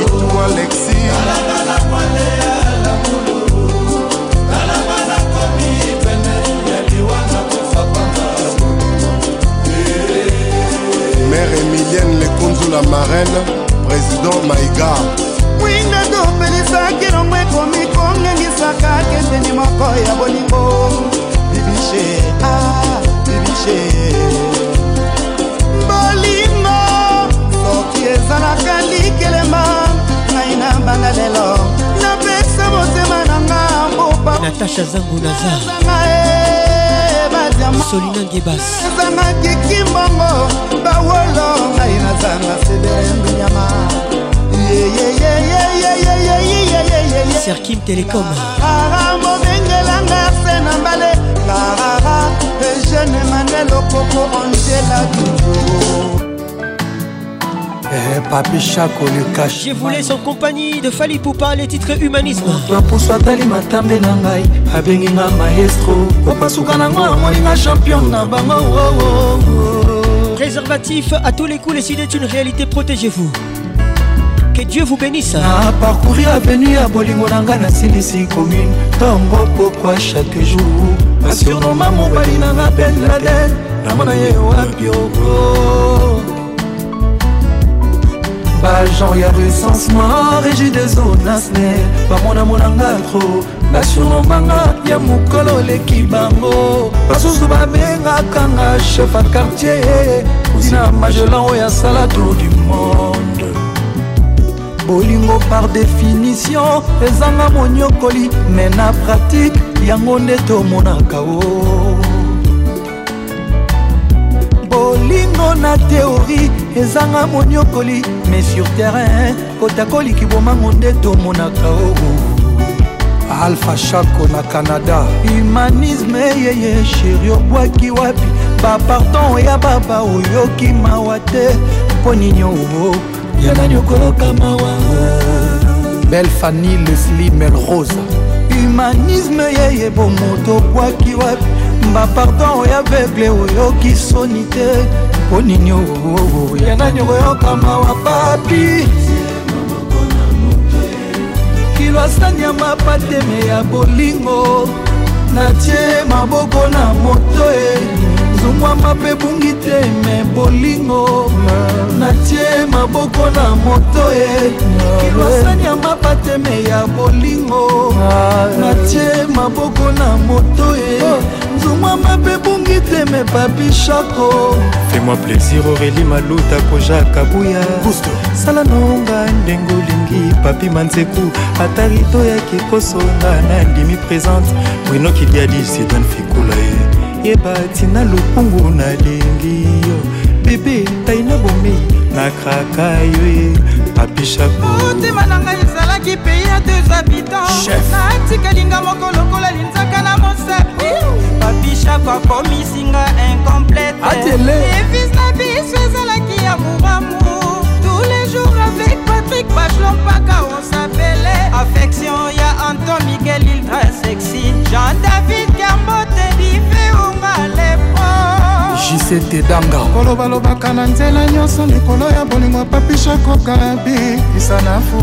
itmo alexi mère emilienne lekunzu la marraine président maigar winda topelisaki longo ekomi kongengisaka keseni moko ya bolingo bibishe a ah, bibishe bolingo soki ezalaka likelema ngai na banda lelo napesa motema na nga mbopa natasha zangu nazar solina ngebasezangaki kimbongo bawolo ngai nazanga sebela ya mbinyama serkim telecom rara mobengelanga arse na mbale rarara ejeune manel okoko angela dujo Eh, papi Chaco le cache. Je voulais son compagnie de Fali Poupa, les titres humanisme. Mapuso atali matambe na ngai, abengi nga maestro. Opasuka oh, nango amoni nga champion na bango. Oh, oh, Préservatif à tous les coups, les idées est une réalité, protégez-vous. Que Dieu vous bénisse. Na parcourir avenue ya bolingo na ngai nasilisi commune. Ntongo pokwa chaque jour. Asuroma mobali na nga Ben Laden, namona ye wapi oko. bagenre ya essence mor egidezonaste bamona monanga tro basurnomanga ya mokolo oleki bango basusu babengaka nga chef a quartier ozina magelan oyo asala tour du monde bolingo par définition ezanga monyokoli me na pratike yango nde tomonaka o bolingo na teori ezanga moniokoli mais sur terrain kotakoliki bomango nde tomonaka oo alpha shako na canada humanisme yeye sheri obwaki wapi bapardon ya baba oyoki mawa te mpo nini oo ya nani okoloka mawa belle fanny lesli melrosa humanisme yeye bomoto obwaki wapi bapardon ya vegle oyoki soni te mpo nini oo yana nyoko yokama wa papi kilwasani ya mapateme ya bolingo natie maboko na moto e zumwama mpe bungi te me bolingo natie maboko na moto e kilwasani ya mapateme ya bolingo natie maboko na moto e tungwa mape bungi teme papi shako fais-moi plaisir aurélie maluta kojaka buya sala nonga ndenge olingi papi manzeku ata rito yaki kosonga na ndimi présente bruno kiliadi sidan fikula ye eh. yeba tina lokungu nalingi yo bebe tai na bomei nakraka yo ye eh. papi shako motema na ngai ezalaki peya sa bidon natikalinga moko lokola linzaka na mosapi papishako akomisinga incomplete evis na biso ezalaki ya mobamu tous les jours avec patrik bachelon mpaka on sapele affection ya anton miguel ildra sexy jean david kambote difeunga lepo jisete danga kolobalobaka na nzela nyonso likolo ya bolingo papishako kalabi isa na fu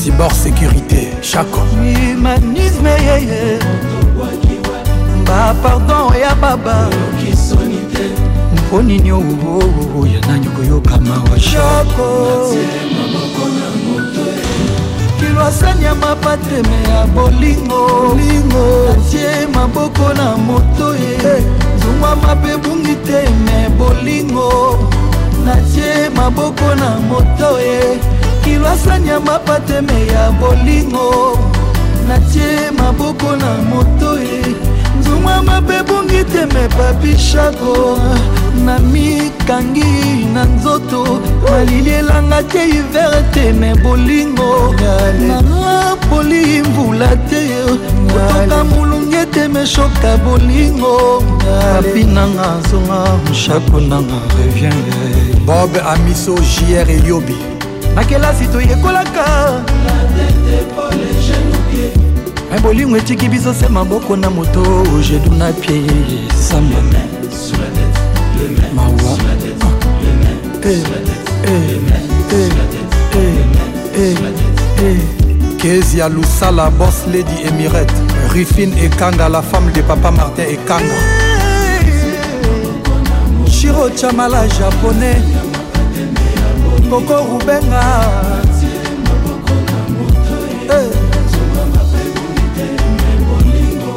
cyber sécurité chaco humanisme yeye bapardon ya baba mpo nini oya oh, oh, oh, nani koyokama wa shako kilwasani ya mapateme ya bolingo tie maboko na moto ye eh. eh. zungwa mabe bungi te me bolingo natie maboko na moto ye eh. kilwasanya mapateme ya bolingo natie maboko na moto e nzuma mabe bungi teme babishako na mikangi na nzoto malili elanga te hiver teme bolingo napoli mvula te kotoka molungi eteme shoka bolingo papi nanga zonga mshako nanga reviende bob amiso jr eyobi na kelasi toyekolaka me bolingo etiki biso se maboko na moto jedu na pie zamba mawa eh, eh, eh, kezi ya lusala bos lady emirate rifine ekanga la femme de papa martin ekanga shiro chamala japonais koko rubenga eh.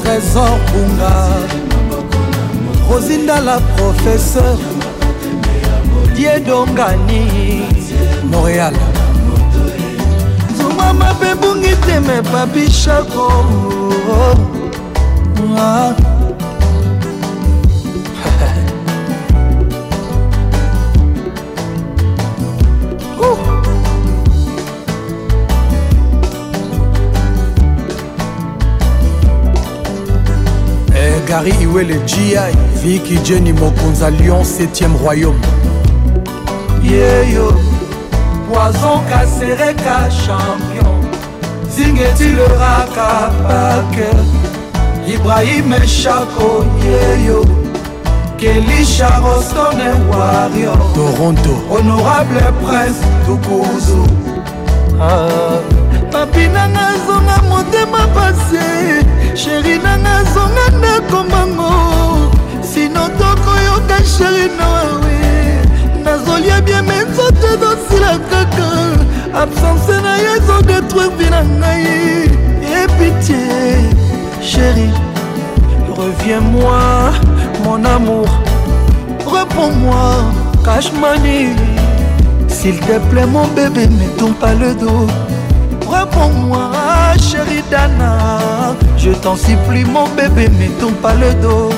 trésor bunga rosindala professeur diedongani montréal zuma mabe bungi teme babishako ah. bakari iwele jia viki jeni mokonza lyon 7e royaume yeyo poison kasereka champion zingetileraka baker ibrahim chako yeyo kelisha rostone wario toronto honorable prince tukuzu ah. papi nanga zonga motema pase sheri nanga zonga ndako mango sino tokoyoka sheri nawe nazolia bie me nzoto ezosila kaka absence na ye ezodetruire vi na ngai epitie sheri reviens-moi mon amour reprends-moi cashmani s'il te plaît mon bébé ne tourne pas le dos Réponds-moi, chérie Dana. Je t'en supplie, mon bébé, mais tombe pas le dos.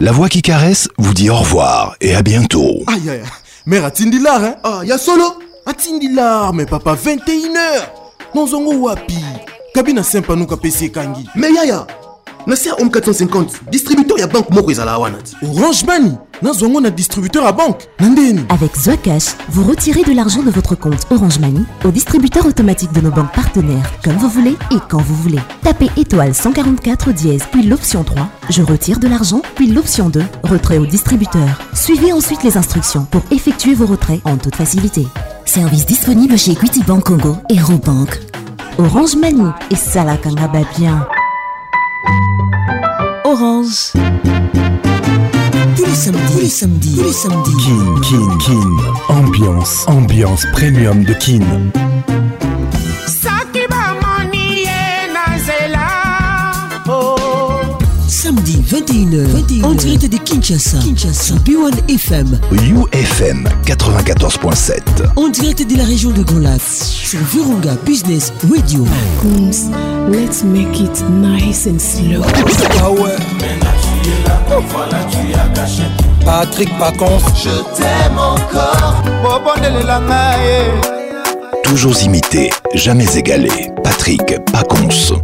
La voix qui caresse vous dit au revoir et à bientôt. Aïe, aïe, mère Atindilar, hein? Ah, y'a solo. Atindilar, mais papa, 21h. zongo wapi. Kabina sympa nous kapesi kangi. Mais yaya nasia home 450 distributeur à banque orange mani je yango na distributeur à banque avec zoacash vous retirez de l'argent de votre compte orange mani au distributeur automatique de nos banques partenaires comme vous voulez et quand vous voulez tapez étoile 144 dièse puis l'option 3 je retire de l'argent puis l'option 2 retrait au distributeur suivez ensuite les instructions pour effectuer vos retraits en toute facilité service disponible chez Equity Bank Congo et Robank Orange Mani et Salakanga bien. Orange. Tous les samedis, tous les samedis, tous les samedis. Kin, Kin, Kin. Ambiance, ambiance premium de Kin. 21h, 21 dirait en direct de Kinshasa, Kinshasa, B1 FM, UFM 94.7, On direct de la région de Grand sur Virunga Business Radio. let's make it nice and slow. Ah Patrick Pacons, je t'aime encore. Toujours imité, jamais égalé. Patrick Pacons.